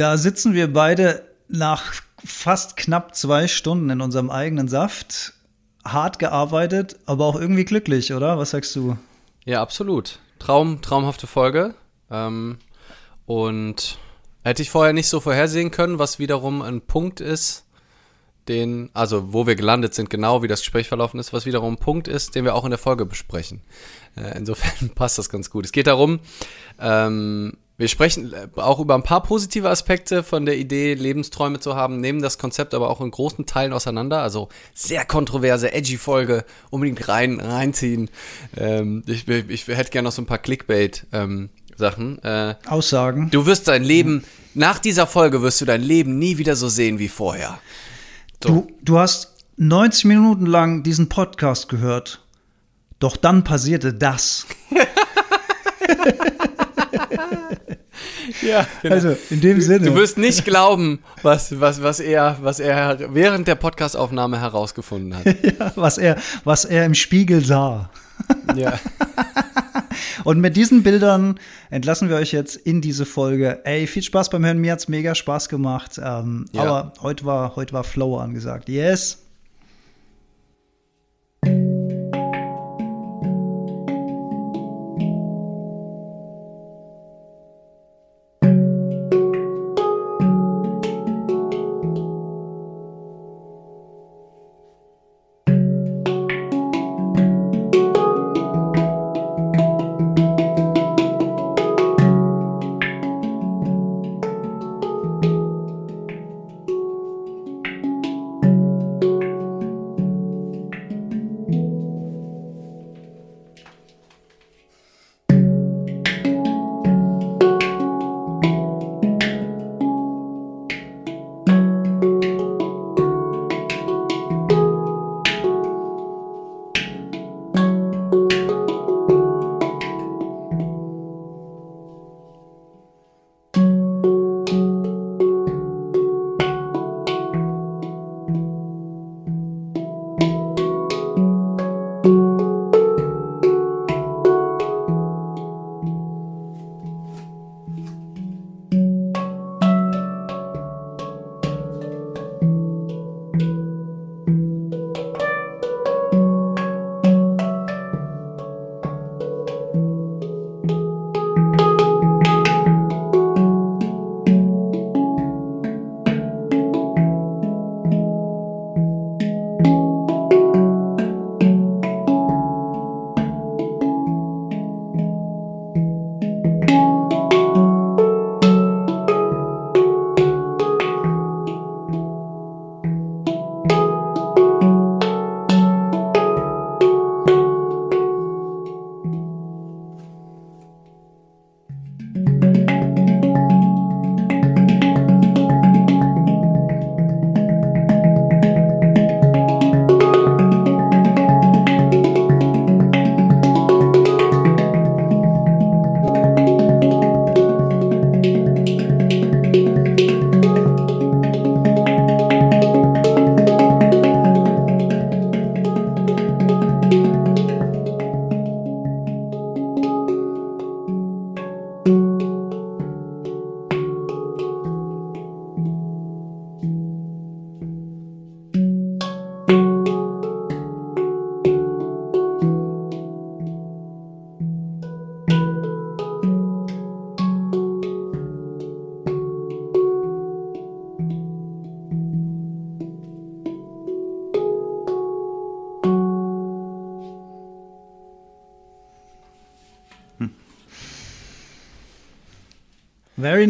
Da sitzen wir beide nach fast knapp zwei Stunden in unserem eigenen Saft. Hart gearbeitet, aber auch irgendwie glücklich, oder? Was sagst du? Ja, absolut. Traum, traumhafte Folge. Ähm, und hätte ich vorher nicht so vorhersehen können, was wiederum ein Punkt ist, den, also wo wir gelandet sind, genau wie das Gespräch verlaufen ist, was wiederum ein Punkt ist, den wir auch in der Folge besprechen. Äh, insofern passt das ganz gut. Es geht darum, ähm, wir sprechen äh, auch über ein paar positive Aspekte von der Idee, Lebensträume zu haben, nehmen das Konzept aber auch in großen Teilen auseinander. Also sehr kontroverse, edgy Folge, unbedingt rein, reinziehen. Ähm, ich, ich, hätte gerne noch so ein paar Clickbait-Sachen. Ähm, äh, Aussagen. Du wirst dein Leben, nach dieser Folge wirst du dein Leben nie wieder so sehen wie vorher. So. Du, du hast 90 Minuten lang diesen Podcast gehört. Doch dann passierte das. ja, genau. Also in dem du, Sinne. Du wirst nicht glauben, was, was, was, er, was er während der Podcastaufnahme herausgefunden hat. ja, was, er, was er im Spiegel sah. ja. Und mit diesen Bildern entlassen wir euch jetzt in diese Folge. Ey, viel Spaß beim Hören. Mir hat's mega Spaß gemacht. Ähm, ja. Aber heute war, heute war Flow angesagt. Yes.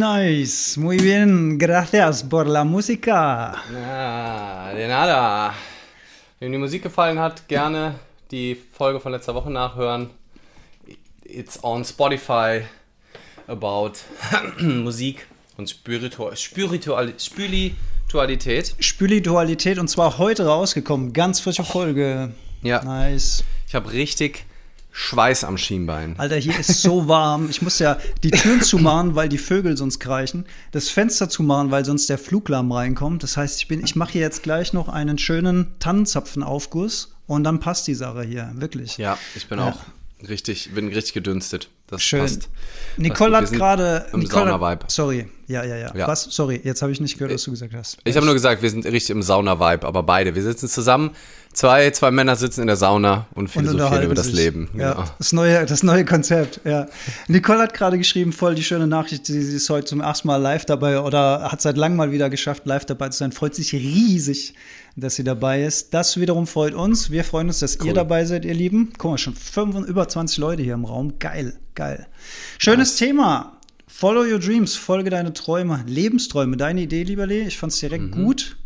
Nice. Muy bien. Gracias por la música. Ja, de nada. Wenn die Musik gefallen hat, gerne die Folge von letzter Woche nachhören. It's on Spotify about Musik und Spiritu Spiritual Spiritualität. Spiritualität und zwar heute rausgekommen. Ganz frische Folge. Ja. Nice. Ich habe richtig Schweiß am Schienbein. Alter, hier ist so warm. Ich muss ja die Türen zumachen, weil die Vögel sonst kreichen. Das Fenster zumachen, weil sonst der Fluglärm reinkommt. Das heißt, ich bin, ich mache hier jetzt gleich noch einen schönen Tannenzapfenaufguss und dann passt die Sache hier, wirklich. Ja, ich bin ja. auch richtig, bin richtig gedünstet. Das Schön. passt. Nicole passt hat gerade. Im Sauna-Vibe. Sorry. Ja, ja, ja, Ja. Was? Sorry, jetzt habe ich nicht gehört, was du gesagt hast. Ich habe nur gesagt, wir sind richtig im Sauna-Vibe, aber beide. Wir sitzen zusammen, zwei, zwei Männer sitzen in der Sauna und philosophieren über das sich. Leben. Ja, Genau. das neue, das neue Konzept, ja. Nicole hat gerade geschrieben, voll die schöne Nachricht, sie, sie ist heute zum ersten Mal live dabei oder hat seit langem mal wieder geschafft, live dabei zu sein. Freut sich riesig, dass sie dabei ist. Das wiederum freut uns. Wir freuen uns, dass ihr Cool. dabei seid, ihr Lieben. Guck mal, schon fünf, über 20 Leute hier im Raum. Geil, geil. Schönes Thema. Follow your dreams, folge deine Träume, Lebensträume. Deine Idee, lieber Lee, ich fand es direkt Mhm. gut.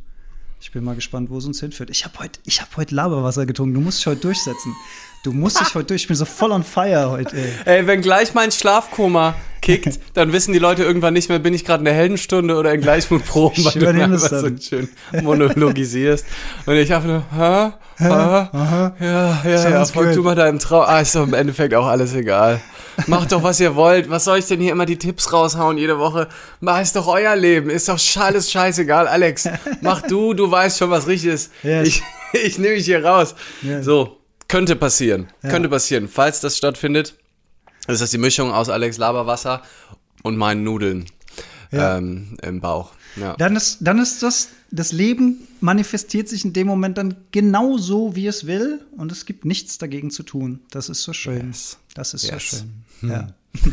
Ich bin mal gespannt, wo es uns hinführt. Ich habe heute hab heut Laberwasser getrunken. Du musst dich heute durchsetzen. Du musst dich heute durch. Ich bin so voll on fire heute, ey. Ey, wenn gleich mein Schlafkoma kickt, dann wissen die Leute irgendwann nicht mehr, bin ich gerade in der Heldenstunde oder in Gleichmutproben, Ich weil du mir es einfach so schön monologisierst. Und ich habe nur, hä? Hä? Ja, ja, ja, folg du mal deinem Traum. Ah, ist doch im Endeffekt auch alles egal. Macht doch, was ihr wollt. Was soll ich denn hier immer die Tipps raushauen jede Woche? Mach ist doch euer Leben. Ist doch alles scheißegal, Alex. Mach du, du weißt schon, was richtig ist. Yes. Ich, ich nehme dich hier raus. Yes. So, könnte passieren. Ja. Könnte passieren. Falls das stattfindet, ist das die Mischung aus Alex Laberwasser und meinen Nudeln Ja. ähm, im Bauch. Ja. Dann ist, dann ist das, das Leben manifestiert sich in dem Moment dann genau so, wie es will. Und es gibt nichts dagegen zu tun. Das ist so schön. Yes. Das ist Yes. schön. Ja.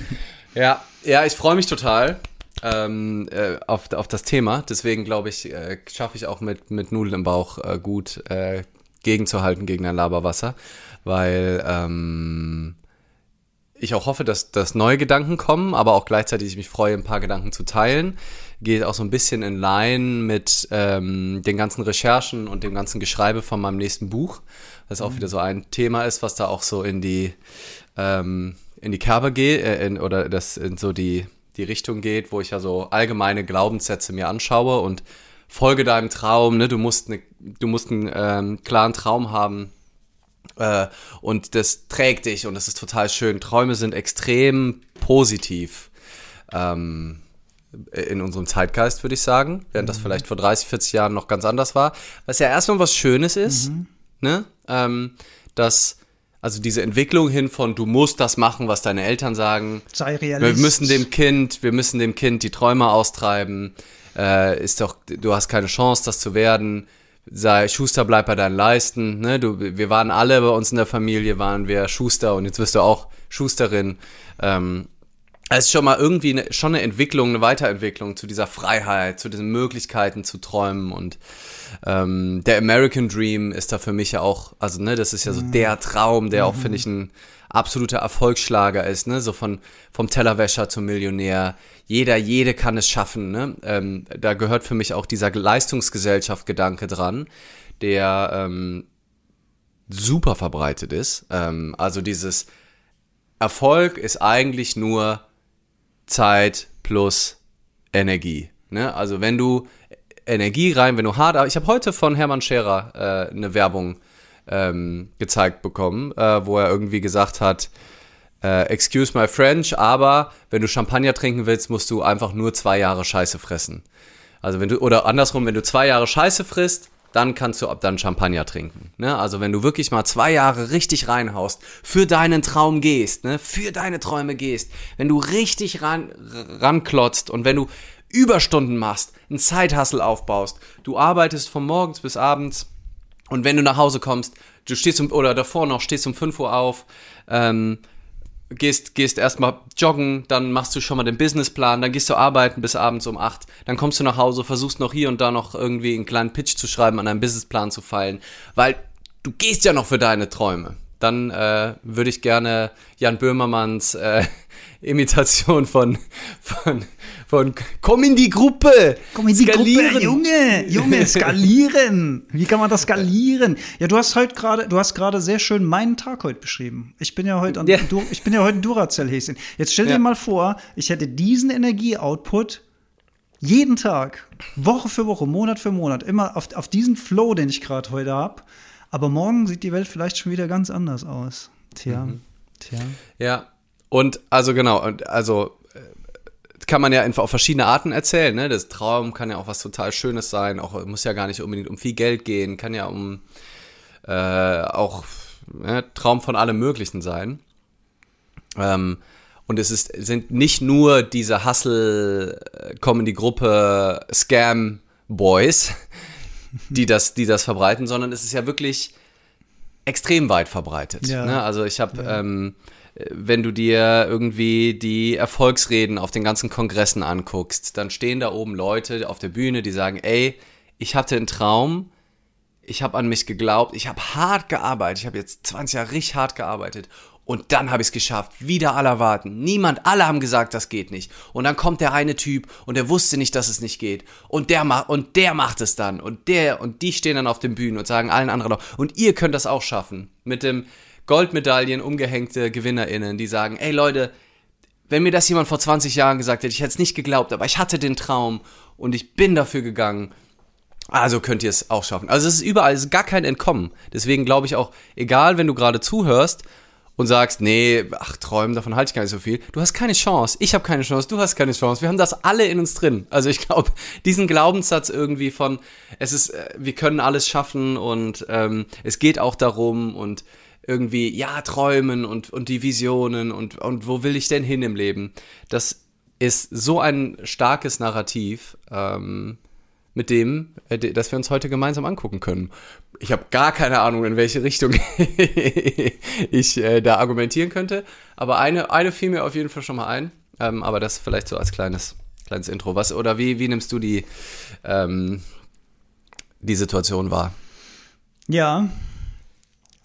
Ja, ja, ich freue mich total ähm, äh, auf, auf das Thema. Deswegen glaube ich, äh, schaffe ich auch mit, mit Nudeln im Bauch äh, gut äh, gegenzuhalten gegen ein Laberwasser, weil ähm, ich auch hoffe, dass, dass neue Gedanken kommen, aber auch gleichzeitig ich mich freue, ein paar Gedanken zu teilen. Geht auch so ein bisschen in Line mit ähm, den ganzen Recherchen und dem ganzen Geschreibe von meinem nächsten Buch, das auch wieder so ein Thema ist, was da auch so in die ähm, in die Kerbe geht äh, in, oder das in so die die Richtung geht, wo ich ja so allgemeine Glaubenssätze mir anschaue und folge deinem Traum. Ne? Du musst ne, du musst einen ähm, klaren Traum haben, äh, und das trägt dich und das ist total schön. Träume sind extrem positiv ähm, in unserem Zeitgeist, würde ich sagen, während das vielleicht vor 30, 40 Jahren noch ganz anders war. Was ja erstmal was Schönes ist, ne? Ähm, dass also diese Entwicklung hin von du musst das machen, was deine Eltern sagen, Sei wir Realist. müssen dem Kind, wir müssen dem Kind die Träume austreiben. Äh, ist doch, du hast keine Chance, das zu werden. Sei Schuster, bleib bei deinen Leisten. Ne? Du, wir waren alle bei uns in der Familie, waren wir Schuster und jetzt wirst du auch Schusterin. Ähm, es ist schon mal irgendwie eine, schon eine Entwicklung, eine Weiterentwicklung zu dieser Freiheit, zu diesen Möglichkeiten zu träumen und ähm, der American Dream ist da für mich ja auch, also ne, das ist ja so der Traum, der auch finde ich ein absoluter Erfolgsschlager ist, ne, so von vom Tellerwäscher zum Millionär. Jeder, jede kann es schaffen, ne. Ähm, da gehört für mich auch dieser Leistungsgesellschaft-Gedanke dran, der ähm, super verbreitet ist. Ähm, also dieses Erfolg ist eigentlich nur Zeit plus Energie. Ne? Also wenn du Energie rein, wenn du hart, ich habe heute von Hermann Scherer äh, eine Werbung ähm, gezeigt bekommen, äh, wo er irgendwie gesagt hat, äh, excuse my French, aber wenn du Champagner trinken willst, musst du einfach nur zwei Jahre Scheiße fressen. Also wenn du, oder andersrum, wenn du zwei Jahre Scheiße frisst, dann kannst du ab dann Champagner trinken. Ne? Also wenn du wirklich mal zwei Jahre richtig reinhaust, für deinen Traum gehst, ne? für deine Träume gehst, wenn du richtig ran, ranklotzt und wenn du Überstunden machst, einen Zeithassel aufbaust, du arbeitest von morgens bis abends und wenn du nach Hause kommst, du stehst um, oder davor noch, stehst um 5 Uhr auf, ähm, gehst, gehst erstmal joggen, dann machst du schon mal den Businessplan, dann gehst du arbeiten bis abends um 8, dann kommst du nach Hause, versuchst noch hier und da noch irgendwie einen kleinen Pitch zu schreiben, an deinem Businessplan zu feilen, weil du gehst ja noch für deine Träume. Dann äh, würde ich gerne Jan Böhmermanns äh, Imitation von, von, von Komm in die Gruppe! Komm in die skalieren. Gruppe, Junge, Junge, skalieren. Wie kann man das skalieren? Ja, du hast heute gerade, du hast gerade sehr schön meinen Tag heute beschrieben. Ich bin ja heute, an, Ja. Du, ich bin ja heute ein Duracell-Häschen. Jetzt stell dir Ja. mal vor, ich hätte diesen Energieoutput jeden Tag, Woche für Woche, Monat für Monat, immer auf, auf diesen Flow, den ich gerade heute habe. Aber morgen sieht die Welt vielleicht schon wieder ganz anders aus. Tja, Mhm. tja. Ja, und also genau, also kann man ja in- auf verschiedene Arten erzählen. Ne? Das Traum kann ja auch was total Schönes sein, auch muss ja gar nicht unbedingt um viel Geld gehen, kann ja um äh, auch ne, Traum von allem Möglichen sein. Ähm, Und es ist, sind nicht nur diese Hustle-Comedy-Gruppe Scam-Boys, die das, die das verbreiten, sondern es ist ja wirklich extrem weit verbreitet. Ja. Ne? Also ich habe, ähm, wenn du dir irgendwie die Erfolgsreden auf den ganzen Kongressen anguckst, dann stehen da oben Leute auf der Bühne, die sagen, ey, ich hatte einen Traum, ich habe an mich geglaubt, ich habe hart gearbeitet, ich habe jetzt 20 Jahre richtig hart gearbeitet und dann habe ich es geschafft. Wieder alle erwarten. Niemand, alle haben gesagt, das geht nicht. Und dann kommt der eine Typ und der wusste nicht, dass es nicht geht. Und der macht und der macht es dann und der und die stehen dann auf den Bühnen und sagen allen anderen auch und ihr könnt das auch schaffen. Mit dem Goldmedaillen umgehängte Gewinnerinnen, die sagen, ey Leute, wenn mir das jemand vor 20 Jahren gesagt hätte, ich hätte es nicht geglaubt, aber ich hatte den Traum und ich bin dafür gegangen. Also könnt ihr es auch schaffen. Also es ist überall, es ist gar kein Entkommen. Deswegen glaube ich auch, egal, wenn du gerade zuhörst und sagst, nee, ach, träumen, davon halte ich gar nicht so viel. Du hast keine Chance. Ich habe keine Chance. Du hast keine Chance. Wir haben das alle in uns drin. Also ich glaube, diesen Glaubenssatz irgendwie von, es ist, äh, wir können alles schaffen und ähm, es geht auch darum und irgendwie, ja, träumen und, und die Visionen und, und wo will ich denn hin im Leben? Das ist so ein starkes Narrativ, ähm, mit dem, äh, das wir uns heute gemeinsam angucken können. Ich habe gar keine Ahnung, in welche Richtung ich äh, da argumentieren könnte, aber eine, eine fiel mir auf jeden Fall schon mal ein. Ähm, aber das vielleicht so als kleines, kleines Intro. Was oder wie, wie nimmst du die, ähm, die Situation wahr? Ja,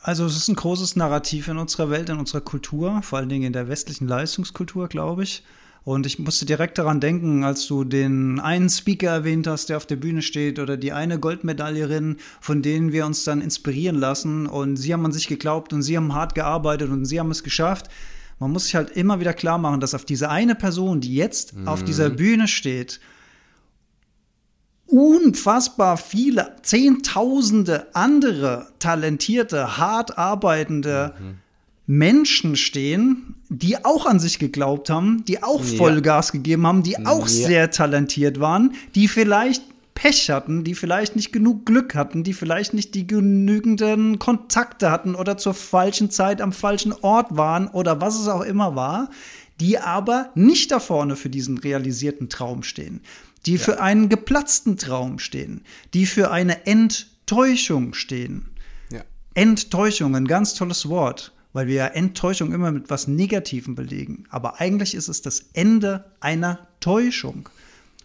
also es ist ein großes Narrativ in unserer Welt, in unserer Kultur, vor allen Dingen in der westlichen Leistungskultur, glaube ich. Und ich musste direkt daran denken, als du den einen Speaker erwähnt hast, der auf der Bühne steht, oder die eine Goldmedaillerin, von denen wir uns dann inspirieren lassen. Und sie haben an sich geglaubt und sie haben hart gearbeitet und sie haben es geschafft. Man muss sich halt immer wieder klar machen, dass auf diese eine Person, die jetzt mhm. auf dieser Bühne steht, unfassbar viele, zehntausende andere talentierte, hart arbeitende mhm. Menschen stehen, die auch an sich geglaubt haben, die auch Vollgas ja. gegeben haben, die auch ja. sehr talentiert waren, die vielleicht Pech hatten, die vielleicht nicht genug Glück hatten, die vielleicht nicht die genügenden Kontakte hatten oder zur falschen Zeit am falschen Ort waren oder was es auch immer war, die aber nicht da vorne für diesen realisierten Traum stehen, die ja. für einen geplatzten Traum stehen, die für eine Enttäuschung stehen. Ja. Enttäuschung, ein ganz tolles Wort weil wir ja Enttäuschung immer mit was Negativem belegen. Aber eigentlich ist es das Ende einer Täuschung.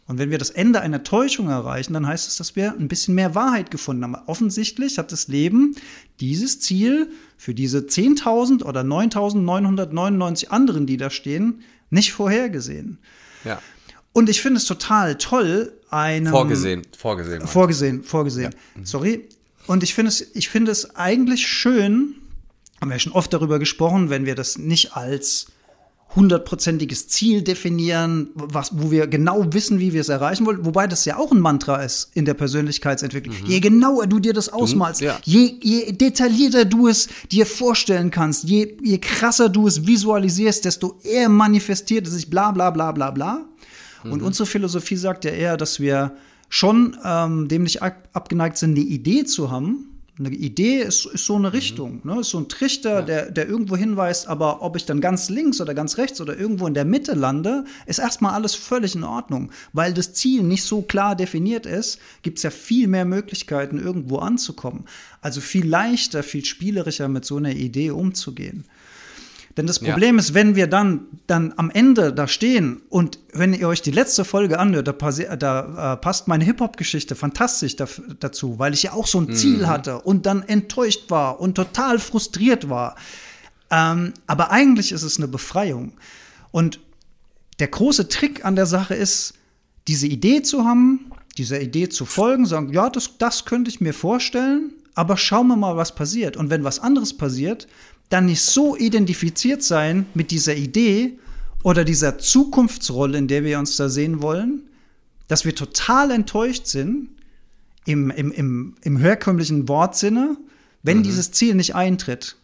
Und wenn wir das Ende einer Täuschung erreichen, dann heißt es, dass wir ein bisschen mehr Wahrheit gefunden haben. Offensichtlich hat das Leben dieses Ziel für diese 10.000 oder 9.999 anderen, die da stehen, nicht vorhergesehen. Ja. Und ich finde es total toll, einem. Vorgesehen, vorgesehen. Vorgesehen, vorgesehen. Ja. Mhm. Sorry. Und ich finde es, ich finde es eigentlich schön, haben wir schon oft darüber gesprochen, wenn wir das nicht als hundertprozentiges Ziel definieren, was, wo wir genau wissen, wie wir es erreichen wollen, wobei das ja auch ein Mantra ist in der Persönlichkeitsentwicklung. Mhm. Je genauer du dir das ausmalst, ja. je, je detaillierter du es dir vorstellen kannst, je, je krasser du es visualisierst, desto eher manifestiert es sich bla bla bla bla bla. Mhm. Und unsere Philosophie sagt ja eher, dass wir schon ähm, dem nicht abgeneigt sind, eine Idee zu haben, eine Idee ist, ist so eine mhm. Richtung, ne? ist so ein Trichter, ja. der, der irgendwo hinweist, aber ob ich dann ganz links oder ganz rechts oder irgendwo in der Mitte lande, ist erstmal alles völlig in Ordnung. Weil das Ziel nicht so klar definiert ist, gibt es ja viel mehr Möglichkeiten, irgendwo anzukommen. Also viel leichter, viel spielerischer mit so einer Idee umzugehen. Denn das Problem ja. ist, wenn wir dann, dann am Ende da stehen und wenn ihr euch die letzte Folge anhört, da, da äh, passt meine Hip-Hop-Geschichte fantastisch da, dazu, weil ich ja auch so ein mhm. Ziel hatte und dann enttäuscht war und total frustriert war. Ähm, aber eigentlich ist es eine Befreiung. Und der große Trick an der Sache ist, diese Idee zu haben, dieser Idee zu folgen, sagen, ja, das, das könnte ich mir vorstellen, aber schauen wir mal, was passiert. Und wenn was anderes passiert, dann nicht so identifiziert sein mit dieser Idee oder dieser Zukunftsrolle, in der wir uns da sehen wollen, dass wir total enttäuscht sind im, im, im, im herkömmlichen Wortsinne, wenn mhm. dieses Ziel nicht eintritt.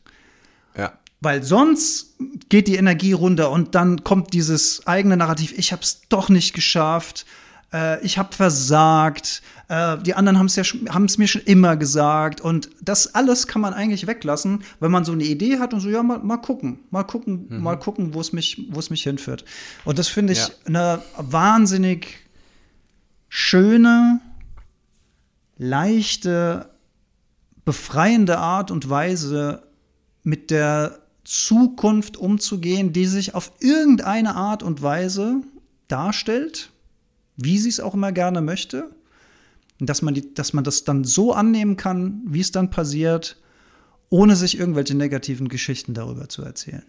Ja. Weil sonst geht die Energie runter und dann kommt dieses eigene Narrativ, ich habe es doch nicht geschafft, äh, ich habe versagt, äh, die anderen haben es ja haben es mir schon immer gesagt und das alles kann man eigentlich weglassen, wenn man so eine Idee hat und so ja mal, mal gucken, mal gucken, mhm. mal gucken, wo es mich wo es mich hinführt. Und das finde ich ja. eine wahnsinnig schöne, leichte, befreiende Art und Weise mit der Zukunft umzugehen, die sich auf irgendeine Art und Weise darstellt, wie sie es auch immer gerne möchte. Dass man, die, dass man das dann so annehmen kann, wie es dann passiert, ohne sich irgendwelche negativen Geschichten darüber zu erzählen.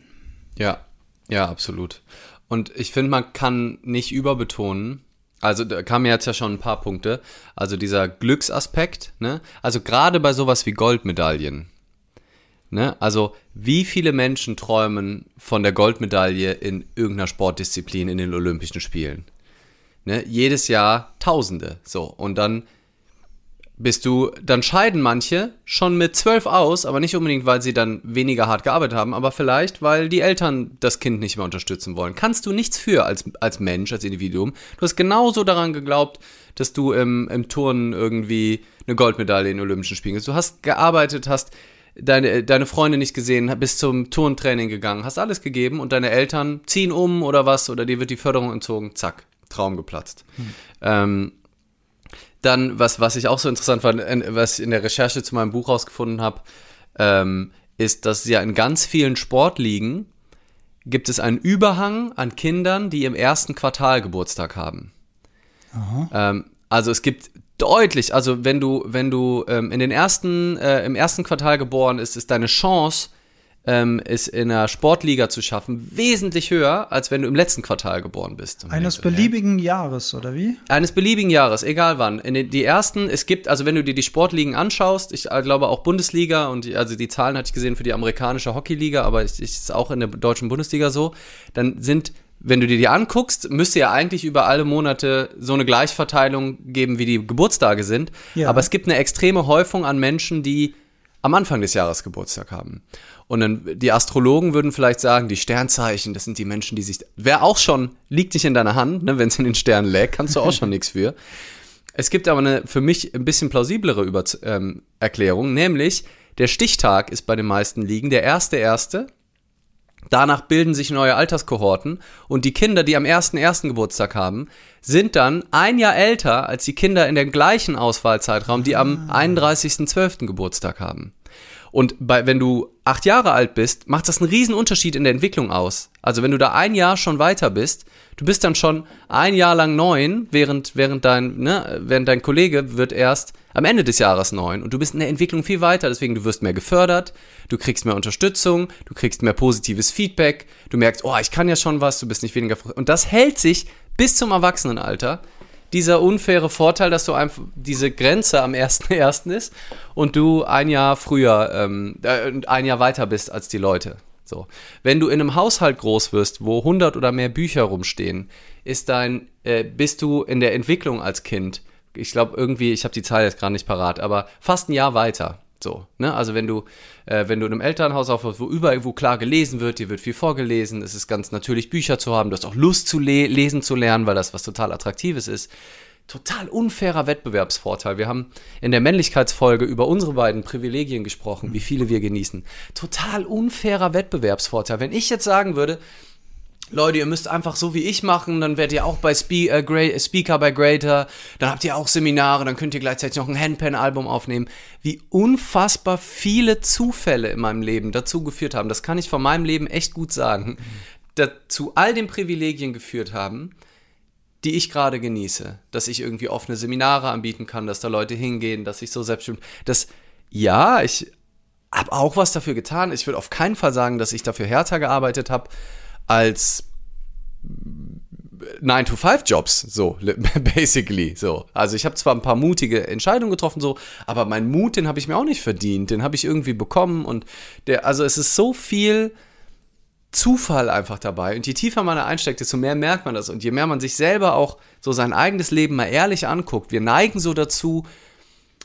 Ja, ja, absolut. Und ich finde, man kann nicht überbetonen, also da kamen jetzt ja schon ein paar Punkte, also dieser Glücksaspekt, ne? Also gerade bei sowas wie Goldmedaillen, Ne? Also, wie viele Menschen träumen von der Goldmedaille in irgendeiner Sportdisziplin in den Olympischen Spielen? Ne? Jedes Jahr Tausende. So. Und dann bist du, dann scheiden manche schon mit zwölf aus, aber nicht unbedingt, weil sie dann weniger hart gearbeitet haben, aber vielleicht, weil die Eltern das Kind nicht mehr unterstützen wollen. Kannst du nichts für als, als Mensch, als Individuum. Du hast genauso daran geglaubt, dass du im, im Turnen irgendwie eine Goldmedaille in den Olympischen Spielen hast. Du hast gearbeitet, hast deine, deine Freunde nicht gesehen, bist zum Turntraining gegangen, hast alles gegeben und deine Eltern ziehen um oder was oder dir wird die Förderung entzogen, zack, Traum geplatzt. Hm. Ähm, dann, was, was ich auch so interessant fand, was ich in der Recherche zu meinem Buch rausgefunden habe, ähm, ist, dass ja in ganz vielen Sportligen gibt es einen Überhang an Kindern, die im ersten Quartal Geburtstag haben. Ähm, also es gibt deutlich, also wenn du, wenn du ähm, in den ersten, äh, im ersten Quartal geboren ist, ist deine Chance, ähm, es in einer Sportliga zu schaffen, wesentlich höher, als wenn du im letzten Quartal geboren bist. Eines beliebigen Jahres, oder wie? Eines beliebigen Jahres, egal wann. In den, die ersten, es gibt, also wenn du dir die Sportligen anschaust, ich äh, glaube auch Bundesliga und die, also die Zahlen hatte ich gesehen für die amerikanische Hockeyliga, aber es ist auch in der deutschen Bundesliga so, dann sind wenn du dir die anguckst, müsste ja eigentlich über alle Monate so eine Gleichverteilung geben, wie die Geburtstage sind. Ja. Aber es gibt eine extreme Häufung an Menschen, die am Anfang des Jahres Geburtstag haben. Und dann die Astrologen würden vielleicht sagen, die Sternzeichen, das sind die Menschen, die sich. Wäre auch schon, liegt nicht in deiner Hand, ne, wenn es in den Sternen lägt, kannst du auch schon nichts für. Es gibt aber eine für mich ein bisschen plausiblere Über ähm, Erklärung, nämlich der Stichtag ist bei den meisten Ligen der erste erste Danach bilden sich neue Alterskohorten und die Kinder, die am 1.1. Geburtstag haben, sind dann ein Jahr älter als die Kinder in dem gleichen Auswahlzeitraum, die am 31.12. Geburtstag haben. Und bei, wenn du acht Jahre alt bist, macht das einen riesen Unterschied in der Entwicklung aus. Also wenn du da ein Jahr schon weiter bist, du bist dann schon ein Jahr lang neun, während, während, dein, ne, während dein Kollege wird erst am Ende des Jahres neun. Und du bist in der Entwicklung viel weiter, deswegen du wirst mehr gefördert, du kriegst mehr Unterstützung, du kriegst mehr positives Feedback, du merkst, oh, ich kann ja schon was, du bist nicht weniger. Und das hält sich bis zum Erwachsenenalter dieser unfaire Vorteil, dass du einfach diese Grenze am 1.1. ist und du ein Jahr früher, ähm, äh, ein Jahr weiter bist als die Leute. So. Wenn du in einem Haushalt groß wirst, wo 100 oder mehr Bücher rumstehen, ist dein, äh, bist du in der Entwicklung als Kind, ich glaube irgendwie, ich habe die Zahl jetzt gerade nicht parat, aber fast ein Jahr weiter. So, ne? Also wenn du, äh, wenn du in einem Elternhaus aufwachst, wo überall, wo klar gelesen wird, dir wird viel vorgelesen, es ist ganz natürlich, Bücher zu haben, du hast auch Lust zu le lesen zu lernen, weil das was total Attraktives ist. Total unfairer Wettbewerbsvorteil. Wir haben in der Männlichkeitsfolge über unsere beiden Privilegien gesprochen, wie viele wir genießen. Total unfairer Wettbewerbsvorteil. Wenn ich jetzt sagen würde, Leute, ihr müsst einfach so wie ich machen, dann werdet ihr auch bei Spe äh, Gra Speaker bei Greater, dann habt ihr auch Seminare, dann könnt ihr gleichzeitig noch ein Handpan-Album aufnehmen. Wie unfassbar viele Zufälle in meinem Leben dazu geführt haben, das kann ich von meinem Leben echt gut sagen, mhm. dazu all den Privilegien geführt haben, die ich gerade genieße. Dass ich irgendwie offene Seminare anbieten kann, dass da Leute hingehen, dass ich so selbstbestimmt, das, ja, ich habe auch was dafür getan. Ich würde auf keinen Fall sagen, dass ich dafür härter gearbeitet habe, als 9-to-5-Jobs, so, basically, so. Also ich habe zwar ein paar mutige Entscheidungen getroffen, so, aber meinen Mut, den habe ich mir auch nicht verdient, den habe ich irgendwie bekommen und der, also es ist so viel Zufall einfach dabei und je tiefer man da einsteckt, desto mehr merkt man das und je mehr man sich selber auch so sein eigenes Leben mal ehrlich anguckt, wir neigen so dazu,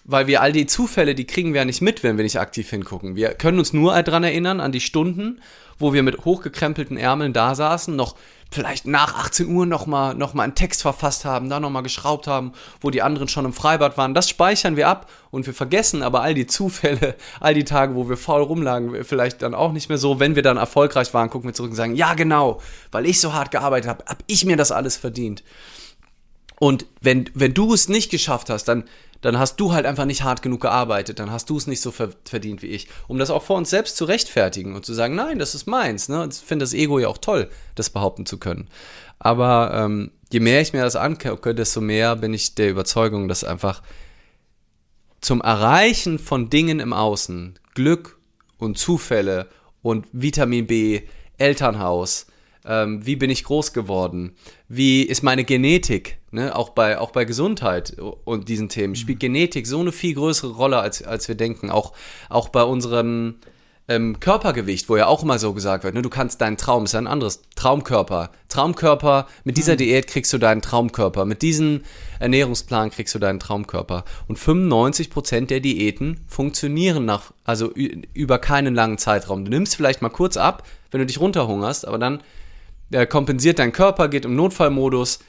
weil wir all die Zufälle, die kriegen wir ja nicht mit, wenn wir nicht aktiv hingucken. Wir können uns nur daran erinnern, an die Stunden, wo wir mit hochgekrempelten Ärmeln da saßen, noch vielleicht nach 18 Uhr nochmal noch mal einen Text verfasst haben, da nochmal geschraubt haben, wo die anderen schon im Freibad waren. Das speichern wir ab und wir vergessen aber all die Zufälle, all die Tage, wo wir faul rumlagen, vielleicht dann auch nicht mehr so. Wenn wir dann erfolgreich waren, gucken wir zurück und sagen, ja genau, weil ich so hart gearbeitet habe, habe ich mir das alles verdient. Und wenn, wenn du es nicht geschafft hast, dann, dann hast du halt einfach nicht hart genug gearbeitet, dann hast du es nicht so verdient wie ich. Um das auch vor uns selbst zu rechtfertigen und zu sagen, nein, das ist meins. Ne? Ich finde das Ego ja auch toll, das behaupten zu können. Aber ähm, je mehr ich mir das angucke, desto mehr bin ich der Überzeugung, dass einfach zum Erreichen von Dingen im Außen, Glück und Zufälle und Vitamin B, Elternhaus, ähm, wie bin ich groß geworden, wie ist meine Genetik, ne? auch, bei, auch bei Gesundheit und diesen Themen, spielt mhm. Genetik so eine viel größere Rolle, als, als wir denken, auch, auch bei unserem ähm, Körpergewicht, wo ja auch immer so gesagt wird, ne, du kannst deinen Traum, ist ja ein anderes, Traumkörper. Traumkörper, mit dieser mhm. Diät kriegst du deinen Traumkörper, mit diesem Ernährungsplan kriegst du deinen Traumkörper. Und 95% der Diäten funktionieren nach, also über keinen langen Zeitraum. Du nimmst vielleicht mal kurz ab, wenn du dich runterhungerst, aber dann äh, kompensiert dein Körper, geht im Notfallmodus,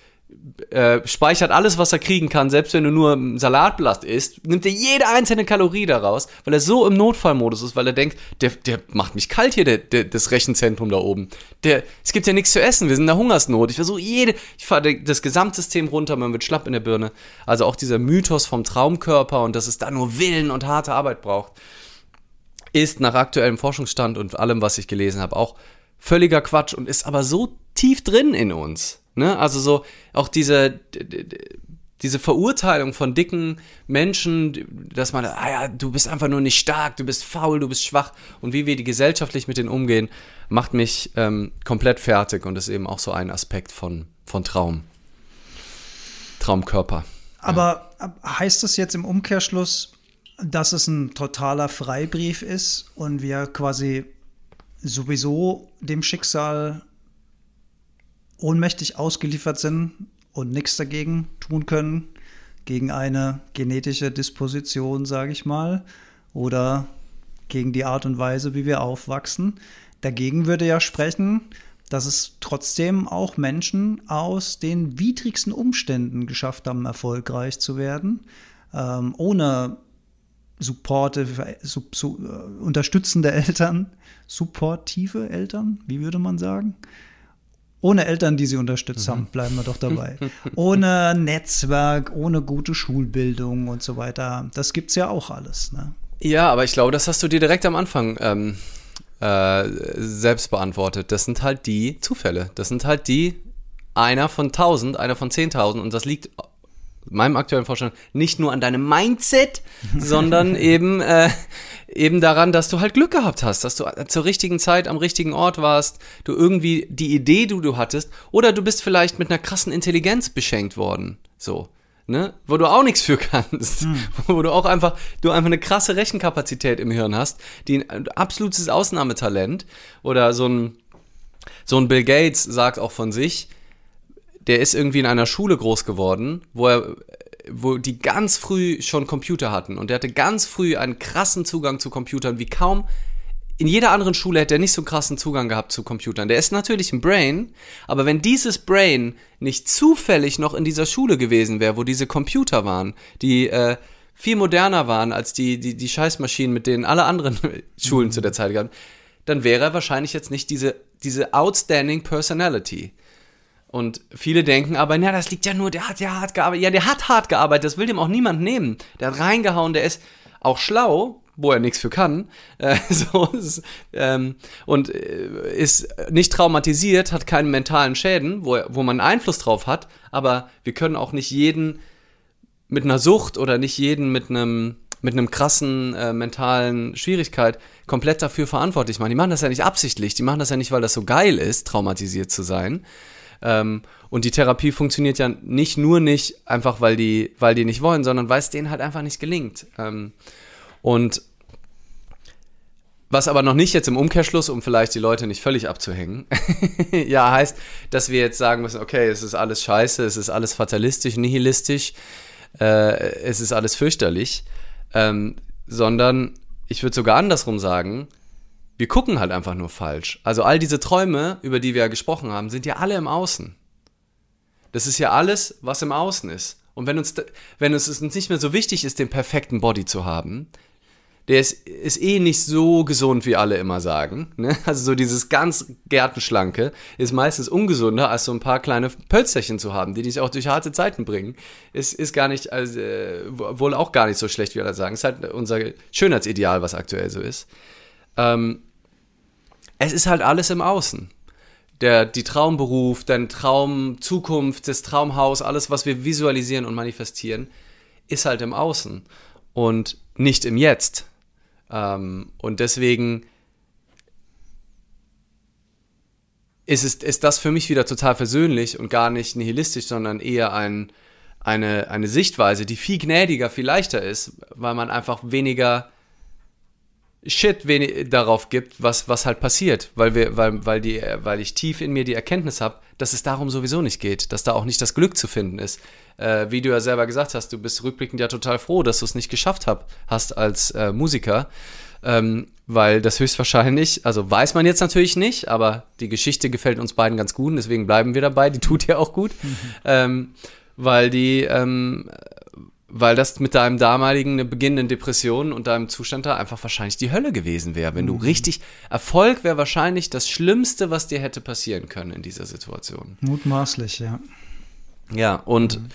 äh, speichert alles, was er kriegen kann, selbst wenn du nur Salatblatt isst, nimmt er jede einzelne Kalorie daraus, weil er so im Notfallmodus ist, weil er denkt, der, der macht mich kalt hier, der, der, das Rechenzentrum da oben. Der, es gibt ja nichts zu essen, wir sind in der Hungersnot. Ich versuche jede, ich fahre das Gesamtsystem runter, man wird schlapp in der Birne. Also auch dieser Mythos vom Traumkörper und dass es da nur Willen und harte Arbeit braucht, ist nach aktuellem Forschungsstand und allem, was ich gelesen habe, auch völliger Quatsch und ist aber so tief drin in uns. Ne? Also so auch diese, diese Verurteilung von dicken Menschen, dass man, ah ja, du bist einfach nur nicht stark, du bist faul, du bist schwach und wie wir die gesellschaftlich mit denen umgehen, macht mich ähm, komplett fertig und ist eben auch so ein Aspekt von, von Traum. Traumkörper. Aber ja. heißt das jetzt im Umkehrschluss, dass es ein totaler Freibrief ist und wir quasi sowieso dem Schicksal ohnmächtig ausgeliefert sind und nichts dagegen tun können, gegen eine genetische Disposition, sage ich mal, oder gegen die Art und Weise, wie wir aufwachsen. Dagegen würde ja sprechen, dass es trotzdem auch Menschen aus den widrigsten Umständen geschafft haben, erfolgreich zu werden, ähm, ohne supportive, sub, su, äh, unterstützende Eltern, supportive Eltern, wie würde man sagen? Ohne Eltern, die sie unterstützt mhm. haben, bleiben wir doch dabei. ohne Netzwerk, ohne gute Schulbildung und so weiter. Das gibt es ja auch alles. Ne? Ja, aber ich glaube, das hast du dir direkt am Anfang ähm, äh, selbst beantwortet. Das sind halt die Zufälle. Das sind halt die einer von tausend, einer von zehntausend und das liegt meinem aktuellen Vorstand nicht nur an deinem Mindset, sondern eben, äh, eben daran, dass du halt Glück gehabt hast, dass du zur richtigen Zeit am richtigen Ort warst, du irgendwie die Idee, die du hattest, oder du bist vielleicht mit einer krassen Intelligenz beschenkt worden, so. Ne? Wo du auch nichts für kannst, hm. wo du auch einfach, du einfach eine krasse Rechenkapazität im Hirn hast, die ein absolutes Ausnahmetalent oder so ein, so ein Bill Gates sagt auch von sich, der ist irgendwie in einer Schule groß geworden, wo er wo die ganz früh schon Computer hatten und der hatte ganz früh einen krassen Zugang zu Computern, wie kaum in jeder anderen Schule hätte er nicht so einen krassen Zugang gehabt zu Computern. Der ist natürlich ein Brain, aber wenn dieses Brain nicht zufällig noch in dieser Schule gewesen wäre, wo diese Computer waren, die äh, viel moderner waren als die, die, die Scheißmaschinen, mit denen alle anderen Schulen mhm. zu der Zeit gaben, dann wäre er wahrscheinlich jetzt nicht diese, diese outstanding Personality. Und viele denken aber, na, das liegt ja nur, der hat ja hart gearbeitet. Ja, der hat hart gearbeitet, das will dem auch niemand nehmen. Der hat reingehauen, der ist auch schlau, wo er nichts für kann. Äh, so, ist, ähm, und äh, ist nicht traumatisiert, hat keine mentalen Schäden, wo, wo man Einfluss drauf hat. Aber wir können auch nicht jeden mit einer Sucht oder nicht jeden mit einem mit einem krassen äh, mentalen Schwierigkeit komplett dafür verantwortlich machen. Die machen das ja nicht absichtlich, die machen das ja nicht, weil das so geil ist, traumatisiert zu sein, ähm, und die Therapie funktioniert ja nicht nur nicht einfach, weil die, weil die nicht wollen, sondern weil es denen halt einfach nicht gelingt. Ähm, und was aber noch nicht jetzt im Umkehrschluss, um vielleicht die Leute nicht völlig abzuhängen, ja, heißt, dass wir jetzt sagen müssen, okay, es ist alles scheiße, es ist alles fatalistisch, nihilistisch, äh, es ist alles fürchterlich, ähm, sondern ich würde sogar andersrum sagen, wir gucken halt einfach nur falsch. Also all diese Träume, über die wir ja gesprochen haben, sind ja alle im Außen. Das ist ja alles, was im Außen ist. Und wenn uns, wenn es uns nicht mehr so wichtig ist, den perfekten Body zu haben, der ist, ist eh nicht so gesund, wie alle immer sagen. Ne? Also so dieses ganz Gärtenschlanke ist meistens ungesunder, als so ein paar kleine Pölzerchen zu haben, die dich auch durch harte Zeiten bringen. Ist, ist gar nicht, also, äh, wohl auch gar nicht so schlecht, wie alle sagen. Ist halt unser Schönheitsideal, was aktuell so ist. Ähm, es ist halt alles im Außen. Der, die Traumberuf, dein Traum, Zukunft, das Traumhaus, alles, was wir visualisieren und manifestieren, ist halt im Außen und nicht im Jetzt. Ähm, und deswegen ist, es, ist das für mich wieder total versöhnlich und gar nicht nihilistisch, sondern eher ein, eine, eine Sichtweise, die viel gnädiger, viel leichter ist, weil man einfach weniger Shit wenig darauf gibt, was, was halt passiert, weil, wir, weil, weil, die, weil ich tief in mir die Erkenntnis habe, dass es darum sowieso nicht geht, dass da auch nicht das Glück zu finden ist. Äh, wie du ja selber gesagt hast, du bist rückblickend ja total froh, dass du es nicht geschafft hab, hast als äh, Musiker, ähm, weil das höchstwahrscheinlich, also weiß man jetzt natürlich nicht, aber die Geschichte gefällt uns beiden ganz gut und deswegen bleiben wir dabei, die tut ja auch gut, mhm. ähm, weil die ähm, weil das mit deinem damaligen beginnenden Depression und deinem Zustand da einfach wahrscheinlich die Hölle gewesen wäre. Wenn mhm. du richtig, Erfolg wäre wahrscheinlich das Schlimmste, was dir hätte passieren können in dieser Situation. Mutmaßlich, ja. Ja, und mhm.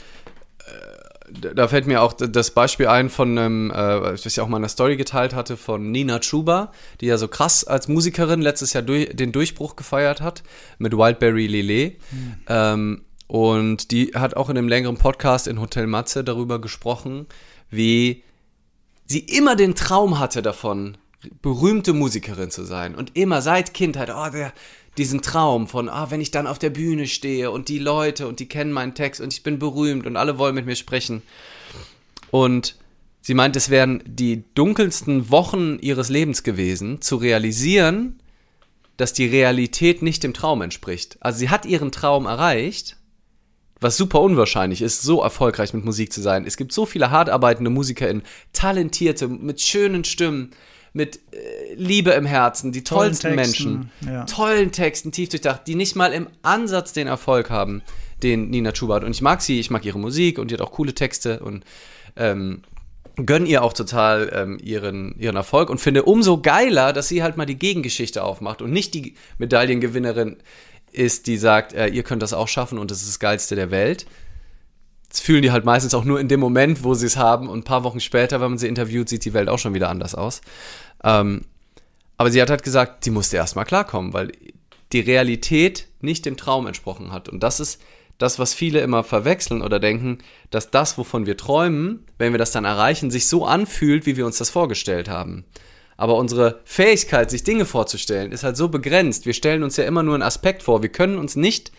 äh, da fällt mir auch das Beispiel ein von einem, äh, was ich auch mal in der Story geteilt hatte, von Nina Chuba, die ja so krass als Musikerin letztes Jahr durch, den Durchbruch gefeiert hat mit Wildberry Lillet. Mhm. Ähm, und die hat auch in einem längeren Podcast in Hotel Matze darüber gesprochen, wie sie immer den Traum hatte davon, berühmte Musikerin zu sein. Und immer seit Kindheit, oh, der, diesen Traum von, ah, wenn ich dann auf der Bühne stehe und die Leute und die kennen meinen Text und ich bin berühmt und alle wollen mit mir sprechen. Und sie meint, es wären die dunkelsten Wochen ihres Lebens gewesen, zu realisieren, dass die Realität nicht dem Traum entspricht. Also sie hat ihren Traum erreicht, was super unwahrscheinlich ist, so erfolgreich mit Musik zu sein. Es gibt so viele hart arbeitende MusikerInnen, talentierte, mit schönen Stimmen, mit äh, Liebe im Herzen, die tollen tollsten Texten, Menschen, ja. tollen Texten, tief durchdacht, die nicht mal im Ansatz den Erfolg haben, den Nina Chuba hat. Und ich mag sie, ich mag ihre Musik und die hat auch coole Texte und ähm, gönn ihr auch total ähm, ihren, ihren Erfolg und finde umso geiler, dass sie halt mal die Gegengeschichte aufmacht und nicht die Medaillengewinnerin ist, die sagt, äh, ihr könnt das auch schaffen und das ist das Geilste der Welt. Das fühlen die halt meistens auch nur in dem Moment, wo sie es haben und ein paar Wochen später, wenn man sie interviewt, sieht die Welt auch schon wieder anders aus. Ähm, aber sie hat halt gesagt, sie musste erstmal klarkommen, weil die Realität nicht dem Traum entsprochen hat. Und das ist das, was viele immer verwechseln oder denken, dass das, wovon wir träumen, wenn wir das dann erreichen, sich so anfühlt, wie wir uns das vorgestellt haben. Aber unsere Fähigkeit, sich Dinge vorzustellen, ist halt so begrenzt. Wir stellen uns ja immer nur einen Aspekt vor. Wir können uns nicht.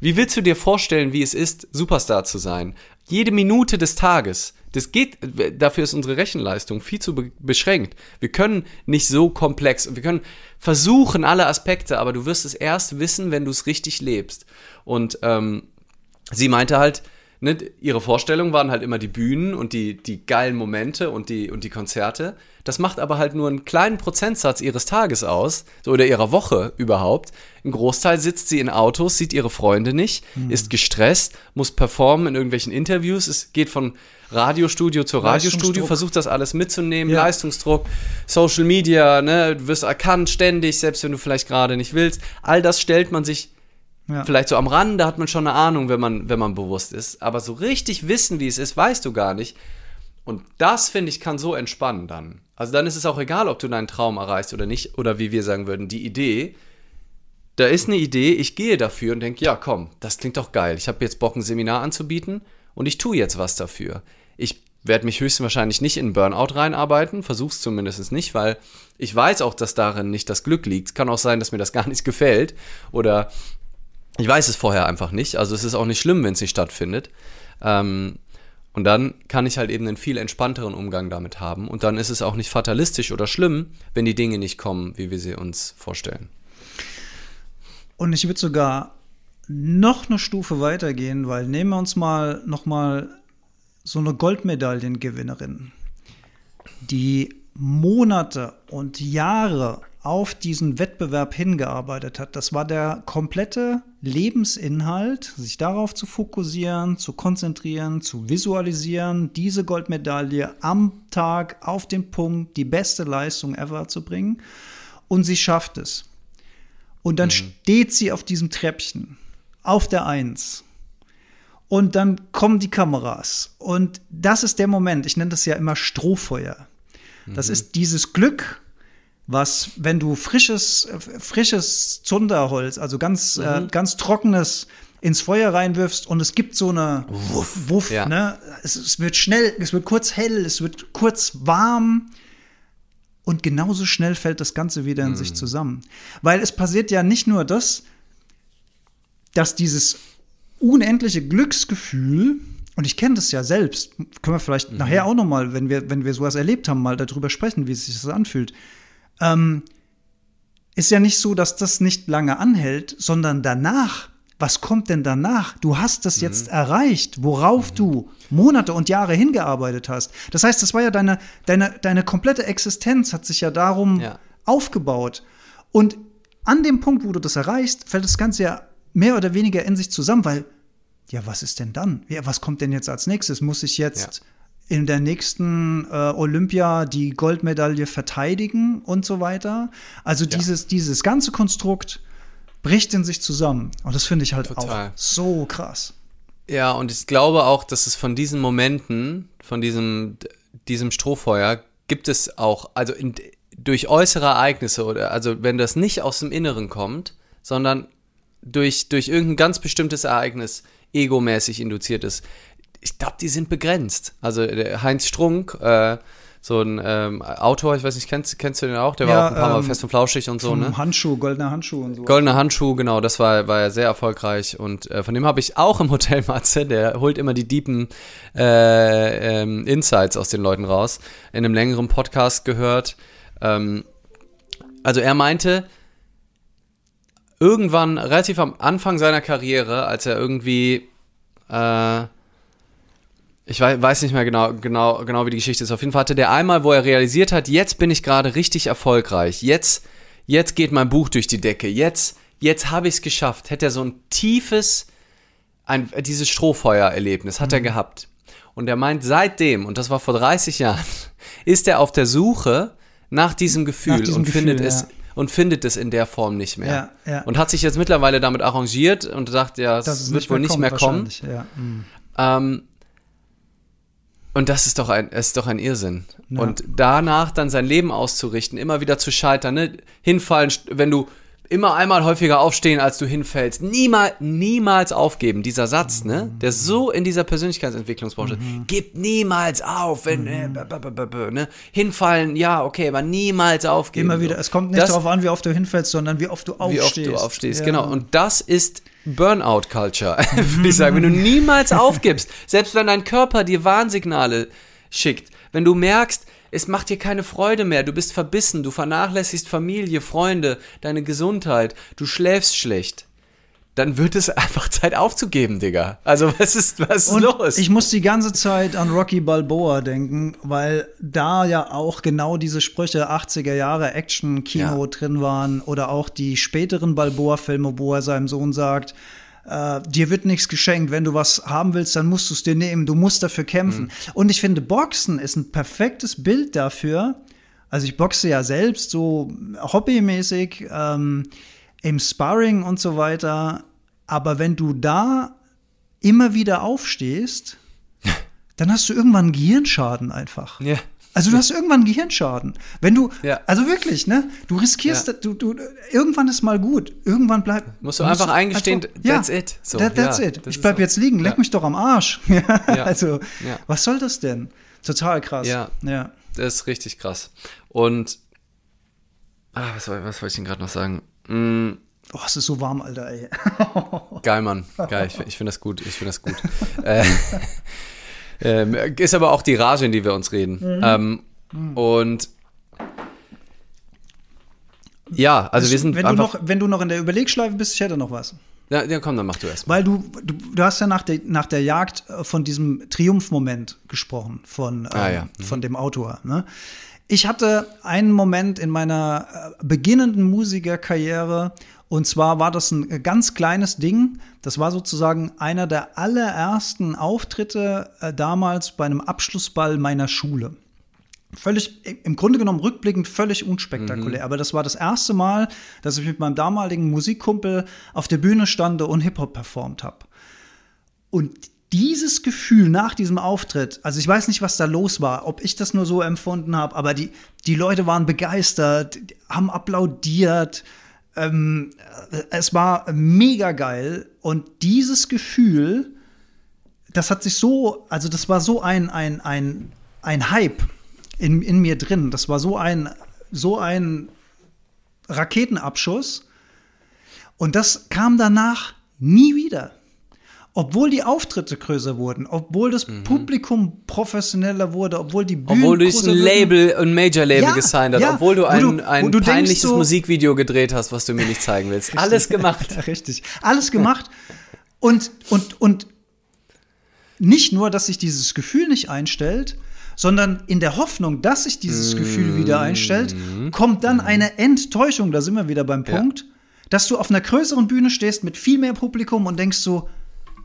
Wie willst du dir vorstellen, wie es ist, Superstar zu sein? Jede Minute des Tages. Das geht, dafür ist unsere Rechenleistung viel zu be beschränkt. Wir können nicht so komplex, wir können versuchen alle Aspekte, aber du wirst es erst wissen, wenn du es richtig lebst. Und ähm, sie meinte halt, ne, ihre Vorstellungen waren halt immer die Bühnen und die, die geilen Momente und die, und die Konzerte. Das macht aber halt nur einen kleinen Prozentsatz ihres Tages aus so, oder ihrer Woche überhaupt. Ein Großteil sitzt sie in Autos, sieht ihre Freunde nicht, mhm. ist gestresst, muss performen in irgendwelchen Interviews. Es geht von Radiostudio zu Radiostudio, versucht das alles mitzunehmen, ja. Leistungsdruck, Social Media, ne, du wirst erkannt ständig, selbst wenn du vielleicht gerade nicht willst. All das stellt man sich ja. Vielleicht so am Rande hat man schon eine Ahnung, wenn man, wenn man bewusst ist. Aber so richtig wissen, wie es ist, weißt du gar nicht. Und das, finde ich, kann so entspannen dann. Also dann ist es auch egal, ob du deinen Traum erreichst oder nicht. Oder wie wir sagen würden, die Idee. Da ist eine Idee, ich gehe dafür und denke, ja, komm, das klingt doch geil. Ich habe jetzt Bock, ein Seminar anzubieten und ich tue jetzt was dafür. Ich werde mich höchstwahrscheinlich nicht in Burnout reinarbeiten, versuch's zumindest nicht, weil ich weiß auch, dass darin nicht das Glück liegt. Kann auch sein, dass mir das gar nicht gefällt oder ich weiß es vorher einfach nicht. Also es ist auch nicht schlimm, wenn es nicht stattfindet. Ähm, und dann kann ich halt eben einen viel entspannteren Umgang damit haben. Und dann ist es auch nicht fatalistisch oder schlimm, wenn die Dinge nicht kommen, wie wir sie uns vorstellen. Und ich würde sogar noch eine Stufe weitergehen, weil nehmen wir uns mal noch mal so eine Goldmedaillengewinnerin, die Monate und Jahre auf diesen Wettbewerb hingearbeitet hat. Das war der komplette Lebensinhalt, sich darauf zu fokussieren, zu konzentrieren, zu visualisieren, diese Goldmedaille am Tag auf den Punkt, die beste Leistung ever zu bringen. Und sie schafft es. Und dann mhm. steht sie auf diesem Treppchen, auf der Eins. Und dann kommen die Kameras. Und das ist der Moment, ich nenne das ja immer Strohfeuer. Das mhm. ist dieses Glück, was, wenn du frisches, frisches Zunderholz, also ganz, äh, mhm. äh, ganz trockenes, ins Feuer reinwirfst und es gibt so eine Wuff, Wuff ja. ne? Es, es, wird schnell, es wird kurz hell, es wird kurz warm und genauso schnell fällt das Ganze wieder in mhm. sich zusammen. Weil es passiert ja nicht nur das, dass dieses unendliche Glücksgefühl, und ich kenne das ja selbst, können wir vielleicht mhm. nachher auch noch mal, wenn wir, wenn wir sowas erlebt haben, mal darüber sprechen, wie es sich das anfühlt ähm, ist ja nicht so, dass das nicht lange anhält, sondern danach. Was kommt denn danach? Du hast das mhm. jetzt erreicht, worauf mhm. du Monate und Jahre hingearbeitet hast. Das heißt, das war ja deine, deine, deine komplette Existenz hat sich ja darum ja. aufgebaut. Und an dem Punkt, wo du das erreichst, fällt das Ganze ja mehr oder weniger in sich zusammen, weil, ja, was ist denn dann? Ja, was kommt denn jetzt als nächstes? Muss ich jetzt ja in der nächsten äh, Olympia die Goldmedaille verteidigen und so weiter. Also ja. dieses, dieses ganze Konstrukt bricht in sich zusammen. Und das finde ich halt Total. auch so krass. Ja, und ich glaube auch, dass es von diesen Momenten, von diesem, diesem Strohfeuer, gibt es auch, also in, durch äußere Ereignisse oder also wenn das nicht aus dem Inneren kommt, sondern durch, durch irgendein ganz bestimmtes Ereignis egomäßig induziert ist, ich glaube, die sind begrenzt. Also Heinz Strunk, äh, so ein ähm, Autor, ich weiß nicht, kennst, kennst du den auch? Der ja, war auch ein paar Mal ähm, fest und flauschig und so, ne? Handschuh, goldener Handschuh und so. Goldener Handschuh, genau, das war, war ja sehr erfolgreich und äh, von dem habe ich auch im Hotel Matze, der holt immer die deepen äh, ähm, Insights aus den Leuten raus, in einem längeren Podcast gehört. Ähm, also er meinte, irgendwann, relativ am Anfang seiner Karriere, als er irgendwie äh, ich weiß nicht mehr genau, genau, genau, wie die Geschichte ist. Auf jeden Fall hatte der einmal, wo er realisiert hat, jetzt bin ich gerade richtig erfolgreich. Jetzt, jetzt geht mein Buch durch die Decke. Jetzt, jetzt habe ich es geschafft. Hätte er so ein tiefes, ein, dieses Strohfeuer-Erlebnis hat mhm. er gehabt. Und er meint, seitdem, und das war vor 30 Jahren, ist er auf der Suche nach diesem Gefühl nach diesem und Gefühl, findet ja. es und findet es in der Form nicht mehr. Ja, ja. Und hat sich jetzt mittlerweile damit arrangiert und sagt, ja, es wird wohl nicht mehr kommen. Ja. Mhm. Ähm, und das ist doch ein, ist doch ein Irrsinn. Ja. Und danach dann sein Leben auszurichten, immer wieder zu scheitern, ne? hinfallen, wenn du immer einmal häufiger aufstehen, als du hinfällst. Niemals, niemals aufgeben. Dieser Satz, ne? Der so in dieser Persönlichkeitsentwicklungsbranche. Mhm. Gib niemals auf, wenn, äh, mhm. ne? Hinfallen, ja, okay, aber niemals aufgeben. Immer wieder. Es kommt nicht das, darauf an, wie oft du hinfällst, sondern wie oft du aufstehst. Wie oft du aufstehst, ja. genau. Und das ist Burnout-Culture, würde ich sagen. Wenn du niemals aufgibst, selbst wenn dein Körper dir Warnsignale schickt, wenn du merkst, es macht dir keine Freude mehr, du bist verbissen, du vernachlässigst Familie, Freunde, deine Gesundheit, du schläfst schlecht, dann wird es einfach Zeit aufzugeben, Digga. Also was ist, was ist los? Ich muss die ganze Zeit an Rocky Balboa denken, weil da ja auch genau diese Sprüche 80er Jahre Action-Kino ja. drin waren oder auch die späteren Balboa-Filme, wo er seinem Sohn sagt, äh, dir wird nichts geschenkt. Wenn du was haben willst, dann musst du es dir nehmen. Du musst dafür kämpfen. Mhm. Und ich finde, Boxen ist ein perfektes Bild dafür. Also ich boxe ja selbst so hobbymäßig ähm, im Sparring und so weiter. Aber wenn du da immer wieder aufstehst, dann hast du irgendwann einen Gehirnschaden einfach. Ja. Also du hast irgendwann Gehirnschaden. Wenn du, ja. also wirklich, ne? Du riskierst, ja. du, du, irgendwann ist mal gut. Irgendwann bleibt. Musst du einfach musst eingestehen, einfach, that's ja, it. So, that, that's it. Ich bleib jetzt liegen, leck mich doch am Arsch. Also, was soll das denn? Total krass. Ja. ja. Das ist richtig krass. Und, ah, was, was wollte ich denn gerade noch sagen? Mm. Oh, es ist so warm, Alter, ey. Geil, Mann. Geil, ich, ich finde das gut. Ich finde das gut. äh, ähm, ist aber auch die Rage, in die wir uns reden. Mhm. Ähm, mhm. Und ja, also wir sind wenn du, noch, wenn du noch in der Überlegschleife bist, ich hätte noch was. Ja, ja komm, dann mach du erst. Weil du, du, du hast ja nach der, nach der Jagd äh, von diesem Triumphmoment gesprochen, von, ähm, ah, ja. mhm. von dem Autor. Ne? Ich hatte einen Moment in meiner äh, beginnenden Musikerkarriere und zwar war das ein ganz kleines Ding. Das war sozusagen einer der allerersten Auftritte äh, damals bei einem Abschlussball meiner Schule. Völlig, im Grunde genommen rückblickend völlig unspektakulär. Mhm. Aber das war das erste Mal, dass ich mit meinem damaligen Musikkumpel auf der Bühne stande und Hip-Hop performt habe. Und dieses Gefühl nach diesem Auftritt, also ich weiß nicht, was da los war, ob ich das nur so empfunden habe, aber die, die Leute waren begeistert, haben applaudiert. Ähm, es war mega geil. Und dieses Gefühl, das hat sich so, also das war so ein, ein, ein, ein Hype in, in mir drin. Das war so ein, so ein Raketenabschuss. Und das kam danach nie wieder. Obwohl die Auftritte größer wurden, obwohl das mhm. Publikum professioneller wurde, obwohl die Bühnen Obwohl du ein Label, ein Major-Label ja, gesigned hast, ja, obwohl du ein, du, ein peinliches so, Musikvideo gedreht hast, was du mir nicht zeigen willst. Richtig, Alles gemacht. Richtig. Alles gemacht. und, und, und nicht nur, dass sich dieses Gefühl nicht einstellt, sondern in der Hoffnung, dass sich dieses Gefühl wieder einstellt, mhm. kommt dann mhm. eine Enttäuschung, da sind wir wieder beim Punkt, ja. dass du auf einer größeren Bühne stehst mit viel mehr Publikum und denkst so,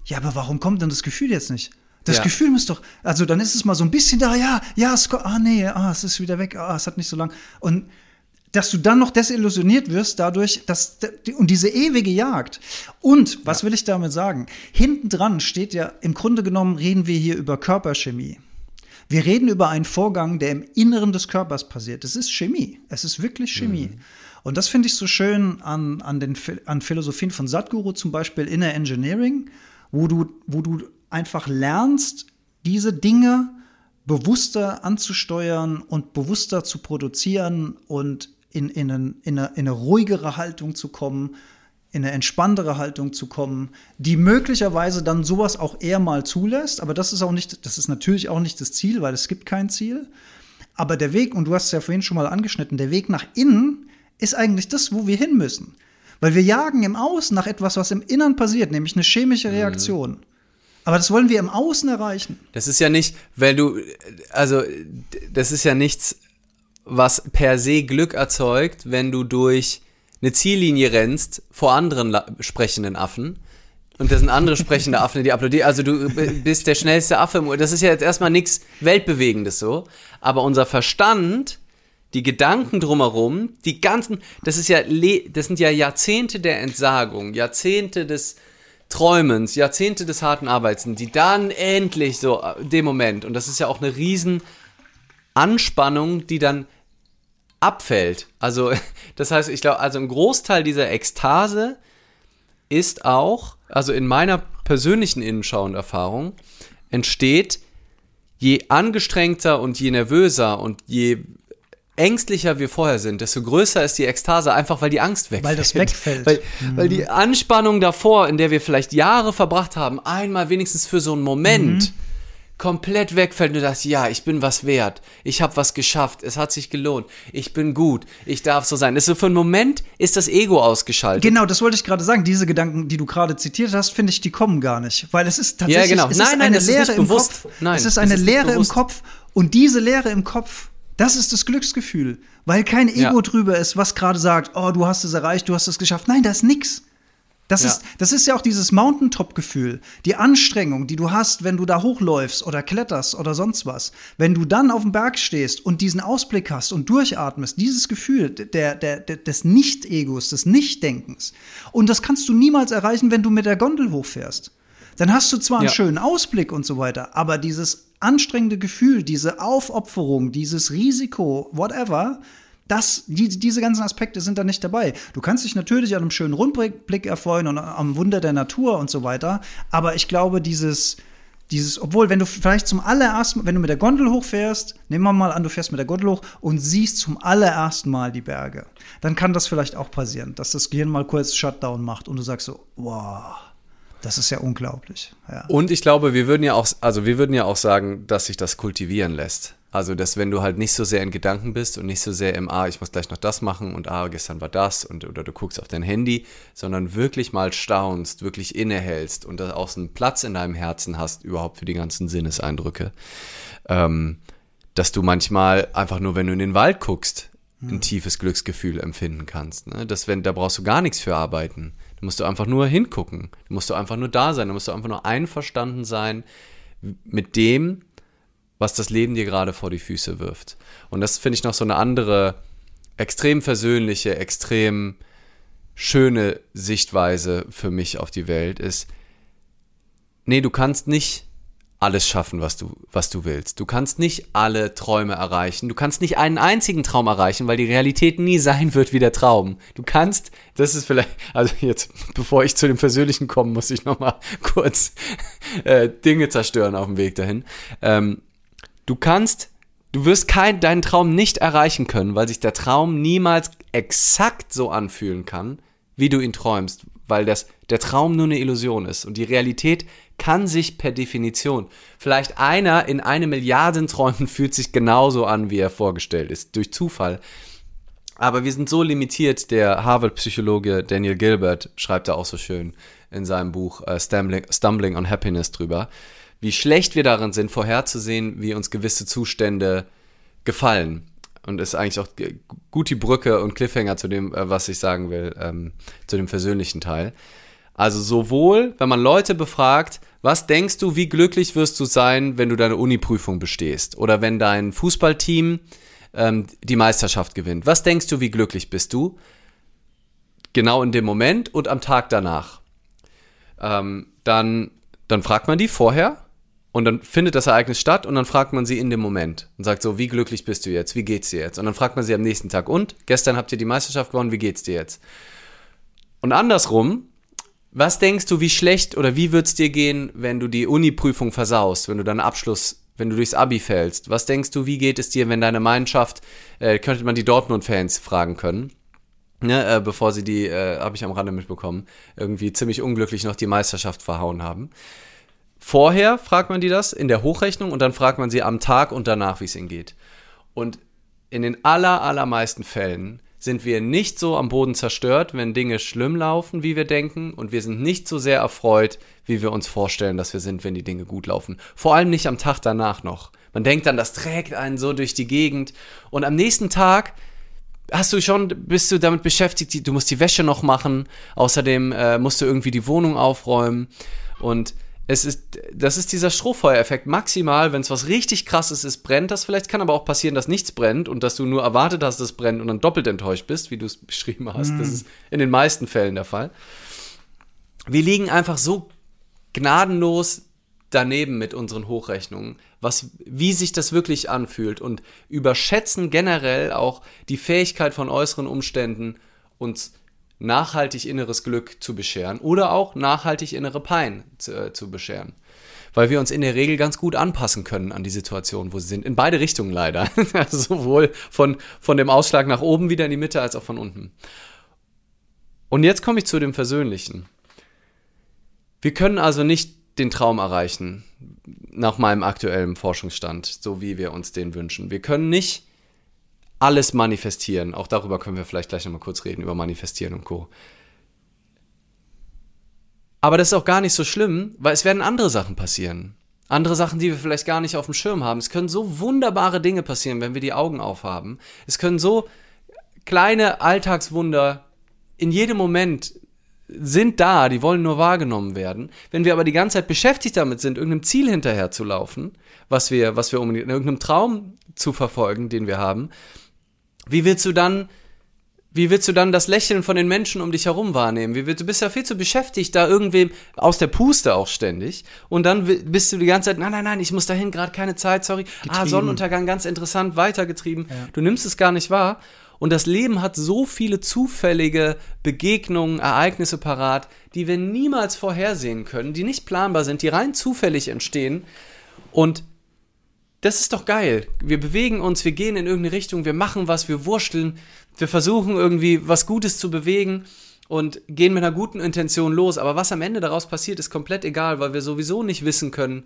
ja, aber warum kommt denn das Gefühl jetzt nicht? Das ja. Gefühl muss doch, also dann ist es mal so ein bisschen da, ja, ja, es, ah nee, ah, es ist wieder weg, ah, es hat nicht so lang. Und dass du dann noch desillusioniert wirst dadurch, dass und diese ewige Jagd. Und was ja. will ich damit sagen? Hinten dran steht ja im Grunde genommen reden wir hier über Körperchemie. Wir reden über einen Vorgang, der im Inneren des Körpers passiert. Es ist Chemie. Es ist wirklich Chemie. Mhm. Und das finde ich so schön an, an, den, an Philosophien von Sadhguru, zum Beispiel Inner Engineering, wo du, wo du einfach lernst, diese Dinge bewusster anzusteuern und bewusster zu produzieren und in, in, in, eine, in eine ruhigere Haltung zu kommen, in eine entspanntere Haltung zu kommen, die möglicherweise dann sowas auch eher mal zulässt. Aber das ist auch nicht, das ist natürlich auch nicht das Ziel, weil es gibt kein Ziel. Aber der Weg, und du hast es ja vorhin schon mal angeschnitten, der Weg nach innen ist eigentlich das, wo wir hin müssen. Weil wir jagen im Außen nach etwas, was im Innern passiert, nämlich eine chemische Reaktion. Mhm. Aber das wollen wir im Außen erreichen. Das ist ja nicht, weil du, also, das ist ja nichts, was per se Glück erzeugt, wenn du durch eine Ziellinie rennst vor anderen sprechenden Affen und das sind andere sprechende Affen, die applaudieren. Also du bist der schnellste Affe. Das ist ja jetzt erstmal nichts Weltbewegendes so. Aber unser Verstand, die Gedanken drumherum, die ganzen, das ist ja, das sind ja Jahrzehnte der Entsagung, Jahrzehnte des Träumens, Jahrzehnte des harten Arbeitens, die dann endlich so, äh, dem Moment, und das ist ja auch eine riesen Anspannung, die dann abfällt. Also, das heißt, ich glaube, also ein Großteil dieser Ekstase ist auch, also in meiner persönlichen Innenschau und Erfahrung, entsteht, je angestrengter und je nervöser und je ängstlicher wir vorher sind, desto größer ist die Ekstase, einfach weil die Angst wegfällt. Weil das wegfällt. Weil, mhm. weil die Anspannung davor, in der wir vielleicht Jahre verbracht haben, einmal wenigstens für so einen Moment, mhm komplett wegfällt und du sagst, ja, ich bin was wert, ich habe was geschafft, es hat sich gelohnt, ich bin gut, ich darf so sein. Das ist so für einen Moment ist das Ego ausgeschaltet. Genau, das wollte ich gerade sagen. Diese Gedanken, die du gerade zitiert hast, finde ich, die kommen gar nicht, weil es ist tatsächlich ja, genau. es nein, ist eine Leere im bewusst. Kopf. Nein, es ist eine Leere im Kopf und diese Leere im Kopf, das ist das Glücksgefühl, weil kein Ego ja. drüber ist, was gerade sagt, oh, du hast es erreicht, du hast es geschafft. Nein, da ist nix. Das, ja. ist, das ist ja auch dieses Mountaintop-Gefühl, die Anstrengung, die du hast, wenn du da hochläufst oder kletterst oder sonst was. Wenn du dann auf dem Berg stehst und diesen Ausblick hast und durchatmest, dieses Gefühl der, der, der, des Nicht-Egos, des Nicht-Denkens. Und das kannst du niemals erreichen, wenn du mit der Gondel hochfährst. Dann hast du zwar einen ja. schönen Ausblick und so weiter, aber dieses anstrengende Gefühl, diese Aufopferung, dieses Risiko, whatever, das, die, diese ganzen Aspekte sind da nicht dabei. Du kannst dich natürlich an einem schönen Rundblick erfreuen und am Wunder der Natur und so weiter, aber ich glaube, dieses, dieses, obwohl, wenn du vielleicht zum allerersten Mal, wenn du mit der Gondel hochfährst, nehmen wir mal an, du fährst mit der Gondel hoch und siehst zum allerersten Mal die Berge, dann kann das vielleicht auch passieren, dass das Gehirn mal kurz Shutdown macht und du sagst so, wow. Das ist ja unglaublich. Ja. Und ich glaube, wir würden ja auch, also wir würden ja auch sagen, dass sich das kultivieren lässt. Also, dass wenn du halt nicht so sehr in Gedanken bist und nicht so sehr im, ah, ich muss gleich noch das machen und ah, gestern war das und oder du guckst auf dein Handy, sondern wirklich mal staunst, wirklich innehältst und auch so einen Platz in deinem Herzen hast, überhaupt für die ganzen Sinneseindrücke, ähm, dass du manchmal einfach nur, wenn du in den Wald guckst, ein tiefes Glücksgefühl empfinden kannst. Ne? Das, wenn, da brauchst du gar nichts für arbeiten. Da musst du einfach nur hingucken. Da musst du einfach nur da sein. Da musst du einfach nur einverstanden sein mit dem, was das Leben dir gerade vor die Füße wirft. Und das finde ich noch so eine andere, extrem versöhnliche, extrem schöne Sichtweise für mich auf die Welt ist, nee, du kannst nicht alles schaffen, was du, was du willst. Du kannst nicht alle Träume erreichen. Du kannst nicht einen einzigen Traum erreichen, weil die Realität nie sein wird wie der Traum. Du kannst, das ist vielleicht, also jetzt, bevor ich zu dem Persönlichen komme, muss ich nochmal kurz äh, Dinge zerstören auf dem Weg dahin. Ähm, du kannst, du wirst kein, deinen Traum nicht erreichen können, weil sich der Traum niemals exakt so anfühlen kann, wie du ihn träumst, weil das, der Traum nur eine Illusion ist und die Realität kann sich per Definition, vielleicht einer in eine Milliarden Träumen fühlt sich genauso an, wie er vorgestellt ist, durch Zufall. Aber wir sind so limitiert, der Harvard-Psychologe Daniel Gilbert schreibt da auch so schön in seinem Buch äh, Stumbling, Stumbling on Happiness drüber, wie schlecht wir darin sind, vorherzusehen, wie uns gewisse Zustände gefallen. Und ist eigentlich auch gut die Brücke und Cliffhanger zu dem, äh, was ich sagen will, ähm, zu dem persönlichen Teil. Also sowohl, wenn man Leute befragt, was denkst du, wie glücklich wirst du sein, wenn du deine Uni-Prüfung bestehst? Oder wenn dein Fußballteam ähm, die Meisterschaft gewinnt? Was denkst du, wie glücklich bist du? Genau in dem Moment und am Tag danach. Ähm, dann, dann fragt man die vorher und dann findet das Ereignis statt und dann fragt man sie in dem Moment und sagt so, wie glücklich bist du jetzt? Wie geht's dir jetzt? Und dann fragt man sie am nächsten Tag und gestern habt ihr die Meisterschaft gewonnen, wie geht's dir jetzt? Und andersrum was denkst du, wie schlecht oder wie wird es dir gehen, wenn du die Uni-Prüfung versaust, wenn du deinen Abschluss, wenn du durchs Abi fällst? Was denkst du, wie geht es dir, wenn deine Mannschaft, äh, könnte man die Dortmund-Fans fragen können, ne, äh, bevor sie die, äh, habe ich am Rande mitbekommen, irgendwie ziemlich unglücklich noch die Meisterschaft verhauen haben. Vorher fragt man die das in der Hochrechnung und dann fragt man sie am Tag und danach, wie es ihnen geht. Und in den aller, allermeisten Fällen sind wir nicht so am Boden zerstört, wenn Dinge schlimm laufen, wie wir denken, und wir sind nicht so sehr erfreut, wie wir uns vorstellen, dass wir sind, wenn die Dinge gut laufen. Vor allem nicht am Tag danach noch. Man denkt dann, das trägt einen so durch die Gegend, und am nächsten Tag hast du schon, bist du damit beschäftigt, du musst die Wäsche noch machen, außerdem äh, musst du irgendwie die Wohnung aufräumen und es ist, das ist dieser Strohfeuereffekt. Maximal, wenn es was richtig krasses ist, brennt das vielleicht. Kann aber auch passieren, dass nichts brennt und dass du nur erwartet hast, dass es brennt und dann doppelt enttäuscht bist, wie du es beschrieben hast. Mm. Das ist in den meisten Fällen der Fall. Wir liegen einfach so gnadenlos daneben mit unseren Hochrechnungen, was, wie sich das wirklich anfühlt und überschätzen generell auch die Fähigkeit von äußeren Umständen, uns nachhaltig inneres Glück zu bescheren oder auch nachhaltig innere Pein zu, äh, zu bescheren. Weil wir uns in der Regel ganz gut anpassen können an die Situation, wo sie sind. In beide Richtungen leider. Also sowohl von, von dem Ausschlag nach oben wieder in die Mitte als auch von unten. Und jetzt komme ich zu dem Versöhnlichen. Wir können also nicht den Traum erreichen, nach meinem aktuellen Forschungsstand, so wie wir uns den wünschen. Wir können nicht alles manifestieren. Auch darüber können wir vielleicht gleich nochmal kurz reden, über Manifestieren und Co. Aber das ist auch gar nicht so schlimm, weil es werden andere Sachen passieren. Andere Sachen, die wir vielleicht gar nicht auf dem Schirm haben. Es können so wunderbare Dinge passieren, wenn wir die Augen aufhaben. Es können so kleine Alltagswunder in jedem Moment sind da, die wollen nur wahrgenommen werden. Wenn wir aber die ganze Zeit beschäftigt damit sind, irgendeinem Ziel hinterher zu laufen, was wir, was wir unbedingt, irgendeinem Traum zu verfolgen, den wir haben, wie willst du dann, wie willst du dann das Lächeln von den Menschen um dich herum wahrnehmen? Wie willst, du bist ja viel zu beschäftigt, da irgendwem aus der Puste auch ständig. Und dann bist du die ganze Zeit, nein, nein, nein, ich muss dahin, gerade keine Zeit, sorry. Ah, getrieben. Ah, Sonnenuntergang, ganz interessant, weitergetrieben. Ja. Du nimmst es gar nicht wahr. Und das Leben hat so viele zufällige Begegnungen, Ereignisse parat, die wir niemals vorhersehen können, die nicht planbar sind, die rein zufällig entstehen. Und das ist doch geil. Wir bewegen uns, wir gehen in irgendeine Richtung, wir machen was, wir wursteln, wir versuchen irgendwie was Gutes zu bewegen und gehen mit einer guten Intention los. Aber was am Ende daraus passiert, ist komplett egal, weil wir sowieso nicht wissen können,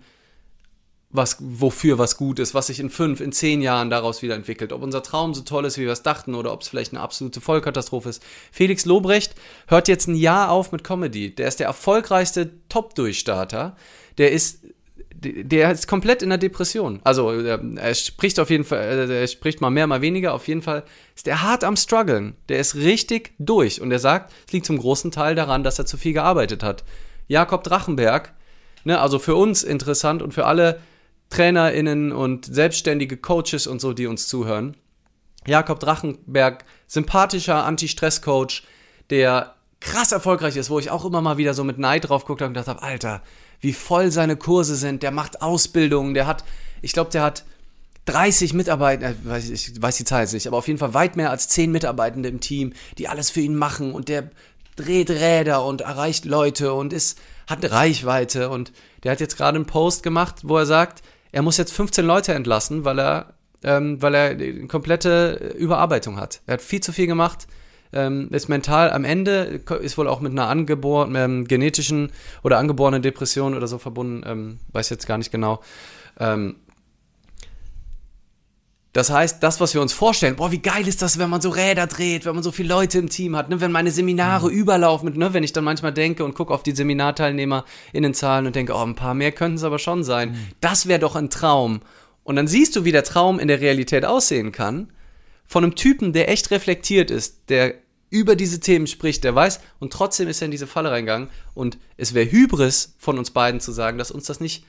was, wofür was gut ist, was sich in fünf, in zehn Jahren daraus wieder entwickelt. Ob unser Traum so toll ist, wie wir es dachten, oder ob es vielleicht eine absolute Vollkatastrophe ist. Felix Lobrecht hört jetzt ein Jahr auf mit Comedy. Der ist der erfolgreichste Top-Durchstarter. Der ist der ist komplett in der Depression. Also ähm, er spricht auf jeden Fall, äh, er spricht mal mehr, mal weniger. Auf jeden Fall ist er hart am struggeln. Der ist richtig durch und er sagt, es liegt zum großen Teil daran, dass er zu viel gearbeitet hat. Jakob Drachenberg, ne, also für uns interessant und für alle TrainerInnen und selbstständige Coaches und so, die uns zuhören. Jakob Drachenberg, sympathischer Anti-Stress-Coach, der krass erfolgreich ist, wo ich auch immer mal wieder so mit Neid drauf gucke und gedacht habe, Alter, wie voll seine Kurse sind, der macht Ausbildungen, der hat, ich glaube, der hat 30 Mitarbeiter, äh, ich weiß die Zahl jetzt nicht, aber auf jeden Fall weit mehr als 10 Mitarbeitende im Team, die alles für ihn machen. Und der dreht Räder und erreicht Leute und ist, hat Reichweite. Und der hat jetzt gerade einen Post gemacht, wo er sagt, er muss jetzt 15 Leute entlassen, weil er, ähm, weil er eine komplette Überarbeitung hat. Er hat viel zu viel gemacht, ähm, ist mental am Ende, ist wohl auch mit einer angeborenen, ähm, genetischen oder angeborenen Depression oder so verbunden, ähm, weiß jetzt gar nicht genau. Ähm, das heißt, das, was wir uns vorstellen, boah, wie geil ist das, wenn man so Räder dreht, wenn man so viele Leute im Team hat, ne? wenn meine Seminare mhm. überlaufen, ne? wenn ich dann manchmal denke und gucke auf die Seminarteilnehmer in den Zahlen und denke, oh, ein paar mehr könnten es aber schon sein. Mhm. Das wäre doch ein Traum. Und dann siehst du, wie der Traum in der Realität aussehen kann, von einem Typen, der echt reflektiert ist, der über diese Themen spricht, der weiß, und trotzdem ist er in diese Falle reingegangen. Und es wäre Hybris von uns beiden zu sagen, dass uns das nicht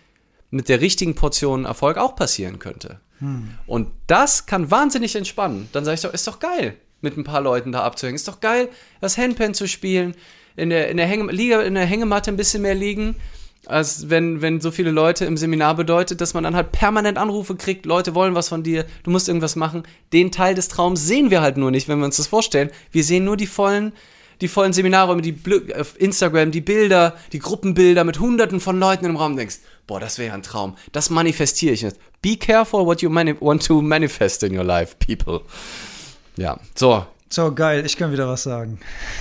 mit der richtigen Portion Erfolg auch passieren könnte. Hm. Und das kann wahnsinnig entspannen. Dann sage ich doch, ist doch geil, mit ein paar Leuten da abzuhängen. Ist doch geil, das Handpan zu spielen, in der, in der, Hänge, Liga, in der Hängematte ein bisschen mehr liegen als wenn, wenn so viele Leute im Seminar bedeutet, dass man dann halt permanent Anrufe kriegt, Leute wollen was von dir, du musst irgendwas machen. Den Teil des Traums sehen wir halt nur nicht, wenn wir uns das vorstellen. Wir sehen nur die vollen, die vollen Seminare, die auf Instagram, die Bilder, die Gruppenbilder mit hunderten von Leuten im Raum und denkst, boah, das wäre ein Traum. Das manifestiere ich jetzt. Be careful what you want to manifest in your life, people. Ja, so, so, geil, ich kann wieder was sagen.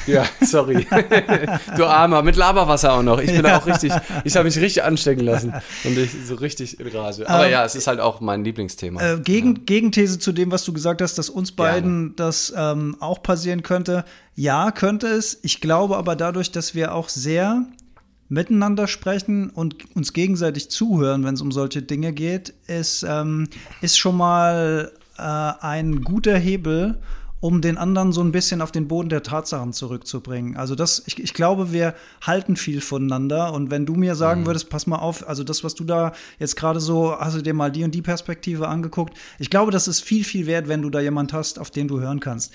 Ja, sorry. du Armer, mit Laberwasser auch noch. Ich bin ja. auch richtig, ich habe mich richtig anstecken lassen und ich so richtig in Rage. Aber ähm, ja, es ist halt auch mein Lieblingsthema. Äh, gegen, ja. Gegenthese zu dem, was du gesagt hast, dass uns beiden Gerne. das ähm, auch passieren könnte. Ja, könnte es. Ich glaube aber dadurch, dass wir auch sehr miteinander sprechen und uns gegenseitig zuhören, wenn es um solche Dinge geht, ist, ähm, ist schon mal äh, ein guter Hebel um den anderen so ein bisschen auf den Boden der Tatsachen zurückzubringen. Also das, ich, ich glaube, wir halten viel voneinander. Und wenn du mir sagen mhm. würdest, pass mal auf, also das, was du da jetzt gerade so, hast du dir mal die und die Perspektive angeguckt. Ich glaube, das ist viel, viel wert, wenn du da jemand hast, auf den du hören kannst.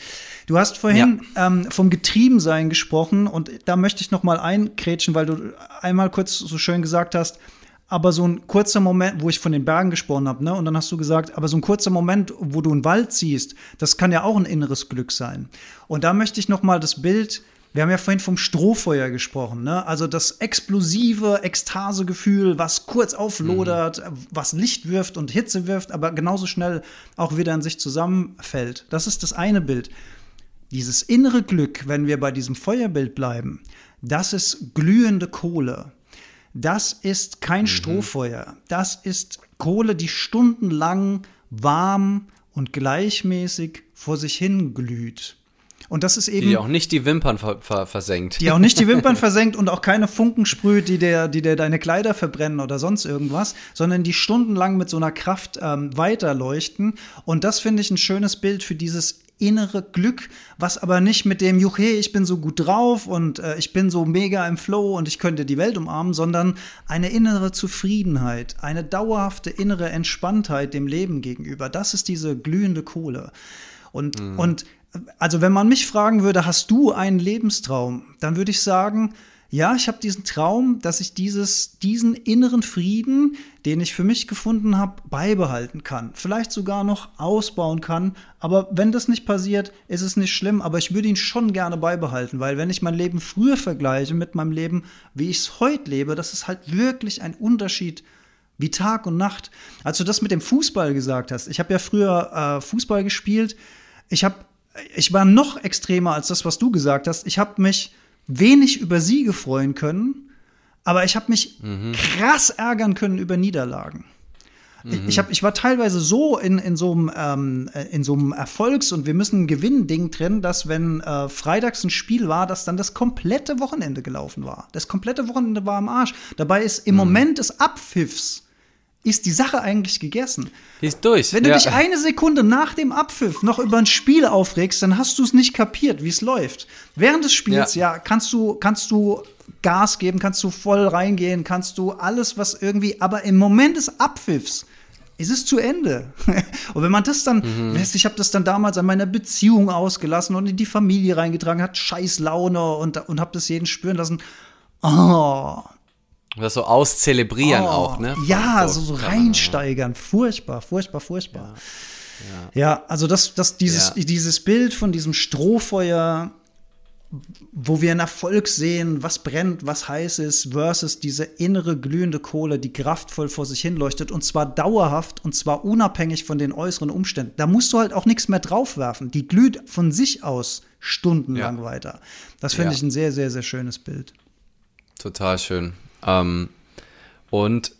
Du hast vorhin ja. ähm, vom Getriebensein gesprochen und da möchte ich noch mal einkrätschen, weil du einmal kurz so schön gesagt hast, aber so ein kurzer Moment, wo ich von den Bergen gesprochen habe, ne? Und dann hast du gesagt, aber so ein kurzer Moment, wo du einen Wald siehst, das kann ja auch ein inneres Glück sein. Und da möchte ich noch mal das Bild wir haben ja vorhin vom Strohfeuer gesprochen, ne? Also das explosive Ekstasegefühl, was kurz auflodert, mhm. was Licht wirft und Hitze wirft, aber genauso schnell auch wieder in sich zusammenfällt. Das ist das eine Bild. Dieses innere Glück, wenn wir bei diesem Feuerbild bleiben, das ist glühende Kohle. Das ist kein mhm. Strohfeuer. Das ist Kohle, die stundenlang warm und gleichmäßig vor sich hin glüht. Und das ist eben. Die auch nicht die Wimpern ver ver versenkt. Die auch nicht die Wimpern versenkt und auch keine Funken sprüht, die dir, die dir deine Kleider verbrennen oder sonst irgendwas, sondern die stundenlang mit so einer Kraft ähm, weiterleuchten. Und das finde ich ein schönes Bild für dieses innere Glück, was aber nicht mit dem, juch, hey, ich bin so gut drauf und äh, ich bin so mega im Flow und ich könnte die Welt umarmen, sondern eine innere Zufriedenheit, eine dauerhafte innere Entspanntheit dem Leben gegenüber. Das ist diese glühende Kohle. Und, mhm. und also wenn man mich fragen würde, hast du einen Lebenstraum, dann würde ich sagen, ja, ich habe diesen Traum, dass ich dieses, diesen inneren Frieden, den ich für mich gefunden habe, beibehalten kann. Vielleicht sogar noch ausbauen kann. Aber wenn das nicht passiert, ist es nicht schlimm. Aber ich würde ihn schon gerne beibehalten, weil wenn ich mein Leben früher vergleiche mit meinem Leben, wie ich es heute lebe, das ist halt wirklich ein Unterschied wie Tag und Nacht. Als du das mit dem Fußball gesagt hast, ich habe ja früher äh, Fußball gespielt. Ich habe, ich war noch extremer als das, was du gesagt hast. Ich habe mich wenig über Siege freuen können, aber ich habe mich mhm. krass ärgern können über Niederlagen. Mhm. Ich, hab, ich war teilweise so in, in so einem ähm, in so einem Erfolgs- und wir müssen Gewinn-Ding drin, dass wenn äh, freitags ein Spiel war, dass dann das komplette Wochenende gelaufen war. Das komplette Wochenende war am Arsch. Dabei ist im mhm. Moment des Abpfiffs ist die Sache eigentlich gegessen. Die ist durch. Wenn du ja. dich eine Sekunde nach dem Abpfiff noch über ein Spiel aufregst, dann hast du es nicht kapiert, wie es läuft. Während des Spiels, ja, Ja. kannst du, kannst du Gas geben, kannst du voll reingehen, kannst du alles, was irgendwie, aber im Moment des Abpfiffs ist es zu Ende. und wenn man das dann, Mhm. weißt, du, ich habe das dann damals an meiner Beziehung ausgelassen und in die Familie reingetragen, hat scheiß Laune und, und habe das jeden spüren lassen. Oh, Das so auszelebrieren Oh, auch, ne? Ja, so, so ja. reinsteigern. Furchtbar, furchtbar, furchtbar. Ja, also das, das, dieses, Ja. dieses Bild von diesem Strohfeuer, wo wir einen Erfolg sehen, was brennt, was heiß ist, versus diese innere glühende Kohle, die kraftvoll vor sich hin leuchtet und zwar dauerhaft und zwar unabhängig von den äußeren Umständen. Da musst du halt auch nichts mehr draufwerfen. Die glüht von sich aus stundenlang Ja. weiter. Das finde Ja. ich ein sehr, sehr, sehr schönes Bild. Total schön. Ähm, und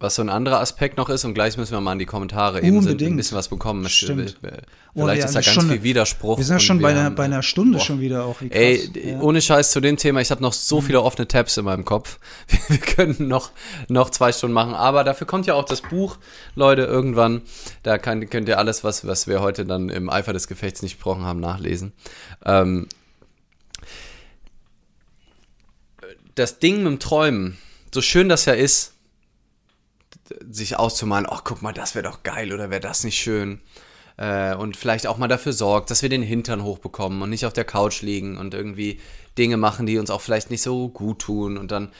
was so ein anderer Aspekt noch ist, und gleich müssen wir mal in die Kommentare eben sind, ein bisschen was bekommen. Stimmt. Vielleicht Oh, ja, ist da ganz Stunde. viel Widerspruch. Wir sind ja schon bei einer, haben- bei einer Stunde Boah. schon wieder auch. Wie krass. Ey, ja. Mhm. ohne Scheiß zu dem Thema, ich habe noch so viele offene Tabs in meinem Kopf. Wir, wir können noch, noch zwei Stunden machen, aber dafür kommt ja auch das Buch, Leute, irgendwann. Da kann, könnt ihr alles, was, was wir heute dann im Eifer des Gefechts nicht besprochen haben, nachlesen. Ähm, das Ding mit dem Träumen, so schön das ja ist, sich auszumalen, ach guck mal, das wäre doch geil oder wäre das nicht schön. Äh, und vielleicht auch mal dafür sorgt, dass wir den Hintern hochbekommen und nicht auf der Couch liegen und irgendwie Dinge machen, die uns auch vielleicht nicht so gut tun und dann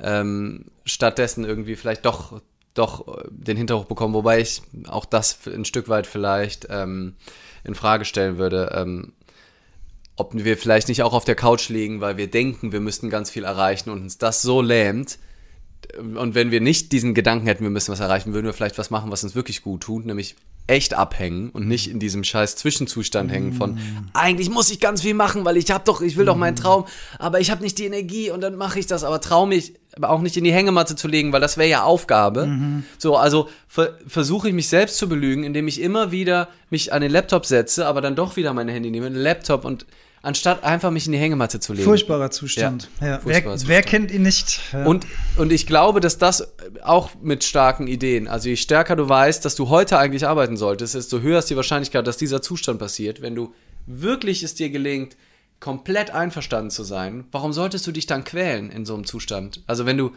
ähm, stattdessen irgendwie vielleicht doch, doch den Hintern hochbekommen, wobei ich auch das ein Stück weit vielleicht ähm, in Frage stellen würde. Ähm, ob wir vielleicht nicht auch auf der Couch liegen, weil wir denken, wir müssten ganz viel erreichen und uns das so lähmt. Und wenn wir nicht diesen Gedanken hätten, wir müssen was erreichen, würden wir vielleicht was machen, was uns wirklich gut tut, nämlich echt abhängen und nicht in diesem scheiß Zwischenzustand hängen von eigentlich muss ich ganz viel machen, weil ich habe doch, ich will doch meinen Traum, aber ich habe nicht die Energie und dann mache ich das, aber traue mich aber auch nicht in die Hängematte zu legen, weil das wäre ja Aufgabe. So, also ver versuche ich mich selbst zu belügen, indem ich immer wieder mich an den Laptop setze, aber dann doch wieder mein Handy nehme, den Laptop und anstatt einfach mich in die Hängematte zu legen. Furchtbarer Zustand. Ja, Ja. furchtbarer wer, Zustand. wer kennt ihn nicht? Ja. Und, und ich glaube, dass das auch mit starken Ideen, also je stärker du weißt, dass du heute eigentlich arbeiten solltest, desto höher ist die Wahrscheinlichkeit, dass dieser Zustand passiert. Wenn du wirklich es dir gelingt, komplett einverstanden zu sein, warum solltest du dich dann quälen in so einem Zustand? Also wenn du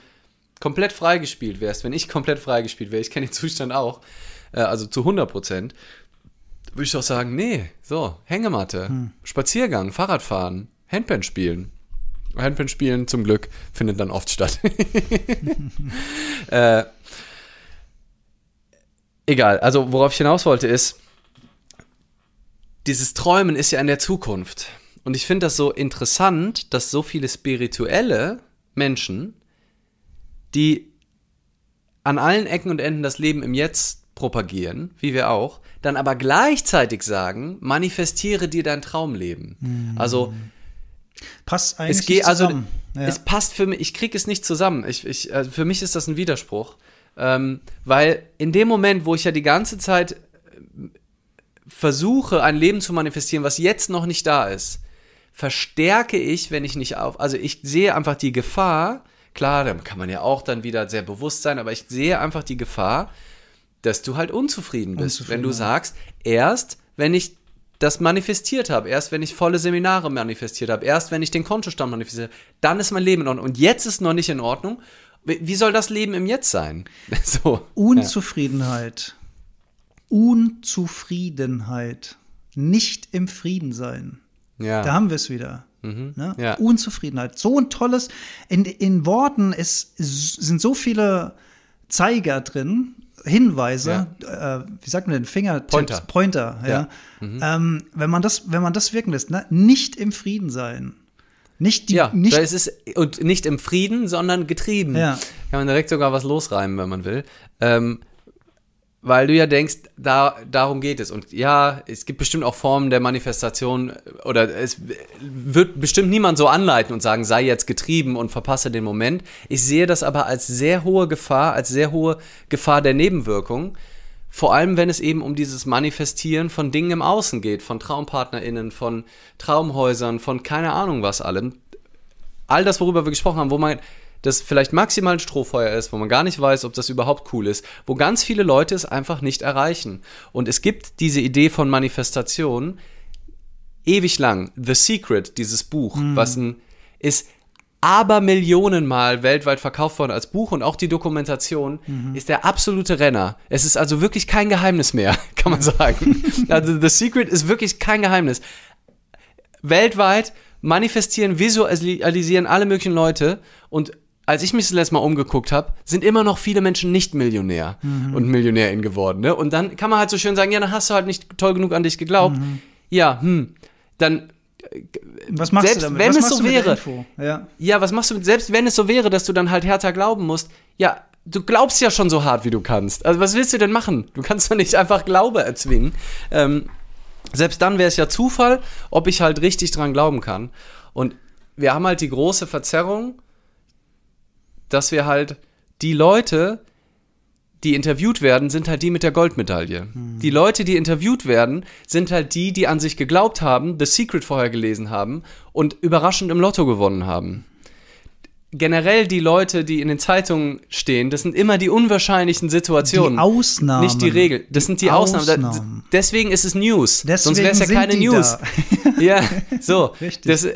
komplett freigespielt wärst, wenn ich komplett freigespielt wäre, ich kenne den Zustand auch, äh, also zu 100 Prozent, würde ich doch sagen, nee, so, Hängematte, Spaziergang, Fahrradfahren, Handpan spielen. Handpan spielen zum Glück findet dann oft statt. äh, egal, also worauf ich hinaus wollte ist, dieses Träumen ist ja in der Zukunft. Und ich finde das so interessant, dass so viele spirituelle Menschen, die an allen Ecken und Enden das Leben im Jetzt propagieren, wie wir auch, dann aber gleichzeitig sagen, manifestiere dir dein Traumleben. Also Passt eigentlich es geht also zusammen. Ja. es passt für mich ich kriege es nicht zusammen ich, ich also für mich ist das ein Widerspruch ähm, weil in dem Moment wo ich ja die ganze Zeit äh, versuche ein Leben zu manifestieren was jetzt noch nicht da ist verstärke ich wenn ich nicht auf also ich sehe einfach die Gefahr klar dann kann man ja auch dann wieder sehr bewusst sein aber ich sehe einfach die Gefahr dass du halt unzufrieden bist Unzufrieden, wenn du ja. sagst erst wenn ich das manifestiert habe, erst wenn ich volle Seminare manifestiert habe, erst wenn ich den Kontostand manifestiert habe, dann ist mein Leben in Ordnung. Und jetzt ist noch nicht in Ordnung. Wie soll das Leben im Jetzt sein? So. Unzufriedenheit. Unzufriedenheit. Nicht im Frieden sein. Ja. Da haben wir es wieder. Ne? Ja. Unzufriedenheit. So ein tolles, in, in Worten ist, sind so viele Zeiger drin, Hinweise, äh, wie sagt man denn, Fingertipps, Pointer. Pointer ja. Ja. Ähm, wenn, man das, wenn man das wirken lässt, ne? nicht im Frieden sein. Nicht die, ja, nicht, da ist es und nicht im Frieden, sondern getrieben. Ja. Kann man direkt sogar was losreimen, wenn man will. Ähm, weil du ja denkst, da, darum geht es. Und ja, es gibt bestimmt auch Formen der Manifestation oder es wird bestimmt niemand so anleiten und sagen, sei jetzt getrieben und verpasse den Moment. Ich sehe das aber als sehr hohe Gefahr, als sehr hohe Gefahr der Nebenwirkung. Vor allem, wenn es eben um dieses Manifestieren von Dingen im Außen geht, von TraumpartnerInnen, von Traumhäusern, von keine Ahnung was allem. All das, worüber wir gesprochen haben, wo man das vielleicht maximal ein Strohfeuer ist, wo man gar nicht weiß, ob das überhaupt cool ist, wo ganz viele Leute es einfach nicht erreichen. Und es gibt diese Idee von Manifestation ewig lang. The Secret, dieses Buch, Mhm. was ein, ist aber Millionenmal weltweit verkauft worden als Buch und auch die Dokumentation Mhm. ist der absolute Renner. Es ist also wirklich kein Geheimnis mehr, kann man sagen. also The Secret ist wirklich kein Geheimnis. Weltweit manifestieren, visualisieren alle möglichen Leute und als ich mich das letzte Mal umgeguckt habe, sind immer noch viele Menschen nicht Millionär und Millionärin geworden. Ne? Und dann kann man halt so schön sagen, ja, dann hast du halt nicht toll genug an dich geglaubt. Ja, hm, dann Was machst Selbst du damit? wenn Was es machst so wäre. Ja. ja, was machst du mit, selbst wenn es so wäre, dass du dann halt härter glauben musst, ja, du glaubst ja schon so hart, wie du kannst. Also was willst du denn machen? Du kannst doch nicht einfach Glaube erzwingen. Ähm, selbst dann wäre es ja Zufall, ob ich halt richtig dran glauben kann. Und wir haben halt die große Verzerrung, dass wir halt die Leute, die interviewt werden, sind halt die mit der Goldmedaille. Die Leute, die interviewt werden, sind halt die, die an sich geglaubt haben, The Secret vorher gelesen haben und überraschend im Lotto gewonnen haben. Generell die Leute, die in den Zeitungen stehen, das sind immer die unwahrscheinlichen Situationen. Die Ausnahmen. Nicht die Regel. Das sind die Ausnahmen. Ausnahmen. Deswegen ist es News. Sonst Deswegen wäre es ja keine News. Ja, so. Richtig. Das,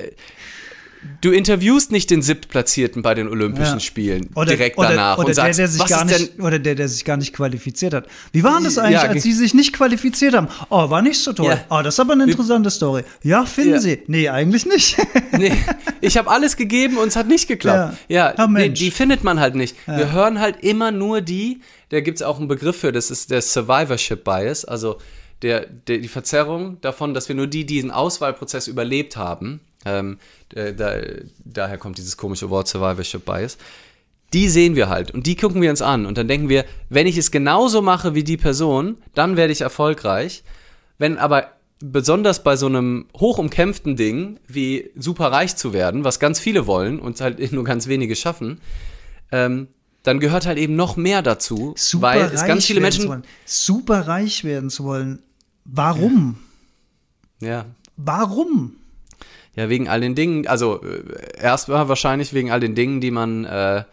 du interviewst nicht den Siebtplatzierten bei den Olympischen Ja. Spielen Oder, direkt oder, danach oder und sagst, der, der sich was gar nicht, denn oder der, der sich gar nicht qualifiziert hat. Wie war das eigentlich, Ja, als sie sich nicht qualifiziert haben? Oh, war nicht so toll. Ja. Oh, das ist aber eine interessante Story. Ja, finden. Sie? Nee, eigentlich nicht. nee, ich habe alles gegeben und es hat nicht geklappt. Ja, Ja, nee, die findet man halt nicht. Wir hören halt immer nur die, da gibt es auch einen Begriff für, das ist der Survivorship Bias, also der, der, die Verzerrung davon, dass wir nur die, die diesen Auswahlprozess überlebt haben, ähm, äh, da, daher kommt dieses komische Wort Survivorship Bias, die sehen wir halt und die gucken wir uns an und dann denken wir, wenn ich es genauso mache wie die Person, dann werde ich erfolgreich. Wenn aber besonders bei so einem hoch umkämpften Ding wie super reich zu werden, was ganz viele wollen und halt nur ganz wenige schaffen, ähm, dann gehört halt eben noch mehr dazu, Super weil es ganz viele Menschen, wollen. Super reich werden zu wollen. Warum? ja, Warum? Ja wegen all den Dingen, also äh, erstmal wahrscheinlich wegen all den Dingen, die man äh,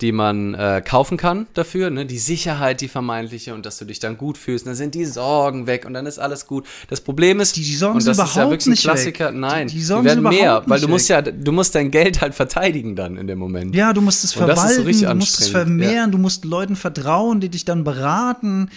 die man äh, kaufen kann dafür, ne? die Sicherheit, die vermeintliche und dass du dich dann gut fühlst, dann sind die Sorgen weg und dann ist alles gut. Das Problem ist, Die- die Sorgen und das sind ist ja überhaupt wirklich ein nicht weg. Klassiker, nein, Die- die die, Sorgen werden sind mehr, weil du musst ja, du musst dein Geld halt verteidigen dann in dem Moment. Ja, du musst es Und so verwalten, richtig du musst es vermehren, du musst Leuten vertrauen, die dich dann beraten.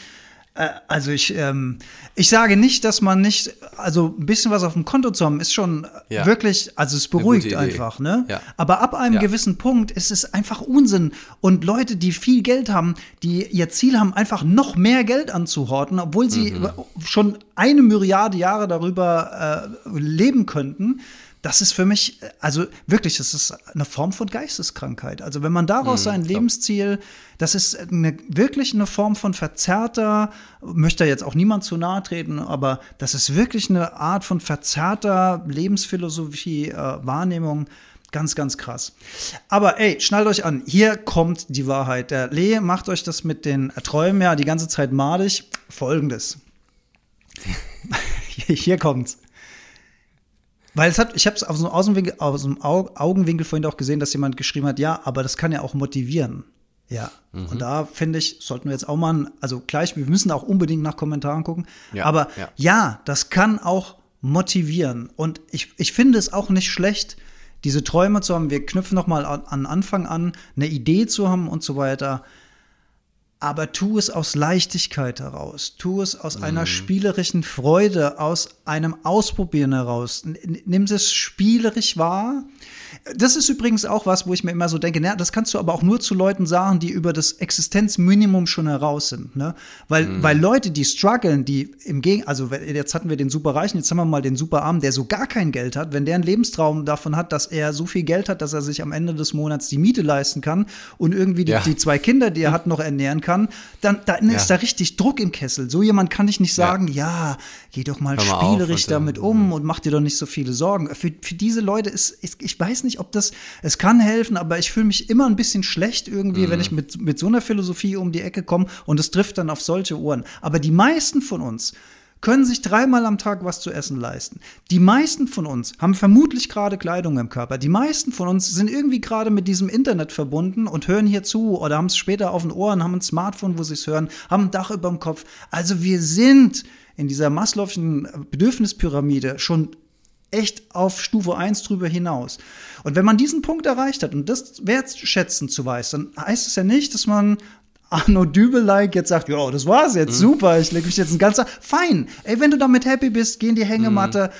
Äh, Also ich, ähm, ich sage nicht, dass man nicht, also ein bisschen was auf dem Konto zu haben, ist schon Ja. wirklich, also es beruhigt einfach, ne? Ja. Aber ab einem Ja. gewissen Punkt ist es einfach Unsinn. Und Leute, die viel Geld haben, die ihr Ziel haben, einfach noch mehr Geld anzuhorten, obwohl sie Mhm. schon eine Myriade Jahre darüber äh, leben könnten. Das ist für mich, also wirklich, das ist eine Form von Geisteskrankheit. Also wenn man daraus sein Lebensziel, das ist eine, wirklich eine Form von verzerrter, möchte jetzt auch niemand zu nahe treten, aber das ist wirklich eine Art von verzerrter Lebensphilosophie, äh, Wahrnehmung. Ganz, ganz krass. Aber ey, schnallt euch an, hier kommt die Wahrheit. Der Lee macht euch das mit den Träumen ja die ganze Zeit madig. Folgendes. hier kommt's. Weil es hat, ich habe es aus dem, Außenwinkel, aus dem Au- Augenwinkel vorhin auch gesehen, dass jemand geschrieben hat, ja, aber das kann ja auch motivieren. Ja. Und da finde ich, sollten wir jetzt auch mal, also gleich, wir müssen auch unbedingt nach Kommentaren gucken. Ja, aber ja. ja, das kann auch motivieren. Und ich, ich finde es auch nicht schlecht, diese Träume zu haben. Wir knüpfen noch mal an, an Anfang an, eine Idee zu haben und so weiter. Aber tu es aus Leichtigkeit heraus. Tu es aus einer spielerischen Freude, aus einem Ausprobieren heraus. Nimm es spielerisch wahr. Das ist übrigens auch was, wo ich mir immer so denke, na, das kannst du aber auch nur zu Leuten sagen, die über das Existenzminimum schon heraus sind. Ne? Weil, weil Leute, die strugglen, die im Gegenteil, also jetzt hatten wir den Superreichen, jetzt haben wir mal den Superarmen, der so gar kein Geld hat, wenn der einen Lebenstraum davon hat, dass er so viel Geld hat, dass er sich am Ende des Monats die Miete leisten kann und irgendwie die, Ja. die zwei Kinder, die er hat, noch ernähren kann, dann, dann ist Ja. da richtig Druck im Kessel. So jemand kann ich nicht sagen, ja, geh doch mal mal auf spielerisch äh, damit um und mach dir doch nicht so viele Sorgen. Für, für diese Leute ist, ist, ich weiß nicht, ob das, es kann helfen, aber ich fühle mich immer ein bisschen schlecht irgendwie, wenn ich mit, mit so einer Philosophie um die Ecke komme und es trifft dann auf solche Ohren. Aber die meisten von uns können sich dreimal am Tag was zu essen leisten. Die meisten von uns haben vermutlich gerade Kleidung im Körper. Die meisten von uns sind irgendwie gerade mit diesem Internet verbunden und hören hier zu oder haben es später auf den Ohren, haben ein Smartphone, wo sie es hören, haben ein Dach über dem Kopf. Also wir sind in dieser Maslow'schen Bedürfnispyramide schon echt auf Stufe 1 drüber hinaus. Und wenn man diesen Punkt erreicht hat und das wertschätzen zu weiß, dann heißt es ja nicht, dass man Arno Dübel-like jetzt sagt, ja, das war's jetzt, mhm. super, ich lege mich jetzt ein ganzer, fein. Ey, wenn du damit happy bist, geh in die Hängematte,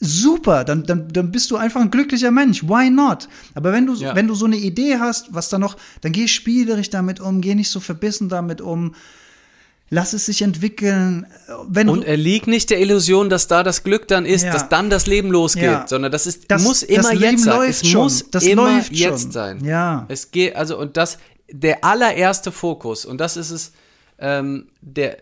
mhm. super, dann, dann, dann bist du einfach ein glücklicher Mensch, why not? Aber wenn du, ja. wenn du so eine Idee hast, was da noch, dann geh spielerisch damit um, geh nicht so verbissen damit um, lass es sich entwickeln. Wenn und er liegt nicht der Illusion, dass da das Glück dann ist, ja. dass dann das Leben losgeht, ja. sondern das ist das, muss immer das jetzt sein. Es schon. muss das immer läuft jetzt schon. sein. Ja. Es geht also und das der allererste Fokus, und das ist es, ähm, der,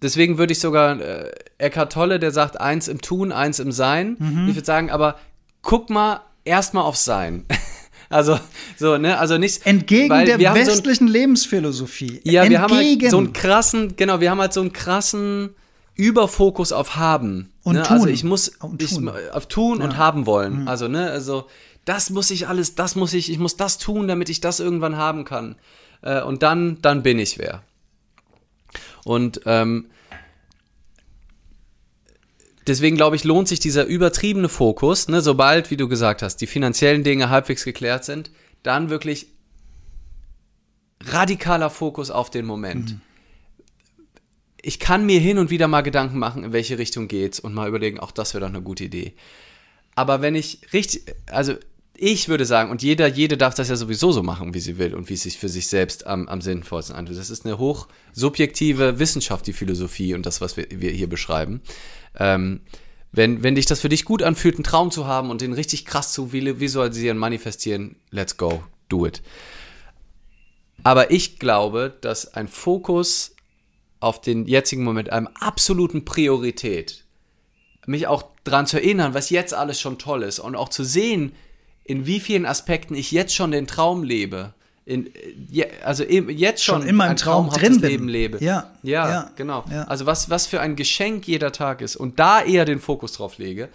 deswegen würde ich sogar äh, Eckhart Tolle, der sagt, eins im Tun, eins im Sein. Mhm. Ich würde sagen, aber guck mal erstmal aufs Sein. Also, so, ne, also nicht. Entgegen der westlichen so ein, Lebensphilosophie. Ja, Entgegen. wir haben halt so einen krassen, genau, wir haben halt so einen krassen Überfokus auf haben. Und ne? tun. Also ich muss und tun. Ich, auf tun ja. und haben wollen. Mhm. Also, ne, also das muss ich alles, das muss ich, ich muss das tun, damit ich das irgendwann haben kann. Äh, und dann, dann bin ich wer. Und ähm, deswegen glaube ich, lohnt sich dieser übertriebene Fokus, ne, sobald, wie du gesagt hast, die finanziellen Dinge halbwegs geklärt sind, dann wirklich radikaler Fokus auf den Moment. Mhm. Ich kann mir hin und wieder mal Gedanken machen, in welche Richtung geht's und mal überlegen, auch das wäre doch eine gute Idee. Aber wenn ich richtig, also ich würde sagen, und jeder, jede darf das ja sowieso so machen, wie sie will und wie es sich für sich selbst am, am sinnvollsten anfühlt. Das ist eine hochsubjektive Wissenschaft, die Philosophie und das, was wir, wir hier beschreiben. Ähm, wenn, wenn dich das für dich gut anfühlt, einen Traum zu haben und den richtig krass zu visualisieren, manifestieren, let's go, do it. Aber ich glaube, dass ein Fokus auf den jetzigen Moment, einem absoluten Priorität, mich auch daran zu erinnern, was jetzt alles schon toll ist und auch zu sehen, in wie vielen Aspekten ich jetzt schon den Traum lebe. In, also jetzt schon, schon in meinem Traum drin bin. Leben lebe. Ja, ja, ja genau. Ja. Also was, was für ein Geschenk jeder Tag ist und da eher den Fokus drauf lege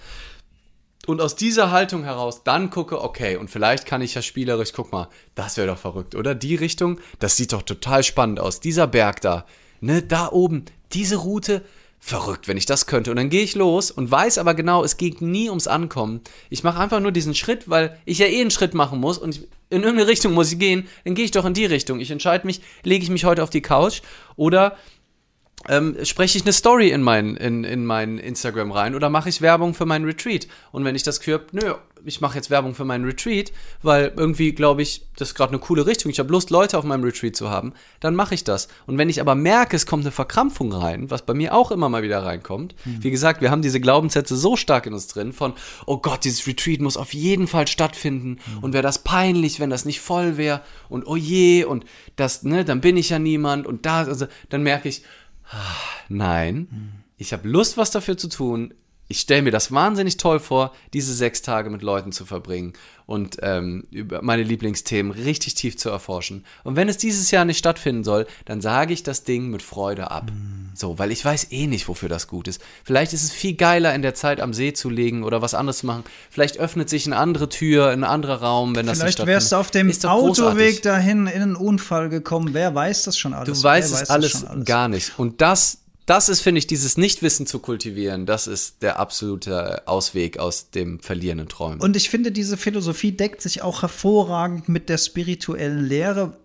und aus dieser Haltung heraus dann gucke, okay, und vielleicht kann ich ja spielerisch, guck mal, das wäre doch verrückt, oder? Die Richtung, das sieht doch total spannend aus. Dieser Berg da, ne, da oben, diese Route, verrückt, wenn ich das könnte. Und dann gehe ich los und weiß aber genau, es geht nie ums Ankommen. Ich mache einfach nur diesen Schritt, weil ich ja eh einen Schritt machen muss und in irgendeine Richtung muss ich gehen. Dann gehe ich doch in die Richtung. Ich entscheide mich, lege ich mich heute auf die Couch oder ähm, spreche ich eine Story in mein, in, in mein Instagram rein oder mache ich Werbung für meinen Retreat? Und wenn ich das Gefühl nö, ich mache jetzt Werbung für meinen Retreat, weil irgendwie glaube ich, das ist gerade eine coole Richtung, ich habe Lust, Leute auf meinem Retreat zu haben, dann mache ich das. Und wenn ich aber merke, es kommt eine Verkrampfung rein, was bei mir auch immer mal wieder reinkommt, mhm. wie gesagt, wir haben diese Glaubenssätze so stark in uns drin von, oh Gott, dieses Retreat muss auf jeden Fall stattfinden mhm. und wäre das peinlich, wenn das nicht voll wäre und oh je und das, ne, dann bin ich ja niemand und da, also dann merke ich, Nein, ich habe Lust, was dafür zu tun. Ich stelle mir das wahnsinnig toll vor, diese sechs Tage mit Leuten zu verbringen und ähm, über meine Lieblingsthemen richtig tief zu erforschen. Und wenn es dieses Jahr nicht stattfinden soll, dann sage ich das Ding mit Freude ab. Mm. So, weil ich weiß eh nicht, wofür das gut ist. Vielleicht ist es viel geiler, in der Zeit am See zu legen oder was anderes zu machen. Vielleicht öffnet sich eine andere Tür, ein anderer Raum, wenn das Vielleicht nicht wärst du auf dem Autoweg dahin in einen Unfall gekommen. Wer weiß das schon alles? Du weißt es alles, alles gar nicht. Und das das ist, finde ich, dieses Nichtwissen zu kultivieren, das ist der absolute Ausweg aus dem verlierenden Träumen. Und ich finde, diese Philosophie deckt sich auch hervorragend mit der spirituellen Lehre.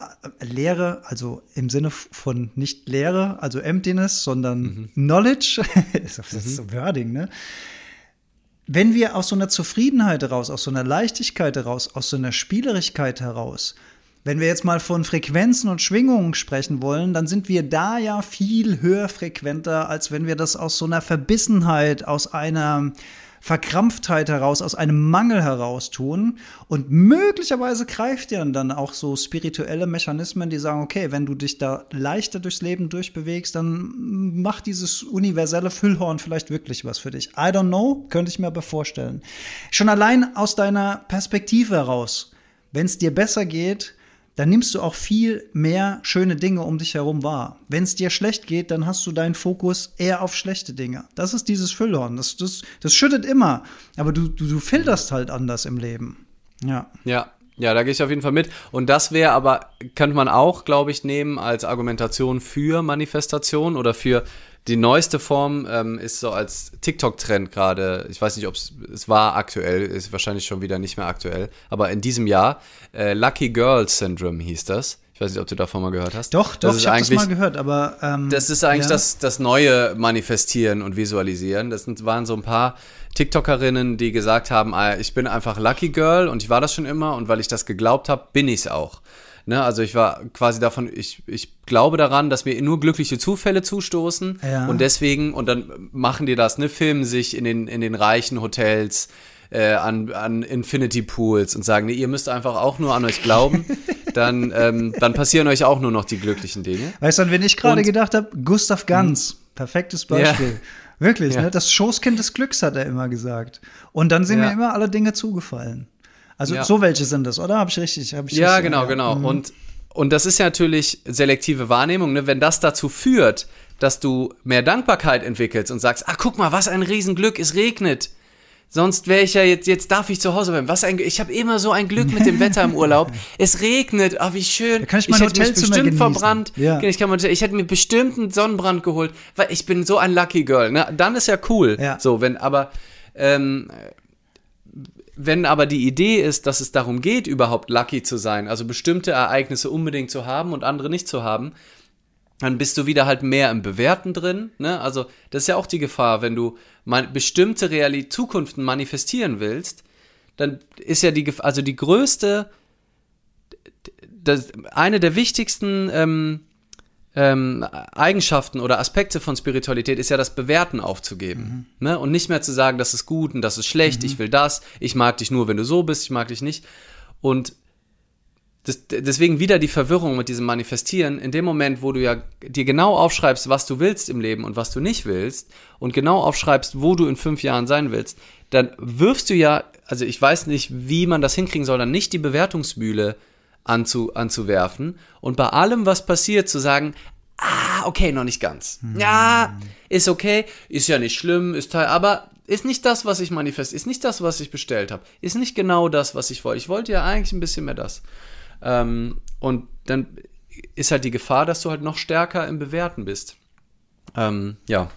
Äh, Lehre, also im Sinne von nicht Lehre, also Emptiness, sondern mhm. Knowledge. das ist so mhm. Wording, ne? Wenn wir aus so einer Zufriedenheit heraus, aus so einer Leichtigkeit heraus, aus so einer Spielerigkeit heraus wenn wir jetzt mal von Frequenzen und Schwingungen sprechen wollen, dann sind wir da ja viel höher frequenter, als wenn wir das aus so einer Verbissenheit, aus einer Verkrampftheit heraus, aus einem Mangel heraus tun. Und möglicherweise greift ja dann auch so spirituelle Mechanismen, die sagen, okay, wenn du dich da leichter durchs Leben durchbewegst, dann macht dieses universelle Füllhorn vielleicht wirklich was für dich. I don't know, könnte ich mir aber vorstellen. Schon allein aus deiner Perspektive heraus, wenn es dir besser geht, dann nimmst du auch viel mehr schöne Dinge um dich herum wahr. Wenn es dir schlecht geht, dann hast du deinen Fokus eher auf schlechte Dinge. Das ist dieses Füllhorn. Das, das, das schüttet immer. Aber du, du, du filterst halt anders im Leben. Ja. Ja, ja, da gehe ich auf jeden Fall mit. Und das wäre aber, könnte man auch, glaube ich, nehmen als Argumentation für Manifestation oder für die neueste Form ähm, ist so als TikTok-Trend gerade, ich weiß nicht, ob es war aktuell, ist wahrscheinlich schon wieder nicht mehr aktuell, aber in diesem Jahr, äh, Lucky Girl Syndrome hieß das. Ich weiß nicht, ob du davon mal gehört hast. Doch, doch, ich habe das mal gehört, aber ähm, das ist eigentlich ja. das, das neue Manifestieren und Visualisieren. Das sind, waren so ein paar TikTokerinnen, die gesagt haben, ah, ich bin einfach Lucky Girl und ich war das schon immer und weil ich das geglaubt habe, bin ich es auch. Ne, also ich war quasi davon, ich, ich glaube daran, dass mir nur glückliche Zufälle zustoßen ja. und deswegen, und dann machen die das, ne, filmen sich in den, in den reichen Hotels, äh, an, an Infinity Pools und sagen, nee, ihr müsst einfach auch nur an euch glauben, dann, ähm, dann passieren euch auch nur noch die glücklichen Dinge. Weißt du, an wen ich gerade gedacht habe? Gustav Ganz. Hm. Perfektes Beispiel. Ja. Wirklich, ja. ne? Das Schoßkind des Glücks hat er immer gesagt. Und dann sind ja. mir immer alle Dinge zugefallen. Also ja. so welche sind das, oder? Habe ich richtig? Hab ich ja, richtig, genau, genau. Mhm. Und, und das ist ja natürlich selektive Wahrnehmung. Ne? Wenn das dazu führt, dass du mehr Dankbarkeit entwickelst und sagst, ach guck mal, was ein Riesenglück, es regnet. Sonst wäre ich ja jetzt, jetzt darf ich zu Hause bleiben. Was ein, ich habe immer so ein Glück mit dem Wetter im Urlaub. Es regnet, ach wie schön. Da kann ich mein ich hätte mich bestimmt genießen. verbrannt. Ja. Ich, kann, ich hätte mir bestimmt einen Sonnenbrand geholt, weil ich bin so ein Lucky Girl. Ne? Dann ist ja cool. Ja. So, wenn aber ähm, wenn aber die Idee ist, dass es darum geht, überhaupt lucky zu sein, also bestimmte Ereignisse unbedingt zu haben und andere nicht zu haben, dann bist du wieder halt mehr im Bewerten drin. Ne? Also das ist ja auch die Gefahr, wenn du bestimmte Realität Zukunften manifestieren willst, dann ist ja die, also die größte, das, eine der wichtigsten ähm, ähm, Eigenschaften oder Aspekte von Spiritualität ist ja das Bewerten aufzugeben. Mhm. Ne? Und nicht mehr zu sagen, das ist gut und das ist schlecht, mhm. ich will das, ich mag dich nur, wenn du so bist, ich mag dich nicht. Und das, deswegen wieder die Verwirrung mit diesem Manifestieren. In dem Moment, wo du ja dir genau aufschreibst, was du willst im Leben und was du nicht willst, und genau aufschreibst, wo du in fünf Jahren sein willst, dann wirfst du ja, also ich weiß nicht, wie man das hinkriegen soll, dann nicht die Bewertungsmühle anzu, anzuwerfen und bei allem, was passiert, zu sagen, ah, okay, noch nicht ganz. Hm. Ja, ist okay, ist ja nicht schlimm, ist teil, aber ist nicht das, was ich manifest, ist nicht das, was ich bestellt habe, ist nicht genau das, was ich wollte. Ich wollte ja eigentlich ein bisschen mehr das. Ähm, und dann ist halt die Gefahr, dass du halt noch stärker im Bewerten bist. Ähm, ja.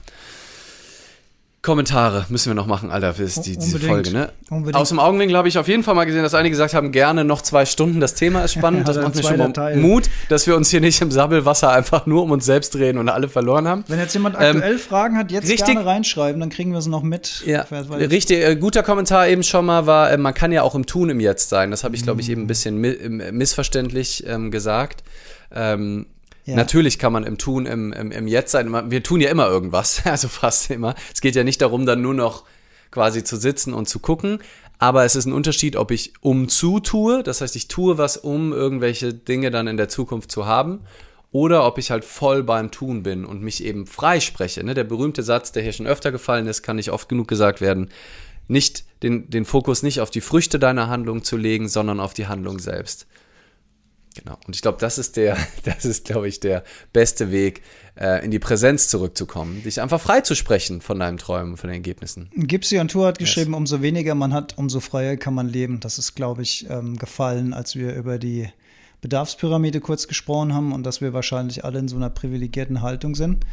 Kommentare müssen wir noch machen, Alter, für die, diese Folge, ne? Unbedingt. Aus dem Augenwinkel habe ich auf jeden Fall mal gesehen, dass einige gesagt haben, gerne noch zwei Stunden, das Thema ist spannend, das macht mir schon mal Teil. Mut, dass wir uns hier nicht im Sabbelwasser einfach nur um uns selbst drehen und alle verloren haben. Wenn jetzt jemand aktuell ähm, Fragen hat, jetzt richtig, gerne reinschreiben, dann kriegen wir es noch mit. Ja, richtig, äh, guter Kommentar eben schon mal war, äh, man kann ja auch im Tun im Jetzt sein, das habe ich, glaube ich, eben ein bisschen mi missverständlich ähm, gesagt. Ähm, ja. Natürlich kann man im Tun, im, im, im Jetzt sein. Wir tun ja immer irgendwas, also fast immer. Es geht ja nicht darum, dann nur noch quasi zu sitzen und zu gucken. Aber es ist ein Unterschied, ob ich umzu tue, das heißt, ich tue was, um irgendwelche Dinge dann in der Zukunft zu haben, oder ob ich halt voll beim Tun bin und mich eben freispreche. Ne? Der berühmte Satz, der hier schon öfter gefallen ist, kann nicht oft genug gesagt werden. Nicht den, den Fokus nicht auf die Früchte deiner Handlung zu legen, sondern auf die Handlung selbst. Genau. Und ich glaube, das ist der, das ist, glaube ich, der beste Weg, äh, in die Präsenz zurückzukommen, dich einfach frei zu sprechen von deinen Träumen, von den Ergebnissen. Gipsy und Tour hat yes. geschrieben, umso weniger man hat, umso freier kann man leben. Das ist, glaube ich, ähm, gefallen, als wir über die Bedarfspyramide kurz gesprochen haben und dass wir wahrscheinlich alle in so einer privilegierten Haltung sind.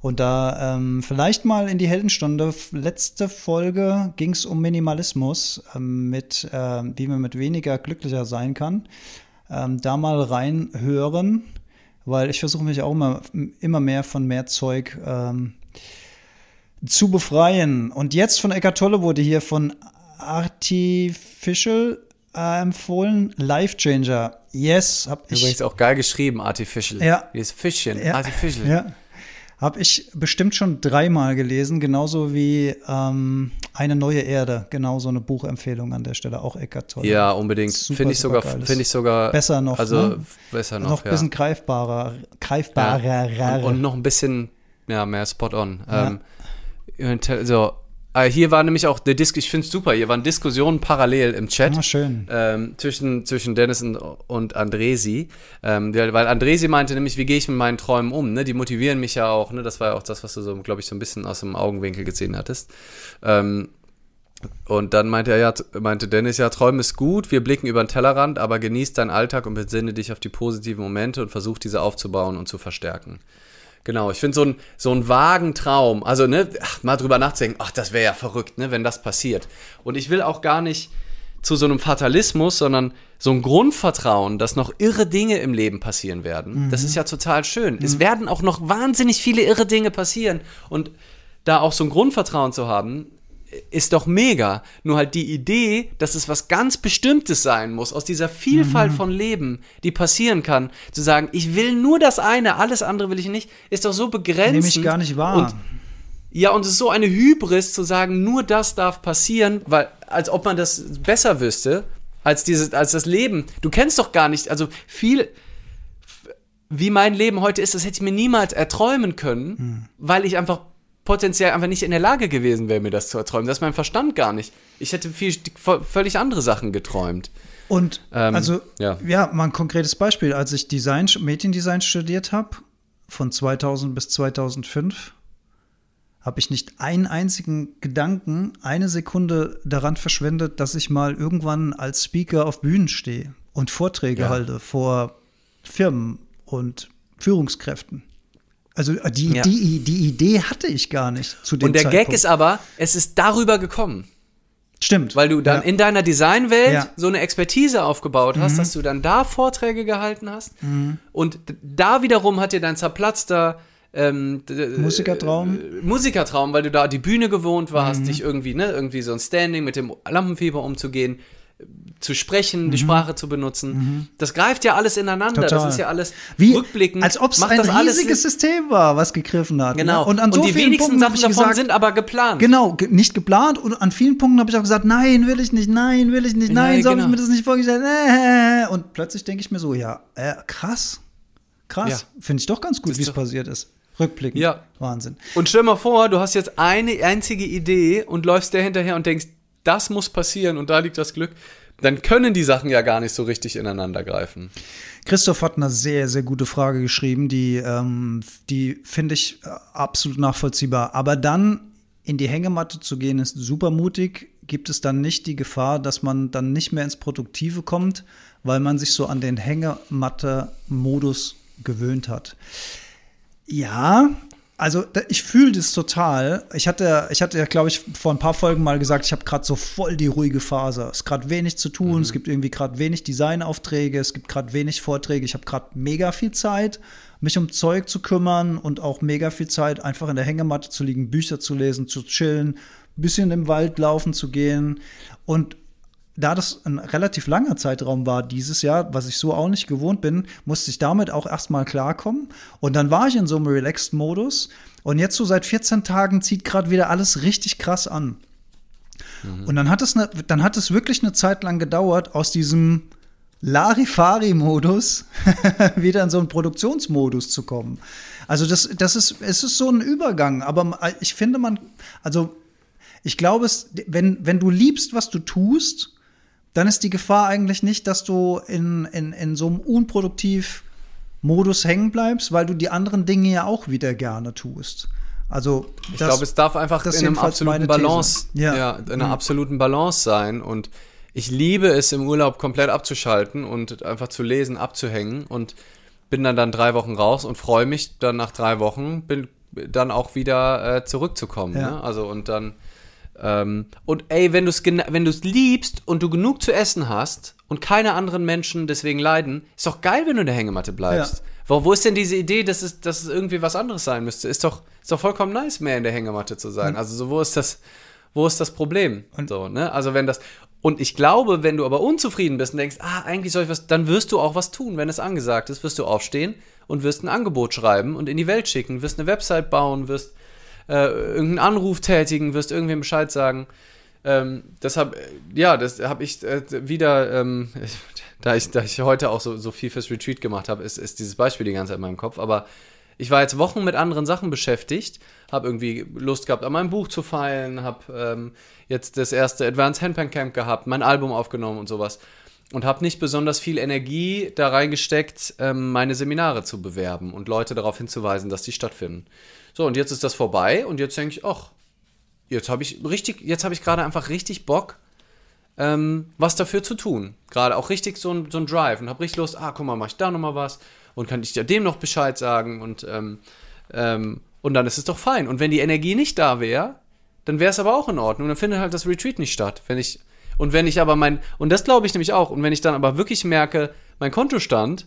Und da ähm, vielleicht mal in die Heldenstunde, letzte Folge ging es um Minimalismus, ähm, mit, äh, wie man mit weniger glücklicher sein kann ähm, da mal reinhören, weil ich versuche mich auch immer, immer mehr von mehr Zeug ähm, zu befreien. Und jetzt von Eckart Tolle wurde hier von Artificial äh, empfohlen, Life Changer. Yes, hab ich. Übrigens auch geil geschrieben, Artificial. Ja. Wie ist Fischchen, ja. Artificial. Ja. Habe ich bestimmt schon dreimal gelesen, genauso wie ähm, Eine neue Erde. Genau so eine Buchempfehlung an der Stelle, auch Eckart Tolle. Ja, unbedingt. Finde ich, sogar, find ich sogar. Besser noch. Also ne? besser noch. Noch ein bisschen ja. greifbarer. greifbarer. Ja. Und, und, noch ein bisschen ja, mehr spot on. Ja. Ähm, so, äh, hier war nämlich auch der Dis ich finde es super, hier waren Diskussionen parallel im Chat. Ah, schön. Ähm, zwischen, zwischen Dennis und, und Andresi. Ähm, weil weil Andresi meinte nämlich, wie gehe ich mit meinen Träumen um? Ne? Die motivieren mich ja auch, ne? Das war ja auch das, was du so, glaube ich, so ein bisschen aus dem Augenwinkel gesehen hattest. Ähm, und dann meinte er ja, meinte Dennis, ja, Träumen ist gut, wir blicken über den Tellerrand, aber genieß deinen Alltag und besinne dich auf die positiven Momente und versuch diese aufzubauen und zu verstärken. Genau, ich finde so ein, so ein vagen Traum, also ne, ach, mal drüber nachzudenken, ach, das wäre ja verrückt, ne, wenn das passiert. Und ich will auch gar nicht zu so einem Fatalismus, sondern so ein Grundvertrauen, dass noch irre Dinge im Leben passieren werden. Das ist ja total schön. Es werden auch noch wahnsinnig viele irre Dinge passieren. Und da auch so ein Grundvertrauen zu haben, ist doch mega. Nur halt die Idee, dass es was ganz Bestimmtes sein muss, aus dieser Vielfalt von Leben, die passieren kann, zu sagen, ich will nur das eine, alles andere will ich nicht, ist doch so begrenzt. Nehme ich gar nicht wahr. Und, ja, und es ist so eine Hybris zu sagen, nur das darf passieren, weil, als ob man das besser wüsste, als dieses, als das Leben. Du kennst doch gar nicht, also viel, wie mein Leben heute ist, das hätte ich mir niemals erträumen können, weil ich einfach potenziell einfach nicht in der Lage gewesen wäre, mir das zu erträumen. Das ist mein Verstand gar nicht. Ich hätte viel, völlig andere Sachen geträumt. Und Ähm, also, ja. ja. mal ein konkretes Beispiel. Als ich Design, Mediendesign studiert habe, von 2000 bis 2005, habe ich nicht einen einzigen Gedanken, eine Sekunde daran verschwendet, dass ich mal irgendwann als Speaker auf Bühnen stehe und Vorträge Ja. halte vor Firmen und Führungskräften. Also äh, die, Ja. die, die Idee hatte ich gar nicht zu dem Und der Zeitpunkt. Gag ist aber, es ist darüber gekommen. Stimmt. Weil du dann Ja. in deiner Designwelt Ja. Mhm. so eine Expertise aufgebaut hast, dass du dann da Vorträge gehalten hast. Und d- da wiederum hat dir dein zerplatzter ähm, d- Musikertraum. äh, Musikertraum, weil du da die Bühne gewohnt warst, Mhm. dich irgendwie, ne, irgendwie so ein Standing mit dem Lampenfieber umzugehen, äh, zu sprechen, Mhm. die Sprache zu benutzen. Das greift ja alles ineinander. Total. Das ist ja alles Wie, rückblickend. als ob es ein riesiges System war, was gegriffen hat. Genau. Ne? Und an so die vielen wenigsten Punkten Sachen habe ich davon gesagt, sind aber geplant. genau, ge nicht geplant. Und an vielen Punkten habe ich auch gesagt, nein, will ich nicht, nein, will ich nicht, nein, Nein, so habe genau. ich mir das nicht vorgestellt. Äh, und plötzlich denke ich mir so, ja, äh, krass, krass. Ja. Finde ich doch ganz gut, wie es passiert ist. Rückblickend. Ja. Wahnsinn. Und stell mal vor, du hast jetzt eine einzige Idee und läufst der hinterher und denkst, das muss passieren und da liegt das Glück. Dann können die Sachen ja gar nicht so richtig ineinander greifen. Christoph hat eine sehr, sehr gute Frage geschrieben, die, ähm, die finde ich äh, absolut nachvollziehbar. Aber dann in die Hängematte zu gehen, ist super mutig. Gibt es dann nicht die Gefahr, dass man dann nicht mehr ins Produktive kommt, weil man sich so an den Hängematte-Modus gewöhnt hat? Ja, also ich fühle das total. Ich hatte, ich hatte ja, glaube ich, vor ein paar Folgen mal gesagt, ich habe gerade so voll die ruhige Phase. Es ist gerade wenig zu tun, es gibt irgendwie gerade wenig Designaufträge, es gibt gerade wenig Vorträge. Ich habe gerade mega viel Zeit, mich um Zeug zu kümmern und auch mega viel Zeit, einfach in der Hängematte zu liegen, Bücher zu lesen, zu chillen, bisschen im Wald laufen zu gehen. Und da das ein relativ langer Zeitraum war dieses Jahr, was ich so auch nicht gewohnt bin, musste ich damit auch erstmal klarkommen. Und dann war ich in so einem Relaxed-Modus. Und jetzt so seit 14 Tagen zieht gerade wieder alles richtig krass an. Und dann hat, es ne, dann hat es wirklich eine Zeit lang gedauert, aus diesem Larifari-Modus wieder in so einen Produktionsmodus zu kommen. Also das, das ist, es ist so ein Übergang, aber ich finde man, also ich glaube, es, wenn, wenn du liebst, was du tust, dann ist die Gefahr eigentlich nicht, dass du in, in, in so einem unproduktiv Modus hängen bleibst, weil du die anderen Dinge ja auch wieder gerne tust. Also Ich glaube, es darf einfach in einem absoluten. Balance, Ja. ja. in einer absoluten Balance sein. Und ich liebe es im Urlaub komplett abzuschalten und einfach zu lesen, abzuhängen und bin dann dann drei Wochen raus und freue mich dann nach drei Wochen bin dann auch wieder äh, zurückzukommen. Ja. Ne? Also und dann ähm, und ey, wenn du es wenn du es liebst und du genug zu essen hast und keine anderen Menschen deswegen leiden, ist doch geil, wenn du in der Hängematte bleibst. Ja. Wo, wo ist denn diese Idee, dass es, dass es irgendwie was anderes sein müsste? Ist doch, ist doch vollkommen nice, mehr in der Hängematte zu sein. Also so, wo ist das, wo ist das Problem? Und- so, ne? Also wenn das, und ich glaube, wenn du aber unzufrieden bist und denkst, ah, eigentlich soll ich was, dann wirst du auch was tun, wenn es angesagt ist, wirst du aufstehen und wirst ein Angebot schreiben und in die Welt schicken, wirst eine Website bauen, wirst äh, irgendeinen Anruf tätigen, wirst irgendwem Bescheid sagen. Ähm, das hab, ja, das habe ich äh, wieder, ähm, da, ich, da ich heute auch so, so viel fürs Retreat gemacht habe, ist, ist dieses Beispiel die ganze Zeit in meinem Kopf. Aber ich war jetzt Wochen mit anderen Sachen beschäftigt, habe irgendwie Lust gehabt, an meinem Buch zu feilen, habe ähm, jetzt das erste Advanced Handpan Camp gehabt, mein Album aufgenommen und sowas und habe nicht besonders viel Energie da reingesteckt, ähm, meine Seminare zu bewerben und Leute darauf hinzuweisen, dass die stattfinden. So, und jetzt ist das vorbei und jetzt denke ich, ach, jetzt habe ich richtig, jetzt habe ich gerade einfach richtig Bock, ähm, was dafür zu tun. Gerade auch richtig so ein, so ein Drive und habe richtig Lust, ah, guck mal, mach ich da nochmal was und kann ich dir dem noch Bescheid sagen und, ähm, ähm, und dann ist es doch fein. Und wenn die Energie nicht da wäre, dann wäre es aber auch in Ordnung. Dann findet halt das Retreat nicht statt. Wenn ich und wenn ich aber mein, und das glaube ich nämlich auch, und wenn ich dann aber wirklich merke, mein Kontostand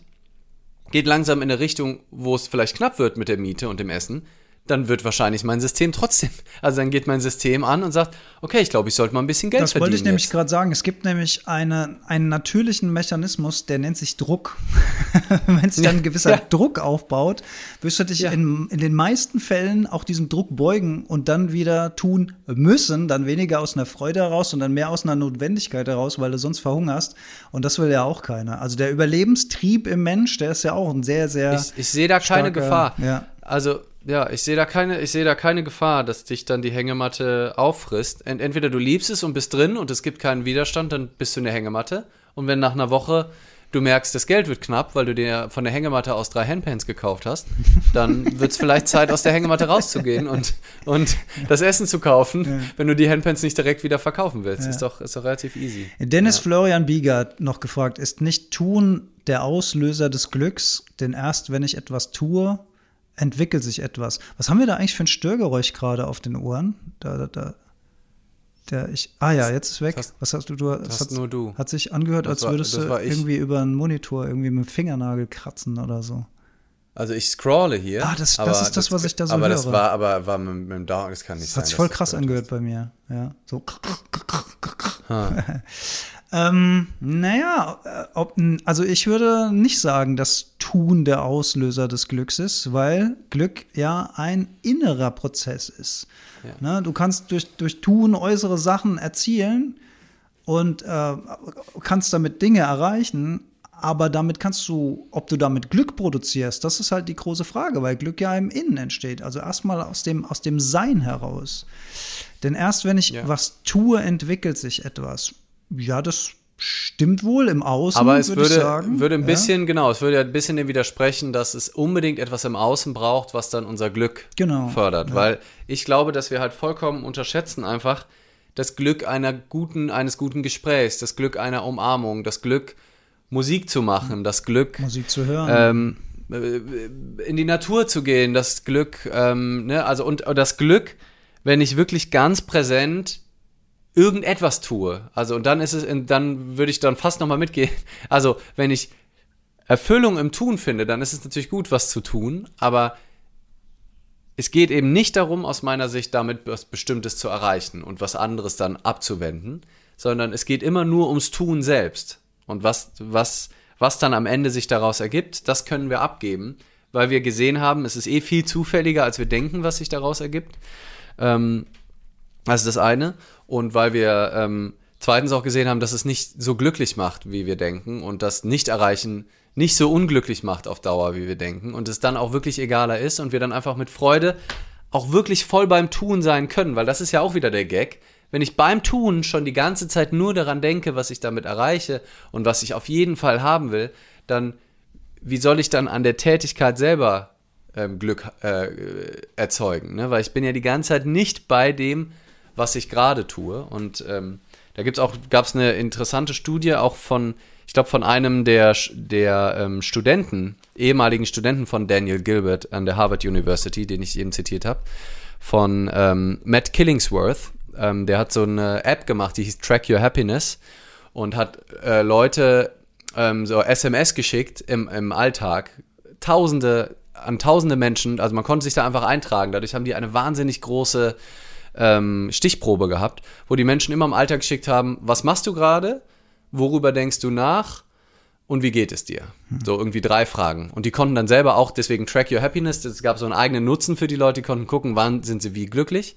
geht langsam in eine Richtung, wo es vielleicht knapp wird mit der Miete und dem Essen, dann wird wahrscheinlich mein System trotzdem, also dann geht mein System an und sagt, okay, ich glaube, ich sollte mal ein bisschen Geld das verdienen. Das wollte ich nämlich gerade sagen. Es gibt nämlich eine, einen natürlichen Mechanismus, der nennt sich Druck. Wenn sich dann ein gewisser ja. Druck aufbaut, wirst du dich ja. in, in den meisten Fällen auch diesem Druck beugen und dann wieder tun müssen, dann weniger aus einer Freude heraus, sondern mehr aus einer Notwendigkeit heraus, weil du sonst verhungerst. Und das will ja auch keiner. Also der Überlebenstrieb im Mensch, der ist ja auch ein sehr, sehr. Ich, ich sehe da keine starker, Gefahr. Ja. Also ja, ich sehe da keine, ich sehe da keine Gefahr, dass dich dann die Hängematte auffrisst. Ent entweder du liebst es und bist drin und es gibt keinen Widerstand, dann bist du in der Hängematte. Und wenn nach einer Woche du merkst, das Geld wird knapp, weil du dir von der Hängematte aus drei Handpans gekauft hast, dann wird es vielleicht Zeit, aus der Hängematte rauszugehen und, und das Essen zu kaufen, ja. wenn du die Handpans nicht direkt wieder verkaufen willst. Ja. Ist, doch, ist doch relativ easy. Dennis ja. Florian Biegert noch gefragt, ist nicht Tun der Auslöser des Glücks? Denn erst wenn ich etwas tue, entwickelt sich etwas. Was haben wir da eigentlich für ein Störgeräusch gerade auf den Ohren? Da, da, da. Der ich, ah ja, jetzt ist weg. Hast, Was hast du? du das hat, nur du. Hat sich angehört, das als würdest war, du irgendwie über einen Monitor irgendwie mit dem Fingernagel kratzen oder so. Also ich scrolle hier. Ah, das, das ist das, was ich da so aber höre. Aber das war, aber war mit, mit dem Daumen, das kann nicht das sein. Hat sich voll krass angehört bei mir. Ja, so. Ähm, naja, äh, ob, also ich würde nicht sagen, dass Tun der Auslöser des Glücks ist, weil Glück ja ein innerer Prozess ist. Ja. Ne, du kannst durch, durch Tun äußere Sachen erzielen und äh, kannst damit Dinge erreichen, aber damit kannst du, ob du damit Glück produzierst, das ist halt die große Frage, weil Glück ja im Innen entsteht. Also erstmal aus dem, aus dem Sein heraus. Denn erst wenn ich ja. was tue, entwickelt sich etwas. Ja, das stimmt wohl im Außen. Aber es würde, würde ein bisschen, ja. genau, es würde ein bisschen dem widersprechen, dass es unbedingt etwas im Außen braucht, was dann unser Glück genau. fördert. Ja. Weil ich glaube, dass wir halt vollkommen unterschätzen einfach das Glück einer guten, eines guten Gesprächs, das Glück einer Umarmung, das Glück, Musik zu machen, das Glück, Musik zu hören. Ähm, äh, in die Natur zu gehen, das Glück, ähm, ne, also und das Glück, wenn ich wirklich ganz präsent irgendetwas tue. Also und dann ist es, dann würde ich dann fast nochmal mitgehen. Also wenn ich Erfüllung im Tun finde, dann ist es natürlich gut, was zu tun, aber es geht eben nicht darum, aus meiner Sicht damit was Bestimmtes zu erreichen und was anderes dann abzuwenden, sondern es geht immer nur ums Tun selbst. Und was, was, was dann am Ende sich daraus ergibt, das können wir abgeben, weil wir gesehen haben, es ist eh viel zufälliger, als wir denken, was sich daraus ergibt. Ähm, das ist das eine. Und weil wir ähm, zweitens auch gesehen haben, dass es nicht so glücklich macht, wie wir denken und das Nicht-Erreichen nicht so unglücklich macht auf Dauer, wie wir denken und es dann auch wirklich egaler ist und wir dann einfach mit Freude auch wirklich voll beim Tun sein können, weil das ist ja auch wieder der Gag. Wenn ich beim Tun schon die ganze Zeit nur daran denke, was ich damit erreiche und was ich auf jeden Fall haben will, dann wie soll ich dann an der Tätigkeit selber ähm, Glück äh, erzeugen? Ne? Weil ich bin ja die ganze Zeit nicht bei dem, was ich gerade tue. Und ähm, da gibt's auch, gab es eine interessante Studie auch von, ich glaube, von einem der, der ähm, Studenten, ehemaligen Studenten von Daniel Gilbert an der Harvard University, den ich eben zitiert habe, von ähm, Matt Killingsworth. Ähm, der hat so eine App gemacht, die hieß Track Your Happiness und hat äh, Leute ähm, so SMS geschickt im, im Alltag. Tausende, an tausende Menschen, also man konnte sich da einfach eintragen. Dadurch haben die eine wahnsinnig große ähm, Stichprobe gehabt, wo die Menschen immer im Alltag geschickt haben, was machst du gerade, worüber denkst du nach und wie geht es dir? So irgendwie drei Fragen. Und die konnten dann selber auch, deswegen Track Your Happiness, es gab so einen eigenen Nutzen für die Leute, die konnten gucken, wann sind sie wie glücklich.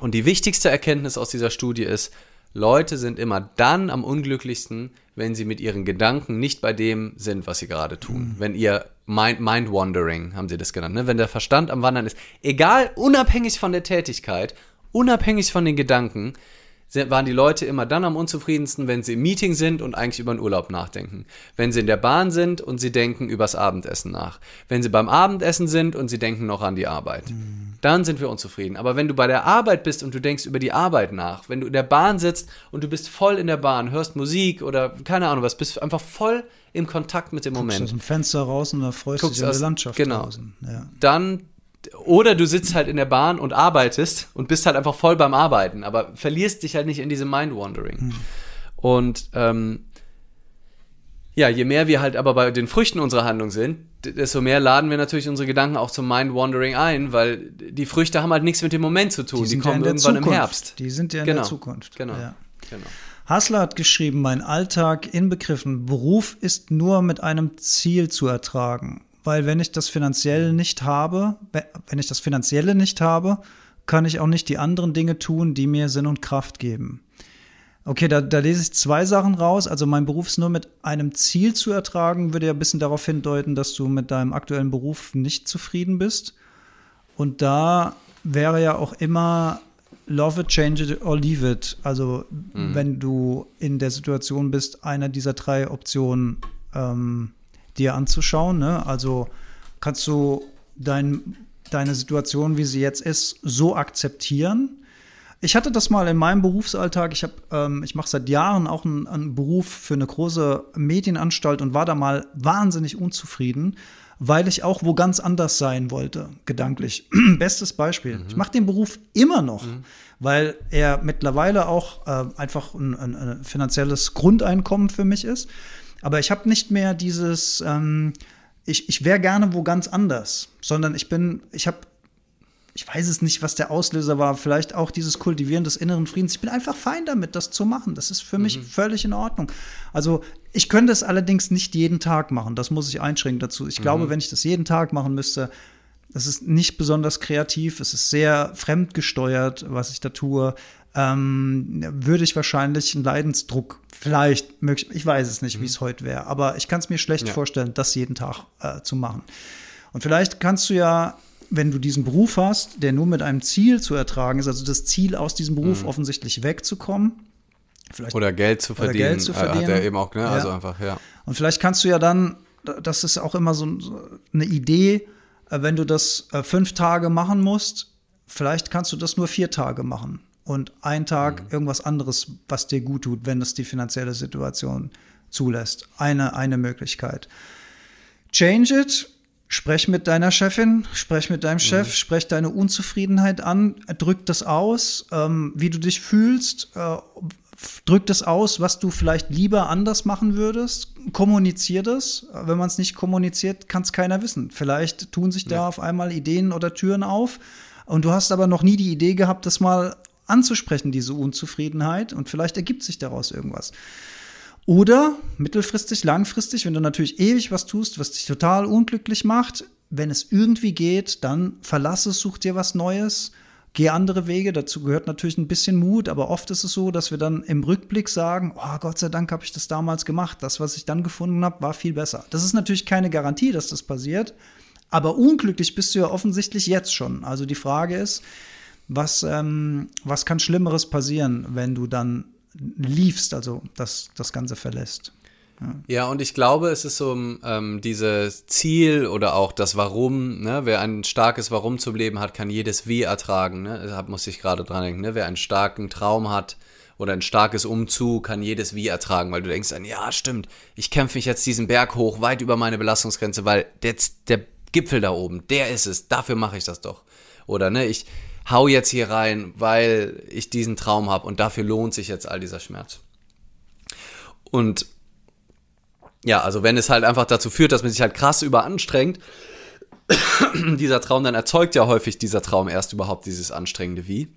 Und die wichtigste Erkenntnis aus dieser Studie ist, Leute sind immer dann am unglücklichsten, wenn sie mit ihren Gedanken nicht bei dem sind, was sie gerade tun. Mhm. Wenn ihr Mind, Mind Wandering, haben sie das genannt, ne? wenn der Verstand am Wandern ist. Egal, unabhängig von der Tätigkeit, unabhängig von den Gedanken, waren die Leute immer dann am unzufriedensten, wenn sie im Meeting sind und eigentlich über den Urlaub nachdenken. Wenn sie in der Bahn sind und sie denken übers Abendessen nach. Wenn sie beim Abendessen sind und sie denken noch an die Arbeit. Mhm. Dann sind wir unzufrieden. Aber wenn du bei der Arbeit bist und du denkst über die Arbeit nach, wenn du in der Bahn sitzt und du bist voll in der Bahn, hörst Musik oder keine Ahnung was, bist einfach voll im Kontakt mit dem Guckst Moment. aus dem Fenster raus und da freust du dich an der Landschaft genau. draußen. Ja. Dann oder du sitzt halt in der Bahn und arbeitest und bist halt einfach voll beim Arbeiten, aber verlierst dich halt nicht in diesem Mind-Wandering. Hm. Und ähm, ja, je mehr wir halt aber bei den Früchten unserer Handlung sind, desto mehr laden wir natürlich unsere Gedanken auch zum Mind-Wandering ein, weil die Früchte haben halt nichts mit dem Moment zu tun. Die, die kommen ja irgendwann Zukunft. im Herbst. Die sind ja in genau. der Zukunft. Genau. Ja. genau. Hassler hat geschrieben, mein Alltag inbegriffen, Beruf ist nur mit einem Ziel zu ertragen weil wenn ich das finanziell nicht habe, wenn ich das finanzielle nicht habe, kann ich auch nicht die anderen Dinge tun, die mir Sinn und Kraft geben. Okay, da, da lese ich zwei Sachen raus. Also mein Beruf ist nur mit einem Ziel zu ertragen, würde ja ein bisschen darauf hindeuten, dass du mit deinem aktuellen Beruf nicht zufrieden bist. Und da wäre ja auch immer love it, change it or leave it. Also mhm. wenn du in der Situation bist, einer dieser drei Optionen ähm, dir anzuschauen. Ne? Also kannst du dein, deine Situation, wie sie jetzt ist, so akzeptieren. Ich hatte das mal in meinem Berufsalltag. Ich, ähm, ich mache seit Jahren auch einen, einen Beruf für eine große Medienanstalt und war da mal wahnsinnig unzufrieden, weil ich auch wo ganz anders sein wollte, gedanklich. Bestes Beispiel. Mhm. Ich mache den Beruf immer noch, mhm. weil er mittlerweile auch äh, einfach ein, ein, ein finanzielles Grundeinkommen für mich ist. Aber ich habe nicht mehr dieses, ähm, ich, ich wäre gerne wo ganz anders, sondern ich bin, ich habe, ich weiß es nicht, was der Auslöser war, vielleicht auch dieses Kultivieren des inneren Friedens. Ich bin einfach fein damit, das zu machen. Das ist für mhm. mich völlig in Ordnung. Also ich könnte es allerdings nicht jeden Tag machen. Das muss ich einschränken dazu. Ich mhm. glaube, wenn ich das jeden Tag machen müsste, das ist nicht besonders kreativ, es ist sehr fremdgesteuert, was ich da tue ähm, würde ich wahrscheinlich einen Leidensdruck vielleicht möglich, ich weiß es nicht, mhm. wie es heute wäre, aber ich kann es mir schlecht ja. vorstellen, das jeden Tag äh, zu machen. Und vielleicht kannst du ja, wenn du diesen Beruf hast, der nur mit einem Ziel zu ertragen ist, also das Ziel aus diesem Beruf mhm. offensichtlich wegzukommen, Vielleicht, oder Geld zu verdienen. Geld zu verdienen. Hat er eben auch, ne? Also ja. einfach, ja. Und vielleicht kannst du ja dann, das ist auch immer so eine Idee, äh, wenn du das äh, fünf Tage machen musst, vielleicht kannst du das nur vier Tage machen und ein Tag mhm. irgendwas anderes, was dir gut tut, wenn es die finanzielle Situation zulässt. Eine, eine Möglichkeit. Change it. Sprech mit deiner Chefin, sprech mit deinem Chef, mhm. sprech deine Unzufriedenheit an, drück das aus, ähm, wie du dich fühlst, äh, drück das aus, was du vielleicht lieber anders machen würdest, kommunizier das. Wenn man es nicht kommuniziert, kann es keiner wissen. Vielleicht tun sich da ja. auf einmal Ideen oder Türen auf und du hast aber noch nie die Idee gehabt, das mal anzusprechen, diese Unzufriedenheit, und vielleicht ergibt sich daraus irgendwas. Oder mittelfristig, langfristig, wenn du natürlich ewig was tust, was dich total unglücklich macht, wenn es irgendwie geht, dann verlass es, such dir was Neues, geh andere Wege. Dazu gehört natürlich ein bisschen Mut, aber oft ist es so, dass wir dann im Rückblick sagen, oh Gott sei Dank habe ich das damals gemacht. Das, was ich dann gefunden habe, war viel besser. Das ist natürlich keine Garantie, dass das passiert, aber unglücklich bist du ja offensichtlich jetzt schon. Also die Frage ist, was, ähm, was kann Schlimmeres passieren, wenn du dann liefst, also das, das Ganze verlässt? Ja. und ich glaube, es ist so ähm, dieses Ziel oder auch das Warum. Ne? Wer ein starkes Warum zum Leben hat, kann jedes Wie ertragen. Ne? Da muss ich gerade dran denken. Ne? Wer einen starken Traum hat oder ein starkes Umzug, kann jedes Wie ertragen, weil du denkst dann, ja, stimmt, ich kämpfe mich jetzt diesen Berg hoch, weit über meine Belastungsgrenze, weil der, der Gipfel da oben, der ist es, dafür mache ich das doch. Oder ne, ich, hau jetzt hier rein, weil ich diesen Traum habe und dafür lohnt sich jetzt all dieser Schmerz. Und ja, also wenn es halt einfach dazu führt, dass man sich halt krass überanstrengt, dieser Traum, dann erzeugt ja häufig dieser Traum erst überhaupt dieses anstrengende Wie.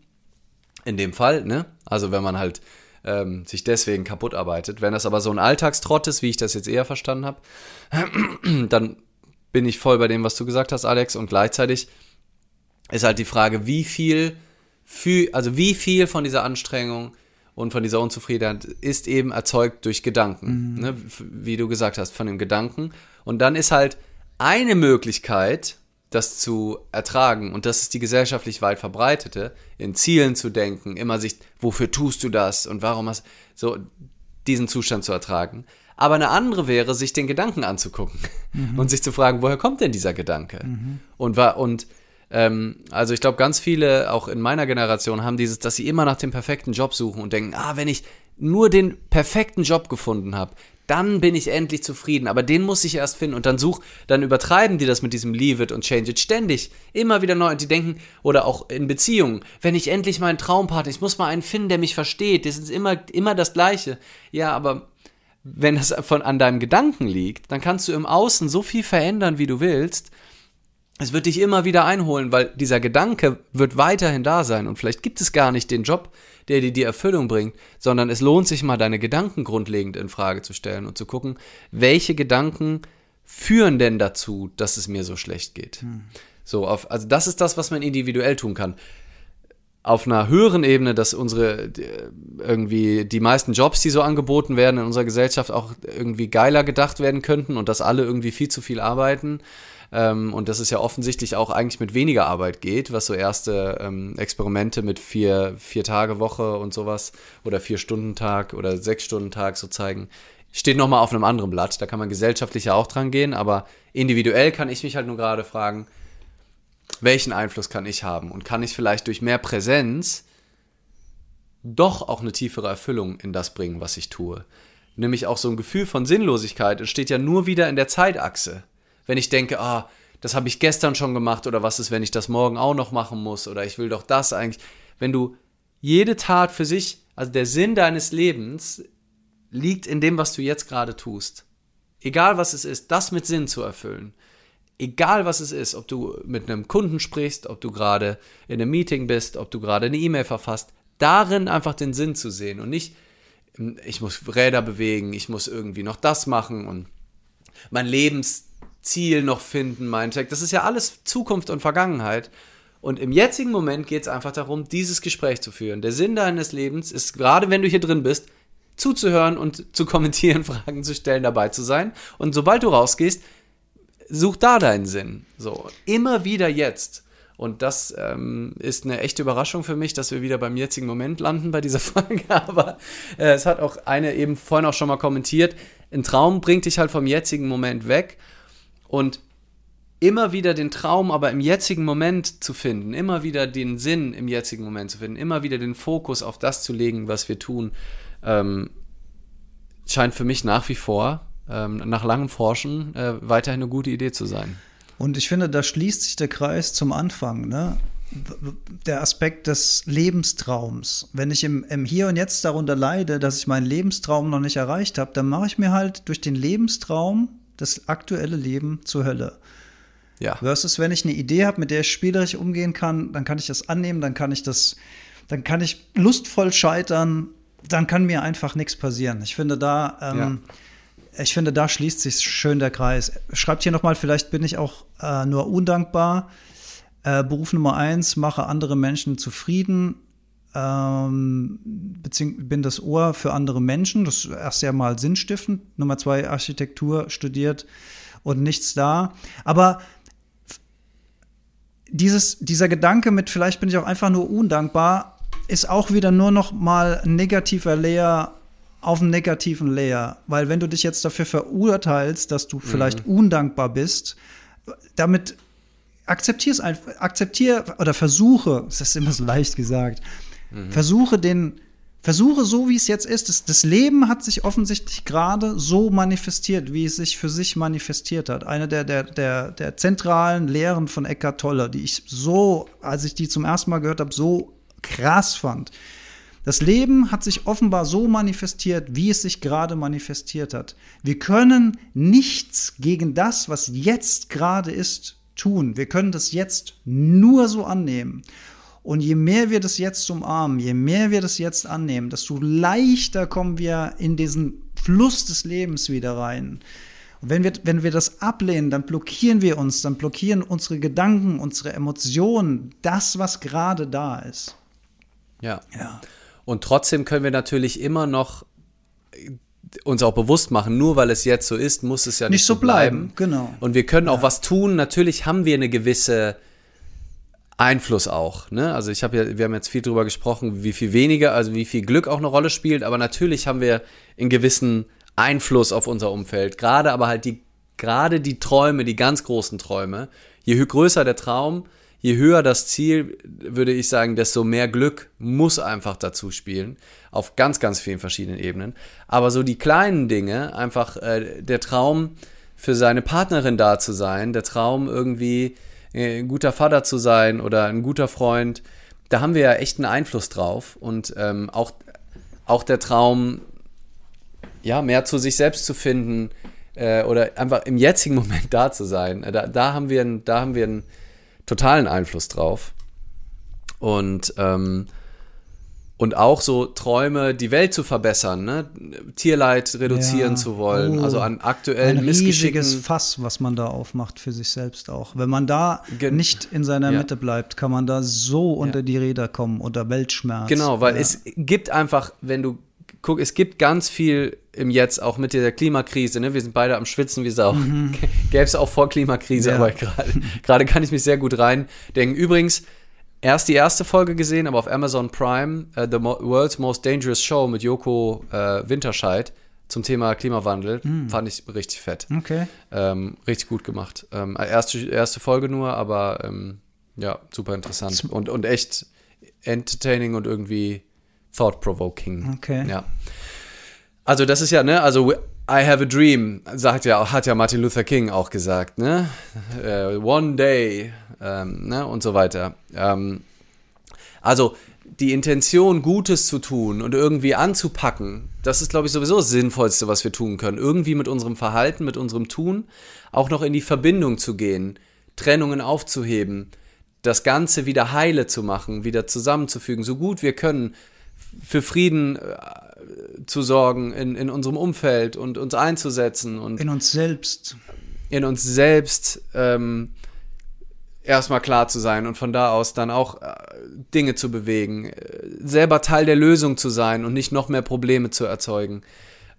In dem Fall, ne? Also wenn man halt ähm, sich deswegen kaputt arbeitet. Wenn das aber so ein Alltagstrott ist, wie ich das jetzt eher verstanden habe, dann bin ich voll bei dem, was du gesagt hast, Alex, und gleichzeitig ist halt die Frage, wie viel, für, also wie viel von dieser Anstrengung und von dieser Unzufriedenheit ist eben erzeugt durch Gedanken, mhm. ne? wie du gesagt hast, von dem Gedanken. Und dann ist halt eine Möglichkeit, das zu ertragen, und das ist die gesellschaftlich weit verbreitete, in Zielen zu denken, immer sich, wofür tust du das und warum hast so diesen Zustand zu ertragen. Aber eine andere wäre, sich den Gedanken anzugucken mhm. und sich zu fragen, woher kommt denn dieser Gedanke? Mhm. Und war und ähm, also ich glaube, ganz viele, auch in meiner Generation, haben dieses, dass sie immer nach dem perfekten Job suchen und denken, ah, wenn ich nur den perfekten Job gefunden habe, dann bin ich endlich zufrieden. Aber den muss ich erst finden und dann such, dann übertreiben die das mit diesem Leave it und change it ständig. Immer wieder neu. Und die denken, oder auch in Beziehungen, wenn ich endlich meinen Traumpartner, ich muss mal einen finden, der mich versteht. Das ist immer, immer das Gleiche. Ja, aber wenn es von an deinem Gedanken liegt, dann kannst du im Außen so viel verändern, wie du willst es wird dich immer wieder einholen, weil dieser Gedanke wird weiterhin da sein und vielleicht gibt es gar nicht den Job, der dir die Erfüllung bringt, sondern es lohnt sich mal deine Gedanken grundlegend in Frage zu stellen und zu gucken, welche Gedanken führen denn dazu, dass es mir so schlecht geht. Hm. So auf, also das ist das, was man individuell tun kann. Auf einer höheren Ebene, dass unsere irgendwie die meisten Jobs, die so angeboten werden in unserer Gesellschaft, auch irgendwie geiler gedacht werden könnten und dass alle irgendwie viel zu viel arbeiten ähm, und dass es ja offensichtlich auch eigentlich mit weniger Arbeit geht, was so erste ähm, Experimente mit vier, vier Tage Woche und sowas oder vier Stunden Tag oder sechs Stunden Tag so zeigen, steht nochmal auf einem anderen Blatt. Da kann man gesellschaftlich ja auch dran gehen, aber individuell kann ich mich halt nur gerade fragen, welchen Einfluss kann ich haben und kann ich vielleicht durch mehr Präsenz doch auch eine tiefere Erfüllung in das bringen, was ich tue. Nämlich auch so ein Gefühl von Sinnlosigkeit entsteht ja nur wieder in der Zeitachse wenn ich denke, ah, das habe ich gestern schon gemacht oder was ist, wenn ich das morgen auch noch machen muss oder ich will doch das eigentlich. Wenn du jede Tat für sich, also der Sinn deines Lebens liegt in dem, was du jetzt gerade tust. Egal was es ist, das mit Sinn zu erfüllen. Egal was es ist, ob du mit einem Kunden sprichst, ob du gerade in einem Meeting bist, ob du gerade eine E-Mail verfasst, darin einfach den Sinn zu sehen und nicht, ich muss Räder bewegen, ich muss irgendwie noch das machen und mein Lebens Ziel noch finden, Mindcheck. Das ist ja alles Zukunft und Vergangenheit. Und im jetzigen Moment geht es einfach darum, dieses Gespräch zu führen. Der Sinn deines Lebens ist, gerade wenn du hier drin bist, zuzuhören und zu kommentieren, Fragen zu stellen, dabei zu sein. Und sobald du rausgehst, such da deinen Sinn. So, immer wieder jetzt. Und das ähm, ist eine echte Überraschung für mich, dass wir wieder beim jetzigen Moment landen bei dieser Folge. Aber äh, es hat auch eine eben vorhin auch schon mal kommentiert. Ein Traum bringt dich halt vom jetzigen Moment weg und immer wieder den Traum aber im jetzigen Moment zu finden, immer wieder den Sinn im jetzigen Moment zu finden, immer wieder den Fokus auf das zu legen, was wir tun, ähm, scheint für mich nach wie vor, ähm, nach langem Forschen, äh, weiterhin eine gute Idee zu sein. Und ich finde, da schließt sich der Kreis zum Anfang, ne? Der Aspekt des Lebenstraums. Wenn ich im, im Hier und Jetzt darunter leide, dass ich meinen Lebenstraum noch nicht erreicht habe, dann mache ich mir halt durch den Lebenstraum das aktuelle Leben zur Hölle. Ja. Versus, wenn ich eine Idee habe, mit der ich spielerisch umgehen kann, dann kann ich das annehmen, dann kann ich das, dann kann ich lustvoll scheitern, dann kann mir einfach nichts passieren. Ich finde da, ähm, ja. ich finde, da schließt sich schön der Kreis. Schreibt hier nochmal, vielleicht bin ich auch äh, nur undankbar. Äh, Beruf Nummer eins, mache andere Menschen zufrieden ähm, bin das Ohr für andere Menschen. Das ist erst ja mal sinnstiftend. Nummer zwei, Architektur studiert und nichts da. Aber dieses, dieser Gedanke mit, vielleicht bin ich auch einfach nur undankbar, ist auch wieder nur noch mal ein negativer Layer auf einem negativen Layer. Weil wenn du dich jetzt dafür verurteilst, dass du mhm. vielleicht undankbar bist, damit akzeptier es einfach, akzeptier oder versuche, das ist immer so leicht gesagt, Mhm. Versuche den, versuche so, wie es jetzt ist. Das, das Leben hat sich offensichtlich gerade so manifestiert, wie es sich für sich manifestiert hat. Eine der, der, der, der zentralen Lehren von Eckhart Tolle, die ich so, als ich die zum ersten Mal gehört habe, so krass fand. Das Leben hat sich offenbar so manifestiert, wie es sich gerade manifestiert hat. Wir können nichts gegen das, was jetzt gerade ist, tun. Wir können das jetzt nur so annehmen. Und je mehr wir das jetzt umarmen, je mehr wir das jetzt annehmen, desto leichter kommen wir in diesen Fluss des Lebens wieder rein. Und wenn wir, wenn wir das ablehnen, dann blockieren wir uns, dann blockieren unsere Gedanken, unsere Emotionen, das, was gerade da ist. Ja. ja. Und trotzdem können wir natürlich immer noch uns auch bewusst machen, nur weil es jetzt so ist, muss es ja nicht, Nicht so bleiben, genau. Und wir können auch was tun. Natürlich haben wir eine gewisse Einfluss auch. Ne? Also ich habe ja, wir haben jetzt viel darüber gesprochen, wie viel weniger, also wie viel Glück auch eine Rolle spielt, aber natürlich haben wir einen gewissen Einfluss auf unser Umfeld. Gerade aber halt die, gerade die Träume, die ganz großen Träume. Je größer der Traum, je höher das Ziel, würde ich sagen, desto mehr Glück muss einfach dazu spielen. Auf ganz, ganz vielen verschiedenen Ebenen. Aber so die kleinen Dinge, einfach äh, der Traum, für seine Partnerin da zu sein, der Traum irgendwie ein guter Vater zu sein oder ein guter Freund, da haben wir ja echt einen Einfluss drauf. Und ähm, auch, auch der Traum, ja, mehr zu sich selbst zu finden äh, oder einfach im jetzigen Moment da zu sein, äh, da, da, haben wir einen, da haben wir einen totalen Einfluss drauf. Und, ähm, und auch so Träume, die Welt zu verbessern, ne? Tierleid reduzieren Ja. zu wollen, Oh. also an aktuellen Ein riesiges Missgeschicken. Fass, was man da aufmacht für sich selbst auch. Wenn man da Gen- nicht in seiner Ja. Mitte bleibt, kann man da so unter die Räder kommen, unter Weltschmerz. Genau, weil ja. es gibt einfach, wenn du guck, es gibt ganz viel im Jetzt, auch mit der Klimakrise, ne? Wir sind beide am Schwitzen wie Sau. Gäbe es auch vor Klimakrise, Ja. aber gerade gerade kann ich mich sehr gut reindenken. Übrigens, erst die erste Folge gesehen, aber auf Amazon Prime, äh, The Mo World's Most Dangerous Show mit Joko äh, Winterscheid zum Thema Klimawandel, fand ich richtig fett. Okay. Ähm, richtig gut gemacht. Ähm, erste, erste Folge nur, aber ähm, ja, super interessant. Und, und echt entertaining und irgendwie thought-provoking. Okay. Ja. Also das ist ja, ne, also I have a dream, sagt ja, hat ja Martin Luther King auch gesagt, ne? Äh, one day, ähm, ne, und so weiter. Ähm, also die Intention, Gutes zu tun und irgendwie anzupacken, das ist, glaube ich, sowieso das Sinnvollste, was wir tun können. Irgendwie mit unserem Verhalten, mit unserem Tun auch noch in die Verbindung zu gehen, Trennungen aufzuheben, das Ganze wieder heile zu machen, wieder zusammenzufügen, so gut wir können, für Frieden äh, zu sorgen in, in unserem Umfeld und uns einzusetzen und In uns selbst. in uns selbst ähm, erstmal klar zu sein und von da aus dann auch äh, Dinge zu bewegen, äh, selber Teil der Lösung zu sein und nicht noch mehr Probleme zu erzeugen.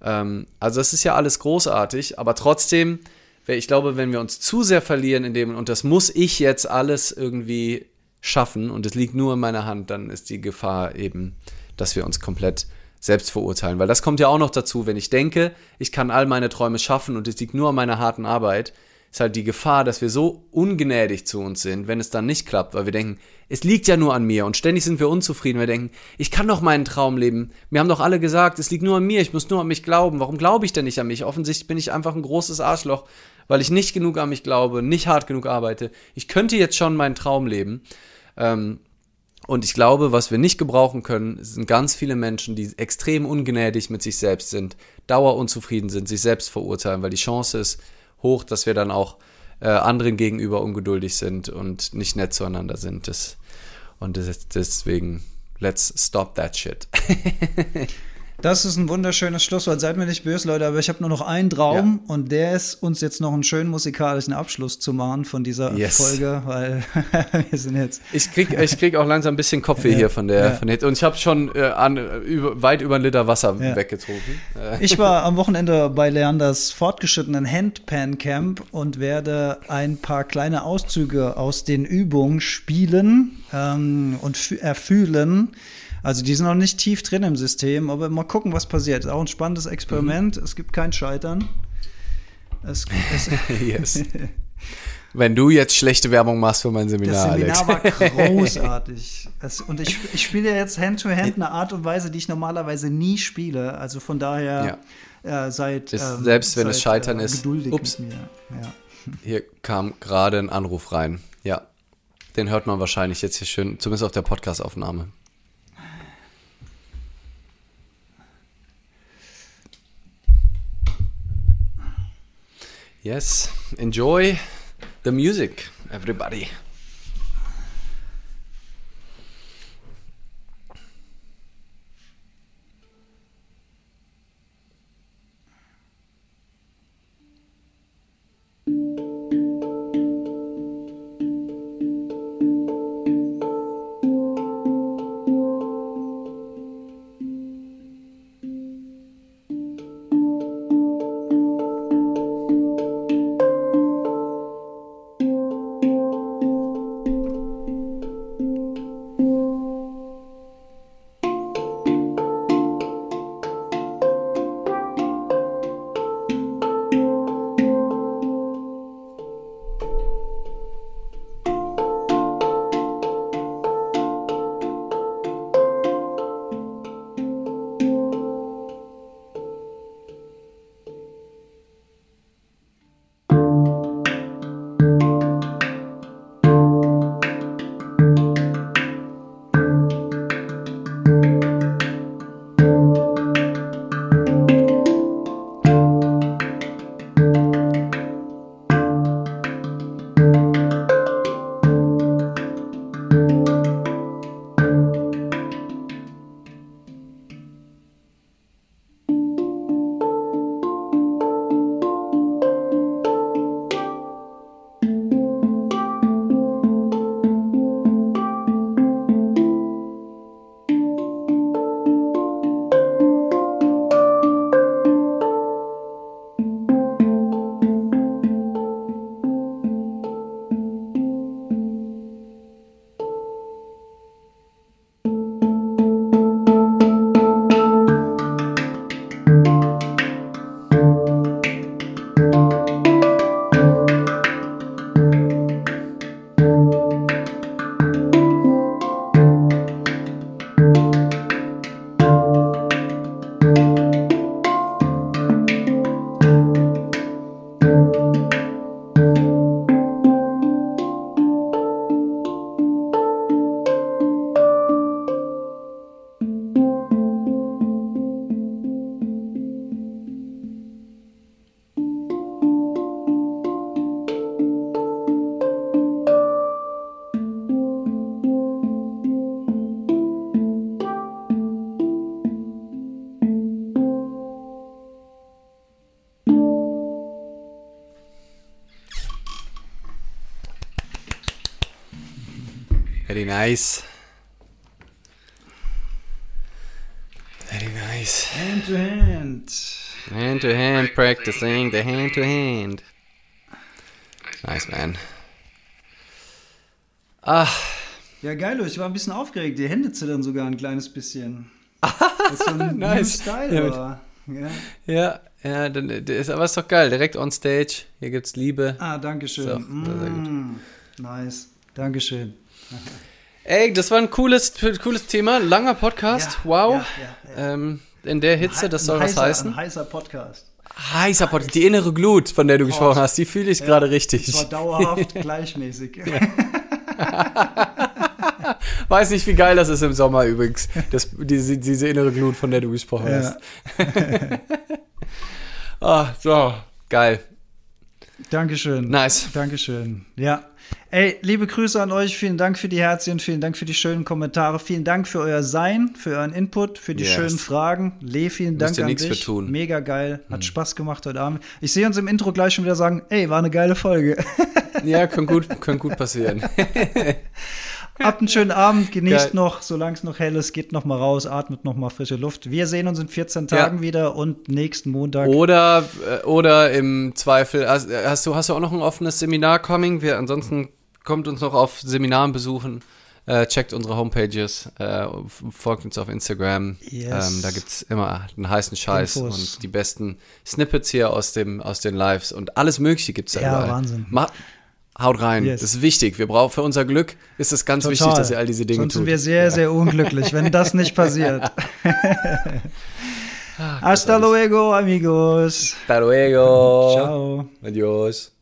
Ähm, also das ist ja alles großartig, aber trotzdem, ich glaube, wenn wir uns zu sehr verlieren in dem, und das muss ich jetzt alles irgendwie schaffen und es liegt nur in meiner Hand, dann ist die Gefahr eben, dass wir uns komplett selbst verurteilen. Weil das kommt ja auch noch dazu, wenn ich denke, ich kann all meine Träume schaffen und es liegt nur an meiner harten Arbeit, ist halt die Gefahr, dass wir so ungnädig zu uns sind, wenn es dann nicht klappt, weil wir denken, es liegt ja nur an mir und ständig sind wir unzufrieden. Wir denken, ich kann doch meinen Traum leben. Mir haben doch alle gesagt, es liegt nur an mir, ich muss nur an mich glauben. Warum glaube ich denn nicht an mich? Offensichtlich bin ich einfach ein großes Arschloch, weil ich nicht genug an mich glaube, nicht hart genug arbeite. Ich könnte jetzt schon meinen Traum leben. Ähm, und ich glaube, was wir nicht gebrauchen können, sind ganz viele Menschen, die extrem ungnädig mit sich selbst sind, dauerunzufrieden sind, sich selbst verurteilen, weil die Chance ist hoch, dass wir dann auch äh, anderen gegenüber ungeduldig sind und nicht nett zueinander sind. Das, und das, deswegen, let's stop that shit. Das ist ein wunderschönes Schlusswort. Seid mir nicht böse, Leute, aber ich habe nur noch einen Traum und der ist, uns jetzt noch einen schönen musikalischen Abschluss zu machen von dieser Yes. Folge, weil wir sind jetzt. Ich krieg, ich krieg auch langsam ein bisschen Kopfweh hier von der, ja. von der und ich habe schon äh, an, über, weit über einen Liter Wasser Ja. weggetrunken. Äh, Ich war am Wochenende bei Leanders fortgeschrittenen Handpan Camp und werde ein paar kleine Auszüge aus den Übungen spielen ähm, und fü- erfühlen. Also die sind noch nicht tief drin im System, aber mal gucken, was passiert. Ist auch ein spannendes Experiment. Es gibt kein Scheitern. Es, es, yes. Wenn du jetzt schlechte Werbung machst für mein das Seminar, Seminar war Alex. großartig. Es, und ich, ich spiele jetzt Hand-to-Hand eine Art und Weise, die ich normalerweise nie spiele. Also von daher äh, seid ähm, selbst wenn es seid, Scheitern äh, ist. Ups. Ja. Hier kam gerade ein Anruf rein. Ja. Den hört man wahrscheinlich jetzt hier schön, zumindest auf der Podcastaufnahme. Yes, enjoy the music, everybody. Nice. Very nice. Hand to hand. Hand to hand practicing the hand to hand. Nice, man. Ah, Ja, geil, ich war ein bisschen aufgeregt. Die Hände zittern sogar ein kleines bisschen. Das ist so ein Nice. Style, Ja, aber. Ja. ja, ja, dann äh, ist aber ist doch geil. Direkt on stage. Hier gibt's Liebe. Ah, danke schön. So. Mm, nice. Dankeschön. Ey, das war ein cooles, cooles Thema. Langer Podcast. Ja, wow. ja, ja. Ähm, in der Hitze, das soll was heißer, heißen. Ein heißer Podcast. Heißer Podcast. Die innere Glut, von der du gesprochen hast, die fühle ich gerade richtig. Es war dauerhaft gleichmäßig. Weiß nicht, wie geil das ist im Sommer übrigens. Das, diese, diese innere Glut, von der du gesprochen hast. ah, so, geil. Dankeschön. Nice. Dankeschön. Ja. Ey, liebe Grüße an euch. Vielen Dank für die Herzchen, vielen Dank für die schönen Kommentare, vielen Dank für euer Sein, für euren Input, für die Yes. schönen Fragen. Le, vielen Dank an nichts dich. für tun. Mega geil. Hat Spaß gemacht heute Abend. Ich sehe uns im Intro gleich schon wieder sagen, ey, war eine geile Folge. Ja, kann gut, kann gut passieren. Habt einen schönen Abend, genießt Geil. noch, solange es noch hell ist, geht noch mal raus, atmet noch mal frische Luft. Wir sehen uns in 14 Tagen wieder und nächsten Montag. Oder, äh, oder im Zweifel, hast, hast, du, hast du auch noch ein offenes Seminar coming? Wir, ansonsten kommt uns noch auf Seminaren besuchen. Äh, checkt unsere Homepages, äh, folgt uns auf Instagram. Yes. Ähm, da gibt's immer einen heißen Scheiß Infos. und die besten Snippets hier aus, dem, aus den Lives und alles Mögliche gibt's da Ja, überall. Wahnsinn. Ma haut rein, Yes. das ist wichtig. Wir brauchen für unser Glück ist es ganz wichtig, dass ihr all diese Dinge Sonst sind tut. wir sehr, sehr unglücklich, wenn das nicht passiert. Hasta luego, amigos. Hasta luego. Ciao. Adios.